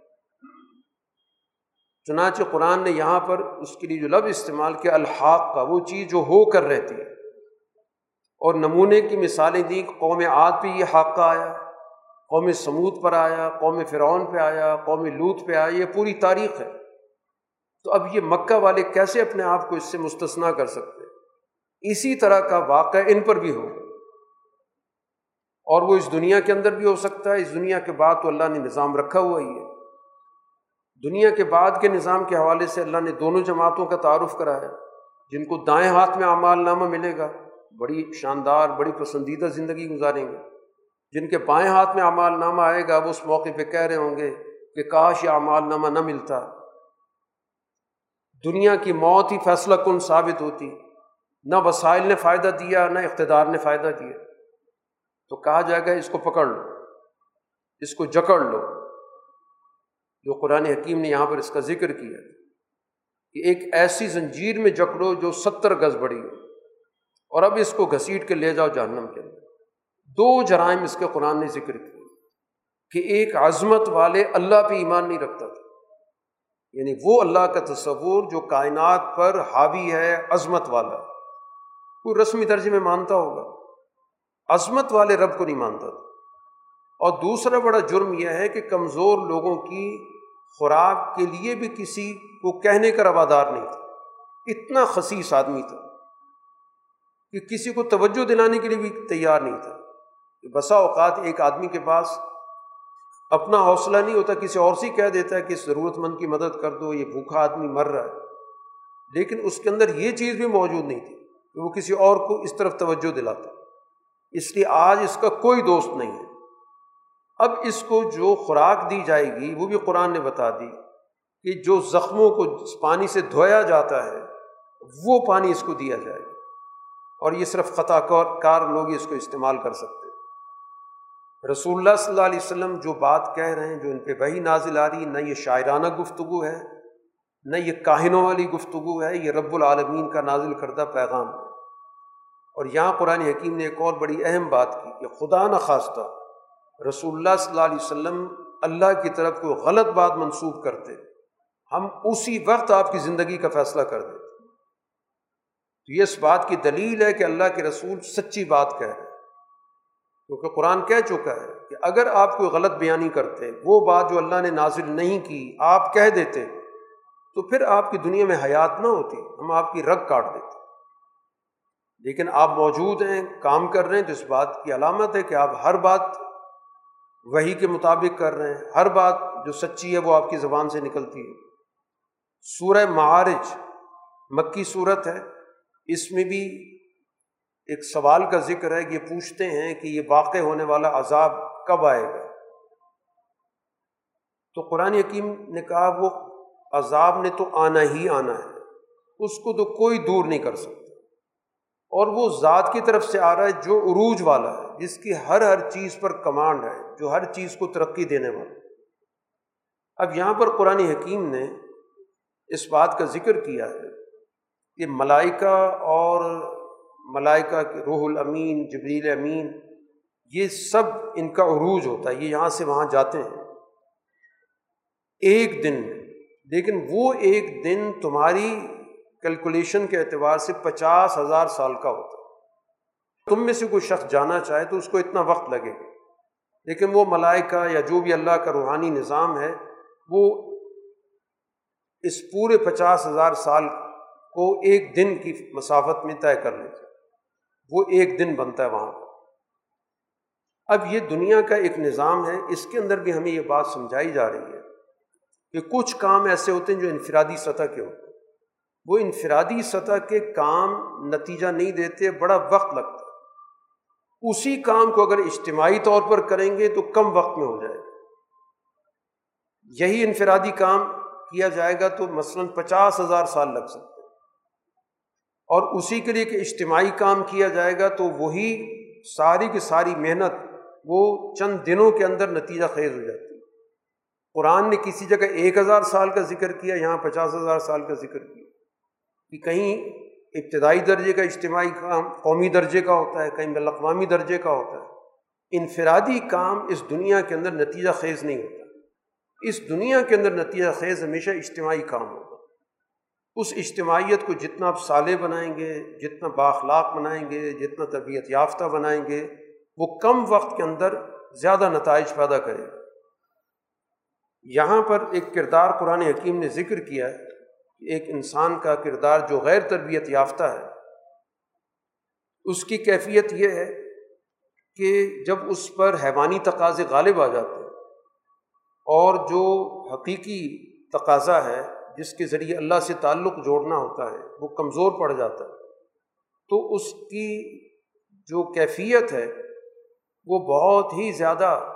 چنانچہ قرآن نے یہاں پر اس کے لیے جو لفظ استعمال کیا الحاق کا وہ چیز جو ہو کر رہتی ہے۔ اور نمونے کی مثالیں دیں قوم عاد پہ یہ حاقہ آیا، قوم سمود پر آیا، قوم فرعون پہ آیا، قوم لوت پہ آیا، یہ پوری تاریخ ہے۔ تو اب یہ مکہ والے کیسے اپنے آپ کو اس سے مستثنا کر سکتے؟ اسی طرح کا واقعہ ان پر بھی ہو۔ اور وہ اس دنیا کے اندر بھی ہو سکتا ہے، اس دنیا کے بعد تو اللہ نے نظام رکھا ہوا ہی ہے۔ دنیا کے بعد کے نظام کے حوالے سے اللہ نے دونوں جماعتوں کا تعارف کرایا، جن کو دائیں ہاتھ میں اعمال نامہ ملے گا۔ بڑی شاندار، بڑی پسندیدہ زندگی گزاریں گے۔ جن کے بائیں ہاتھ میں اعمال نامہ آئے گا، وہ اس موقع پہ کہہ رہے ہوں گے کہ کاش یہ اعمال نامہ نہ ملتا۔ دنیا کی موت ہی فیصلہ کن ثابت ہوتی۔ نہ وسائل نے فائدہ دیا، نہ اقتدار نے فائدہ دیا۔ تو کہا جائے گا، اس کو پکڑ لو، اس کو جکڑ لو۔ جو قرآن حکیم نے یہاں پر اس کا ذکر کیا کہ ایک ایسی زنجیر میں جکڑو جو ستر گز بڑی ہو۔ اور اب اس کو گھسیٹ کے لے جاؤ جہنم کے اندر۔ دو جرائم اس کے قرآن نے ذکر کیے۔ کہ ایک عظمت والے اللہ پہ ایمان نہیں رکھتا تھا۔ یعنی وہ اللہ کا تصور جو کائنات پر حاوی ہے، عظمت والا۔ کوئی رسمی درجے میں مانتا ہوگا۔ عظمت والے رب کو نہیں مانتا تھا۔ اور دوسرا بڑا جرم یہ ہے کہ کمزور لوگوں کی خوراک کے لیے بھی کسی کو کہنے کا روادار نہیں تھا۔ اتنا خصیص آدمی تھا۔ کہ کسی کو توجہ دلانے کے لیے بھی تیار نہیں تھا۔ بسا اوقات ایک آدمی کے پاس اپنا حوصلہ نہیں ہوتا، کسی اور سے کہہ دیتا ہے کہ ضرورت مند کی مدد کر دو، یہ بھوکھا آدمی مر رہا ہے۔ لیکن اس کے اندر یہ چیز بھی موجود نہیں تھی کہ وہ کسی اور کو اس طرف توجہ دلاتا۔ اس لیے آج اس کا کوئی دوست نہیں ہے۔ اب اس کو جو خوراک دی جائے گی، وہ بھی قرآن نے بتا دی کہ جو زخموں کو پانی سے دھویا جاتا ہے، وہ پانی اس کو دیا جائے گا۔ اور یہ صرف خطا کار لوگ ہی اس کو استعمال کر سکتے۔ رسول اللہ صلی اللہ علیہ وسلم جو بات کہہ رہے ہیں، جو ان پہ وہی نازل آ رہی نہ یہ شاعرانہ گفتگو ہے، نہ یہ کاہنوں والی گفتگو ہے، یہ رب العالمین کا نازل کردہ پیغام۔ ہے اور یہاں قرآن حکیم نے ایک اور بڑی اہم بات کی کہ خدا نخواستہ رسول اللہ صلی اللہ علیہ وسلم اللہ کی طرف کوئی غلط بات منسوخ کرتے، ہم اسی وقت آپ کی زندگی کا فیصلہ کر دیتے تو یہ اس بات کی دلیل ہے کہ اللہ کے رسول سچی بات کہہ رہے کیونکہ قرآن کہہ چکا ہے کہ اگر آپ کوئی غلط بیانی کرتے، وہ بات جو اللہ نے نازل نہیں کی، آپ کہہ دیتے، تو پھر آپ کی دنیا میں حیات نہ ہوتی، ہم آپ کی رگ کاٹ دیتے۔ لیکن آپ موجود ہیں، کام کر رہے ہیں، تو اس بات کی علامت ہے کہ آپ ہر بات وہی کے مطابق کر رہے ہیں۔ ہر بات جو سچی ہے، وہ آپ کی زبان سے نکلتی ہے۔ سورہ معارج، مکی صورت ہے۔ اس میں بھی ایک سوال کا ذکر ہے کہ یہ پوچھتے ہیں کہ یہ واقع ہونے والا عذاب کب آئے گا۔ تو قرآن حکیم نے کہا وہ عذاب نے تو آنا ہی آنا ہے، اس کو تو کوئی دور نہیں کر سکتا۔ اور وہ ذات کی طرف سے آ رہا ہے جو عروج والا ہے، جس کی ہر ہر چیز پر کمانڈ ہے، جو ہر چیز کو ترقی دینے والا۔ اب یہاں پر قرآن حکیم نے اس بات کا ذکر کیا ہے کہ ملائکہ اور ملائکہ کے روح الامین، جبریل امین، یہ سب ان کا عروج ہوتا ہے، یہ یہاں سے وہاں جاتے ہیں۔ ایک دن میں، لیکن وہ ایک دن تمہاری کیلکولیشن کے اعتبار سے پچاس ہزار سال کا ہوتا ہے۔ تم میں سے کوئی شخص جانا چاہے تو اس کو اتنا وقت لگے۔ گا لیکن وہ ملائکہ یا جو بھی اللہ کا روحانی نظام ہے، وہ اس پورے پچاس ہزار سال کو ایک دن کی مسافت میں طے کر لیتے وہ ایک دن بنتا ہے وہاں۔ پر اب یہ دنیا کا ایک نظام ہے، اس کے اندر بھی ہمیں یہ بات سمجھائی جا رہی ہے کہ کچھ کام ایسے ہوتے ہیں جو انفرادی سطح کے ہوتے ہیں۔ وہ انفرادی سطح کے کام نتیجہ نہیں دیتے، بڑا وقت لگتا ہے۔ اسی کام کو اگر اجتماعی طور پر کریں گے تو کم وقت میں ہو جائے گا۔ یہی انفرادی کام کیا جائے گا تو مثلاً پچاس ہزار سال لگ سکتے اور اسی کے لیے کہ اجتماعی کام کیا جائے گا تو وہی ساری کی ساری محنت وہ چند دنوں کے اندر نتیجہ خیز ہو جاتی ہے۔ قرآن نے کسی جگہ ایک ہزار سال کا ذکر کیا، یہاں پچاس ہزار سال کا ذکر کیا۔ کہ کہیں ابتدائی درجے کا اجتماعی کام قومی درجے کا ہوتا ہے، کہیں بین الاقوامی درجے کا ہوتا ہے۔ انفرادی کام اس دنیا کے اندر نتیجہ خیز نہیں ہوتا۔ اس دنیا کے اندر نتیجہ خیز ہمیشہ اجتماعی کام ہوگا۔ اس اجتماعیت کو جتنا آپ صالح بنائیں گے، جتنا باخلاق بنائیں گے، جتنا تربیت یافتہ بنائیں گے، وہ کم وقت کے اندر زیادہ نتائج پیدا کرے گا۔ یہاں پر ایک کردار قرآن حکیم نے ذکر کیا ہے کہ ایک انسان کا کردار جو غیر تربیت یافتہ ہے، اس کی کیفیت یہ ہے کہ جب اس پر حیوانی تقاضے غالب آ جاتے ہیں اور جو حقیقی تقاضا ہے جس کے ذریعے اللہ سے تعلق جوڑنا ہوتا ہے، وہ کمزور پڑ جاتا ہے۔ تو اس کی جو کیفیت ہے، وہ بہت ہی زیادہ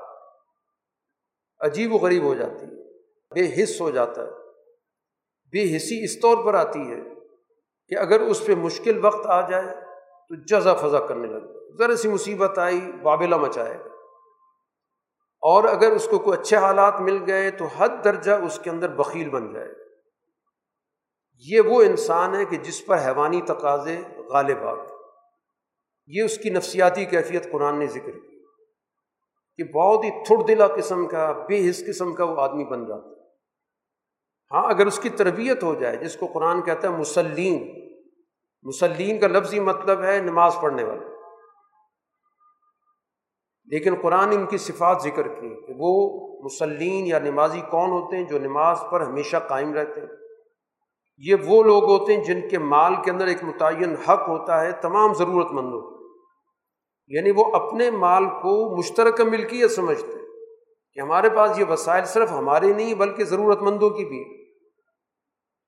عجیب و غریب ہو جاتی ہے، بے حص ہو جاتا ہے۔ بے حصی اس طور پر آتی ہے کہ اگر اس پہ مشکل وقت آ جائے تو جزا فضا کرنے لگے۔ ذرا سی مصیبت آئی بابلا مچائے گا اور اگر اس کو کوئی اچھے حالات مل گئے تو حد درجہ اس کے اندر بخیل بن جائے۔ گا یہ وہ انسان ہے کہ جس پر حیوانی تقاضے غالب آ گئے یہ اس کی نفسیاتی کیفیت قرآن نے ذکر کی۔ کہ بہت ہی تھڑ دلا قسم کا، بے حص قسم کا وہ آدمی بن جاتا ہے۔ ہاں اگر اس کی تربیت ہو جائے، جس کو قرآن کہتا ہے مسلم مسلم کا لفظی مطلب ہے نماز پڑھنے والا لیکن قرآن ان کی صفات ذکر کی کہ وہ مسلم یا نمازی کون ہوتے ہیں جو نماز پر ہمیشہ قائم رہتے ہیں۔ یہ وہ لوگ ہوتے ہیں جن کے مال کے اندر ایک متعین حق ہوتا ہے، تمام ضرورت مندوں یعنی وہ اپنے مال کو مشترکہ ملکیت سمجھتے ہیں کہ ہمارے پاس یہ وسائل صرف ہمارے نہیں، بلکہ ضرورت مندوں کی بھی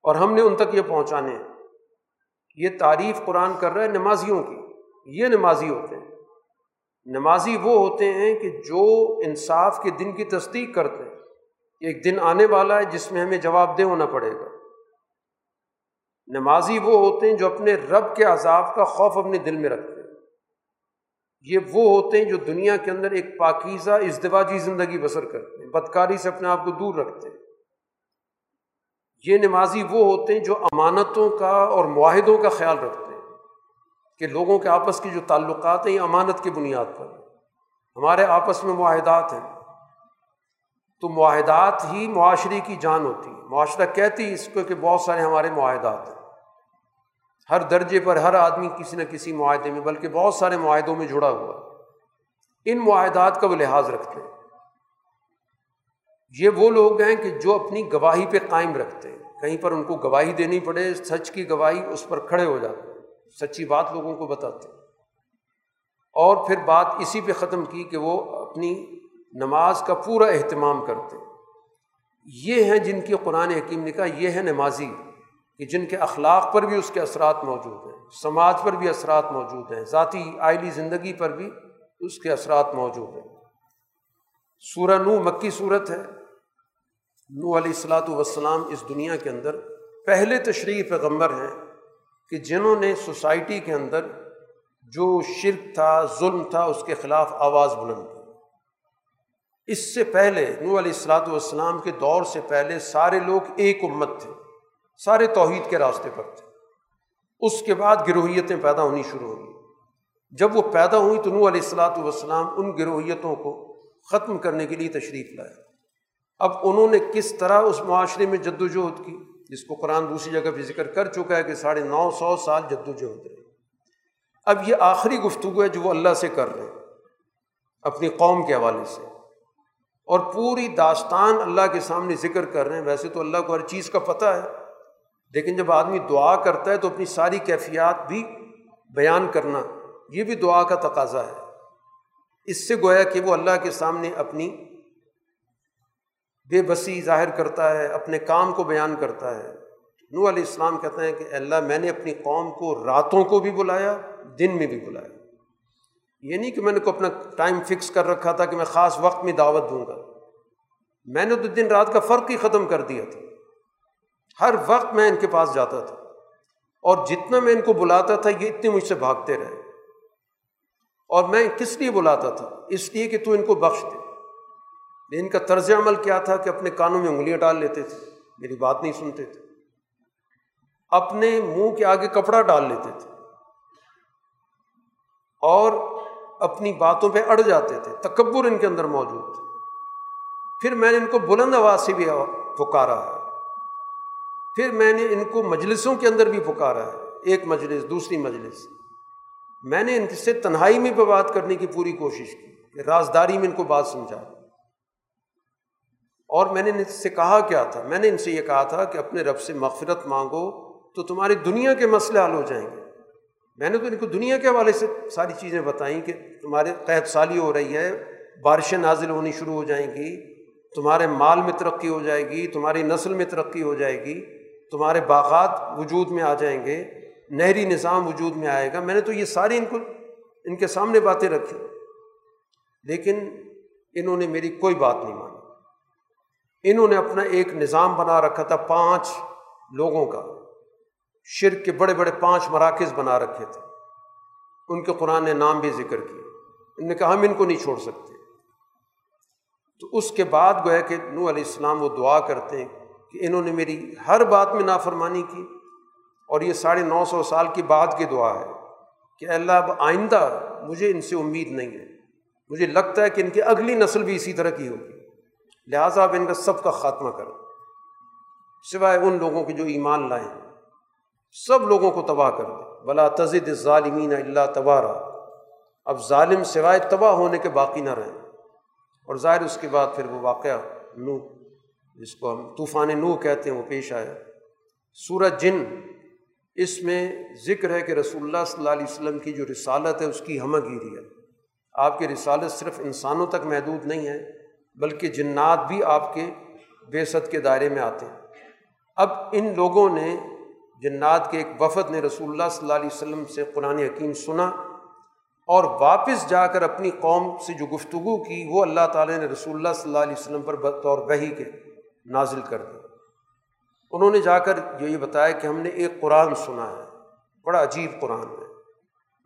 اور ہم نے ان تک یہ پہنچانے ہیں۔ یہ تعریف قرآن کر رہا ہے نمازیوں کی۔ یہ نمازی ہوتے ہیں۔ نمازی وہ ہوتے ہیں کہ جو انصاف کے دن کی تصدیق کرتے ہیں۔ ایک دن آنے والا ہے جس میں ہمیں جواب دہ ہونا پڑے گا۔ نمازی وہ ہوتے ہیں جو اپنے رب کے عذاب کا خوف اپنے دل میں رکھتے ہیں۔ یہ وہ ہوتے ہیں جو دنیا کے اندر ایک پاکیزہ، ازدواجی زندگی بسر کرتے ہیں، بدکاری سے اپنے آپ کو دور رکھتے ہیں۔ یہ نمازی وہ ہوتے ہیں جو امانتوں کا اور معاہدوں کا خیال رکھتے ہیں کہ لوگوں کے آپس کی جو تعلقات ہیں، یہ امانت کی بنیاد پر ہمارے آپس میں معاہدات ہیں۔ تو معاہدات ہی معاشرے کی جان ہوتی ہے۔ معاشرہ کہتی اس کو کہ بہت سارے ہمارے معاہدات ہیں۔ ہر درجے پر ہر آدمی کسی نہ کسی معاہدے میں، بلکہ بہت سارے معاہدوں میں جڑا ہوا ان معاہدات کا وہ لحاظ رکھتے ہیں۔ یہ وہ لوگ ہیں کہ جو اپنی گواہی پہ قائم رکھتے ہیں۔ کہیں پر ان کو گواہی دینی پڑے، سچ کی گواہی اس پر کھڑے ہو جاتے ہیں۔ سچی بات لوگوں کو بتاتے ہیں۔ اور پھر بات اسی پہ ختم کی کہ وہ اپنی نماز کا پورا اہتمام کرتے ہیں۔ یہ ہیں جن کی قرآن حکیم نے کہا، یہ ہے نمازی۔ کہ جن کے اخلاق پر بھی اس کے اثرات موجود ہیں، سماج پر بھی اثرات موجود ہیں، ذاتی آئلی زندگی پر بھی اس کے اثرات موجود ہیں۔ سورہ نو مکی صورت ہے۔ نو علیہ السلاۃ والسلام اس دنیا کے اندر پہلے تشریح پیغمبر ہیں کہ جنہوں نے سوسائٹی کے اندر جو شرک تھا، ظلم تھا، اس کے خلاف آواز بلند کی۔ اس سے پہلے نو علیہ السلاۃ والسلام کے دور سے پہلے سارے لوگ ایک امت تھے۔ سارے توحید کے راستے پر تھے۔ اس کے بعد گروہیتیں پیدا ہونی شروع ہوئی۔ جب وہ پیدا ہوئی تو نو علیہ السلاۃ والسلام ان گروہیتوں کو ختم کرنے کے لیے تشریف لائے۔ اب انہوں نے کس طرح اس معاشرے میں جد وجہد کی، جس کو قرآن دوسری جگہ پہ ذکر کر چکا ہے کہ ساڑھے نو سو سال جد وجہد رہے اب یہ آخری گفتگو ہے جو وہ اللہ سے کر رہے ہیں، اپنی قوم کے حوالے سے۔ اور پوری داستان اللہ کے سامنے ذکر کر رہے ہیں۔ ویسے تو اللہ کو ہر چیز کا پتہ ہے۔ لیکن جب آدمی دعا کرتا ہے تو اپنی ساری کیفیات بھی بیان کرنا، یہ بھی دعا کا تقاضا ہے۔ اس سے گویا کہ وہ اللہ کے سامنے اپنی بے بسی ظاہر کرتا ہے، اپنے کام کو بیان کرتا ہے۔ نو علیہ السلام کہتے ہیں کہ اللہ، میں نے اپنی قوم کو راتوں کو بھی بلایا، دن میں بھی بلایا۔ یہ نہیں کہ میں نے کو اپنا ٹائم فکس کر رکھا تھا کہ میں خاص وقت میں دعوت دوں گا۔ میں نے تو دن رات کا فرق ہی ختم کر دیا تھا۔ ہر وقت میں ان کے پاس جاتا تھا۔ اور جتنا میں ان کو بلاتا تھا، یہ اتنے مجھ سے بھاگتے رہے۔ اور میں کس لیے بلاتا تھا؟ اس لیے کہ تو ان کو بخش دے۔ ان کا طرز عمل کیا تھا کہ اپنے کانوں میں انگلیاں ڈال لیتے تھے۔ میری بات نہیں سنتے تھے۔ اپنے منہ کے آگے کپڑا ڈال لیتے تھے۔ اور اپنی باتوں پہ اڑ جاتے تھے۔ تکبر ان کے اندر موجود تھے پھر میں نے ان کو بلند آواز سے بھی پکارا ہے۔ پھر میں نے ان کو مجلسوں کے اندر بھی پکارا ہے، ایک مجلس، دوسری مجلس۔ میں نے ان سے تنہائی میں پہ بات کرنے کی پوری کوشش کی کہ رازداری میں ان کو بات سمجھا اور میں نے ان سے کہا کیا تھا؟ میں نے ان سے یہ کہا تھا کہ اپنے رب سے مغفرت مانگو تو تمہاری دنیا کے مسئلے حل ہو جائیں گے۔ میں نے تو ان کو دنیا کے حوالے سے ساری چیزیں بتائیں کہ تمہارے قید سالی ہو رہی ہے، بارشیں نازل ہونی شروع ہو جائیں گی، تمہارے مال میں ترقی ہو جائے گی، تمہاری نسل میں ترقی ہو جائے گی۔ تمہارے باغات وجود میں آ جائیں گے، نہری نظام وجود میں آئے گا۔ میں نے تو یہ ساری ان کو، ان کے سامنے باتیں رکھی۔ لیکن انہوں نے میری کوئی بات نہیں مانی۔ انہوں نے اپنا ایک نظام بنا رکھا تھا پانچ لوگوں کا۔ شرک کے بڑے بڑے پانچ مراکز بنا رکھے تھے۔ ان کے قرآن نے نام بھی ذکر کیا ان نے کہا، ہم ان کو نہیں چھوڑ سکتے۔ تو اس کے بعد گویا کہ نو علیہ السلام وہ دعا کرتے ہیں۔ کہ انہوں نے میری ہر بات میں نافرمانی کی اور یہ ساڑھے نو سو سال کی بعد کی دعا ہے کہ اللہ، اب آئندہ مجھے ان سے امید نہیں ہے۔ مجھے لگتا ہے کہ ان کی اگلی نسل بھی اسی طرح کی ہوگی۔ لہٰذا اب ان کا سب کا خاتمہ کرو۔ سوائے ان لوگوں کے جو ایمان لائیں سب لوگوں کو تباہ کر دے بلا تزد ظالمین اللہ تبارہ اب ظالم سوائے تباہ ہونے کے باقی نہ رہیں۔ اور ظاہر اس کے بعد پھر وہ واقعہ نو جس کو ہم طوفان نو کہتے ہیں، وہ پیش آیا۔ سورج جن، اس میں ذکر ہے کہ رسول اللہ صلی اللہ علیہ وسلم کی جو رسالت ہے، اس کی ہمہ گیری ہے۔ آپ کی رسالت صرف انسانوں تک محدود نہیں ہے، بلکہ جنات بھی آپ کے بے ست کے دائرے میں آتے ہیں۔ اب ان لوگوں نے، جنات کے ایک وفد نے رسول اللہ صلی اللہ علیہ وسلم سے قرآن حکیم سنا اور واپس جا کر اپنی قوم سے جو گفتگو کی، وہ اللہ تعالیٰ نے رسول اللہ صلی اللہ علیہ وسلم پر بطور وہی کے نازل کر دی۔ انہوں نے جا کر یہ بتایا کہ ہم نے ایک قرآن سنا ہے، بڑا عجیب قرآن ہے،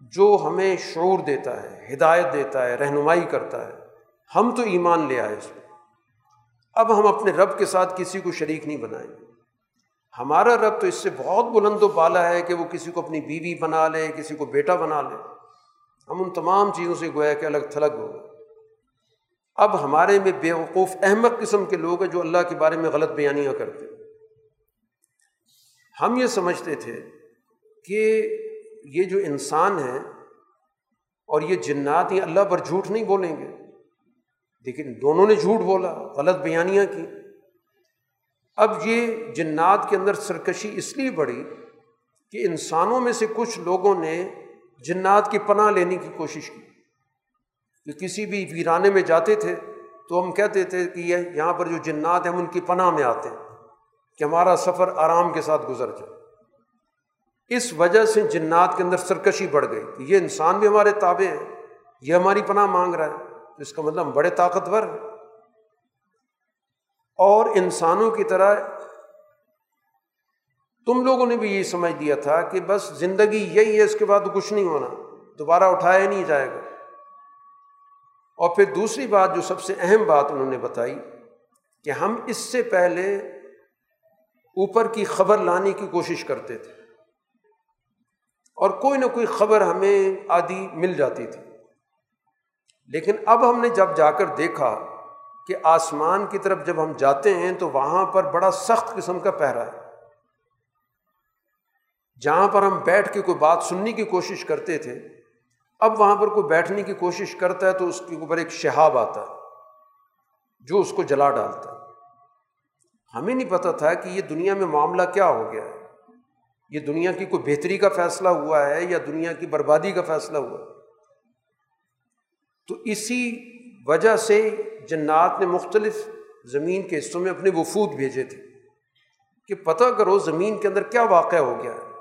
جو ہمیں شعور دیتا ہے، ہدایت دیتا ہے، رہنمائی کرتا ہے۔ ہم تو ایمان لے آئے اس میں۔ اب ہم اپنے رب کے ساتھ کسی کو شریک نہیں بنائیں۔ گے ہمارا رب تو اس سے بہت بلند و بالا ہے کہ وہ کسی کو اپنی بیوی بنا لے، کسی کو بیٹا بنا لے۔ ہم ان تمام چیزوں سے گویا کہ الگ تھلگ ہو گئے۔ اب ہمارے میں بے وقوف احمد قسم کے لوگ ہیں جو اللہ کے بارے میں غلط بیانیاں کرتے ہم یہ سمجھتے تھے کہ یہ جو انسان ہے اور یہ جنات یہ اللہ پر جھوٹ نہیں بولیں گے۔ لیکن دونوں نے جھوٹ بولا، غلط بیانیاں کی۔ اب یہ جنات کے اندر سرکشی اس لیے بڑھی کہ انسانوں میں سے کچھ لوگوں نے جنات کی پناہ لینے کی کوشش کی۔ کہ کسی بھی ویرانے میں جاتے تھے تو ہم کہتے تھے کہ یہ یہاں پر جو جنات ہیں ہم ان کی پناہ میں آتے ہیں کہ ہمارا سفر آرام کے ساتھ گزر جائے۔ اس وجہ سے جنات کے اندر سرکشی بڑھ گئی۔ کہ یہ انسان بھی ہمارے تابع ہیں، یہ ہماری پناہ مانگ رہا ہے۔ اس کا مطلب بڑے طاقتور ہیں۔ اور انسانوں کی طرح تم لوگوں نے بھی یہ سمجھ دیا تھا کہ بس زندگی یہی ہے، اس کے بعد کچھ نہیں ہونا۔ دوبارہ اٹھایا نہیں جائے گا۔ اور پھر دوسری بات جو سب سے اہم بات انہوں نے بتائی کہ ہم اس سے پہلے اوپر کی خبر لانے کی کوشش کرتے تھے اور کوئی نہ کوئی خبر ہمیں آدھی مل جاتی تھی۔ لیکن اب ہم نے جب جا کر دیکھا کہ آسمان کی طرف جب ہم جاتے ہیں تو وہاں پر بڑا سخت قسم کا پہرا ہے۔ جہاں پر ہم بیٹھ کے کوئی بات سننے کی کوشش کرتے تھے اب وہاں پر کوئی بیٹھنے کی کوشش کرتا ہے تو اس کے اوپر ایک شہاب آتا ہے، جو اس کو جلا ڈالتا ہے۔ ہمیں نہیں پتہ تھا کہ یہ دنیا میں معاملہ کیا ہو گیا ہے۔ یہ دنیا کی کوئی بہتری کا فیصلہ ہوا ہے یا دنیا کی بربادی کا فیصلہ ہوا ہے؟ تو اسی وجہ سے جنات نے مختلف زمین کے حصوں میں اپنے وفود بھیجے تھے۔ کہ پتہ کرو زمین کے اندر کیا واقع ہو گیا ہے،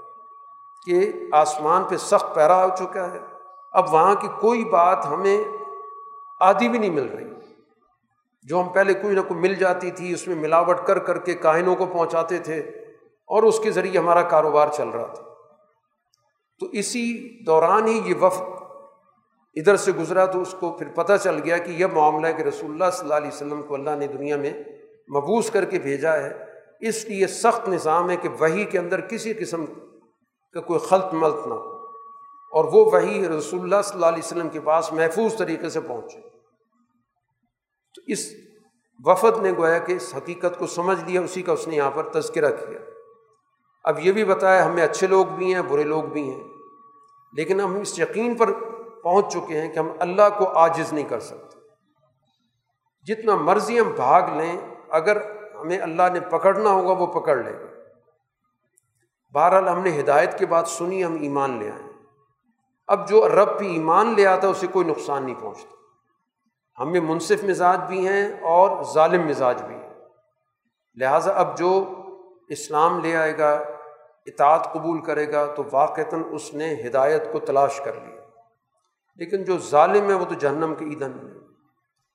کہ آسمان پہ سخت پیرا ہو چکا ہے۔ اب وہاں کی کوئی بات ہمیں آدھی بھی نہیں مل رہی۔ جو ہم پہلے کوئی نہ کوئی مل جاتی تھی، اس میں ملاوٹ کر کر کے کائنوں کو پہنچاتے تھے اور اس کے ذریعے ہمارا کاروبار چل رہا تھا۔ تو اسی دوران ہی یہ وفد ادھر سے گزرا تو اس کو پھر پتہ چل گیا کہ یہ معاملہ ہے کہ رسول اللہ صلی اللہ علیہ وسلم کو اللہ نے دنیا میں مبوس کر کے بھیجا ہے۔ اس لیے سخت نظام ہے کہ وہی کے اندر کسی قسم کا کوئی خلط ملط نہ ہو۔ اور وہ وہی رسول اللہ صلی اللہ علیہ وسلم کے پاس محفوظ طریقے سے پہنچے۔ تو اس وفد نے گویا کہ اس حقیقت کو سمجھ لیا، اسی کا اس نے یہاں پر تذکرہ کیا۔ اب یہ بھی بتایا، ہمیں اچھے لوگ بھی ہیں، برے لوگ بھی ہیں۔ لیکن ہم اس یقین پر پہنچ چکے ہیں کہ ہم اللہ کو عاجز نہیں کر سکتے۔ جتنا مرضی ہم بھاگ لیں، اگر ہمیں اللہ نے پکڑنا ہوگا، وہ پکڑ لے گا۔ بہرحال ہم نے ہدایت کے بعد سنی، ہم ایمان لے آئیں اب جو رب بھی ایمان لے آتا ہے، اسے کوئی نقصان نہیں پہنچتا۔ ہم میں منصف مزاج بھی ہیں اور ظالم مزاج بھی ہیں۔ لہٰذا اب جو اسلام لے آئے گا، اطاعت قبول کرے گا، تو واقعتاً اس نے ہدایت کو تلاش کر لیا لیکن جو ظالم ہے، وہ تو جہنم کے ایندھن میں۔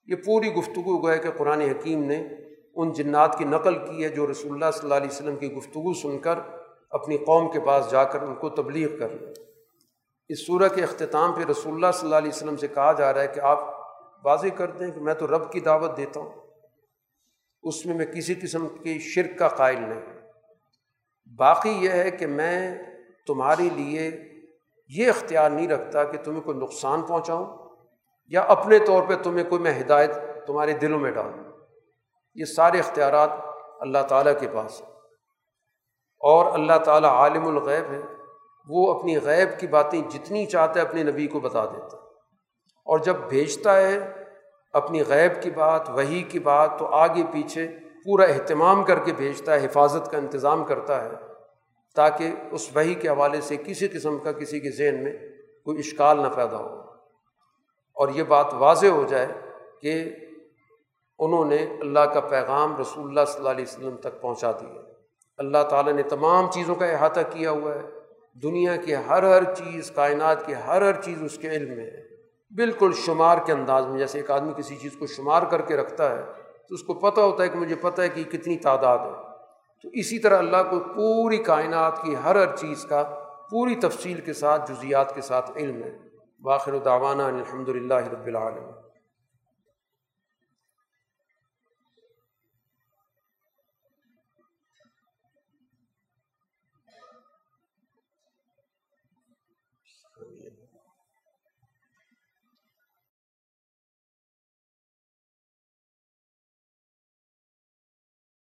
یہ پوری گفتگو گوئے کہ قرآن حکیم نے ان جنات کی نقل کی ہے جو رسول اللہ صلی اللہ علیہ وسلم کی گفتگو سن کر اپنی قوم کے پاس جا کر ان کو تبلیغ کر لیں اس صورت کے اختتام پہ رسول اللہ صلی اللہ علیہ وسلم سے کہا جا رہا ہے کہ آپ واضح کر دیں کہ میں تو رب کی دعوت دیتا ہوں۔ اس میں میں کسی قسم کی شرک کا قائل نہیں باقی یہ ہے کہ میں تمہارے لیے یہ اختیار نہیں رکھتا کہ تمہیں کوئی نقصان پہنچاؤں یا اپنے طور پہ تمہیں کوئی میں ہدایت تمہارے دلوں میں ڈالوں۔ یہ سارے اختیارات اللہ تعالیٰ کے پاس ہیں۔ اور اللہ تعالیٰ عالم الغیب ہے۔ وہ اپنی غیب کی باتیں جتنی چاہتا ہے اپنے نبی کو بتا دیتا ہے۔ اور جب بھیجتا ہے اپنی غیب کی بات وہی کی بات، تو آگے پیچھے پورا اہتمام کر کے بھیجتا ہے، حفاظت کا انتظام کرتا ہے، تاکہ اس وہی کے حوالے سے کسی قسم کا کسی کے ذہن میں کوئی اشکال نہ پیدا ہو۔ اور یہ بات واضح ہو جائے کہ انہوں نے اللہ کا پیغام رسول اللہ صلی اللہ علیہ وسلم تک پہنچا دیا۔ اللہ تعالیٰ نے تمام چیزوں کا احاطہ کیا ہوا ہے۔ دنیا کی ہر ہر چیز، کائنات کی ہر ہر چیز اس کے علم میں ہے۔ بالکل شمار کے انداز میں، جیسے ایک آدمی کسی چیز کو شمار کر کے رکھتا ہے، تو اس کو پتہ ہوتا ہے کہ مجھے پتہ ہے کہ کتنی تعداد ہے۔ تو اسی طرح اللہ کو پوری کائنات کی ہر ہر چیز کا پوری تفصیل کے ساتھ جزیات کے ساتھ علم ہے۔ باخر و داوانہ الحمد للہ رب العالم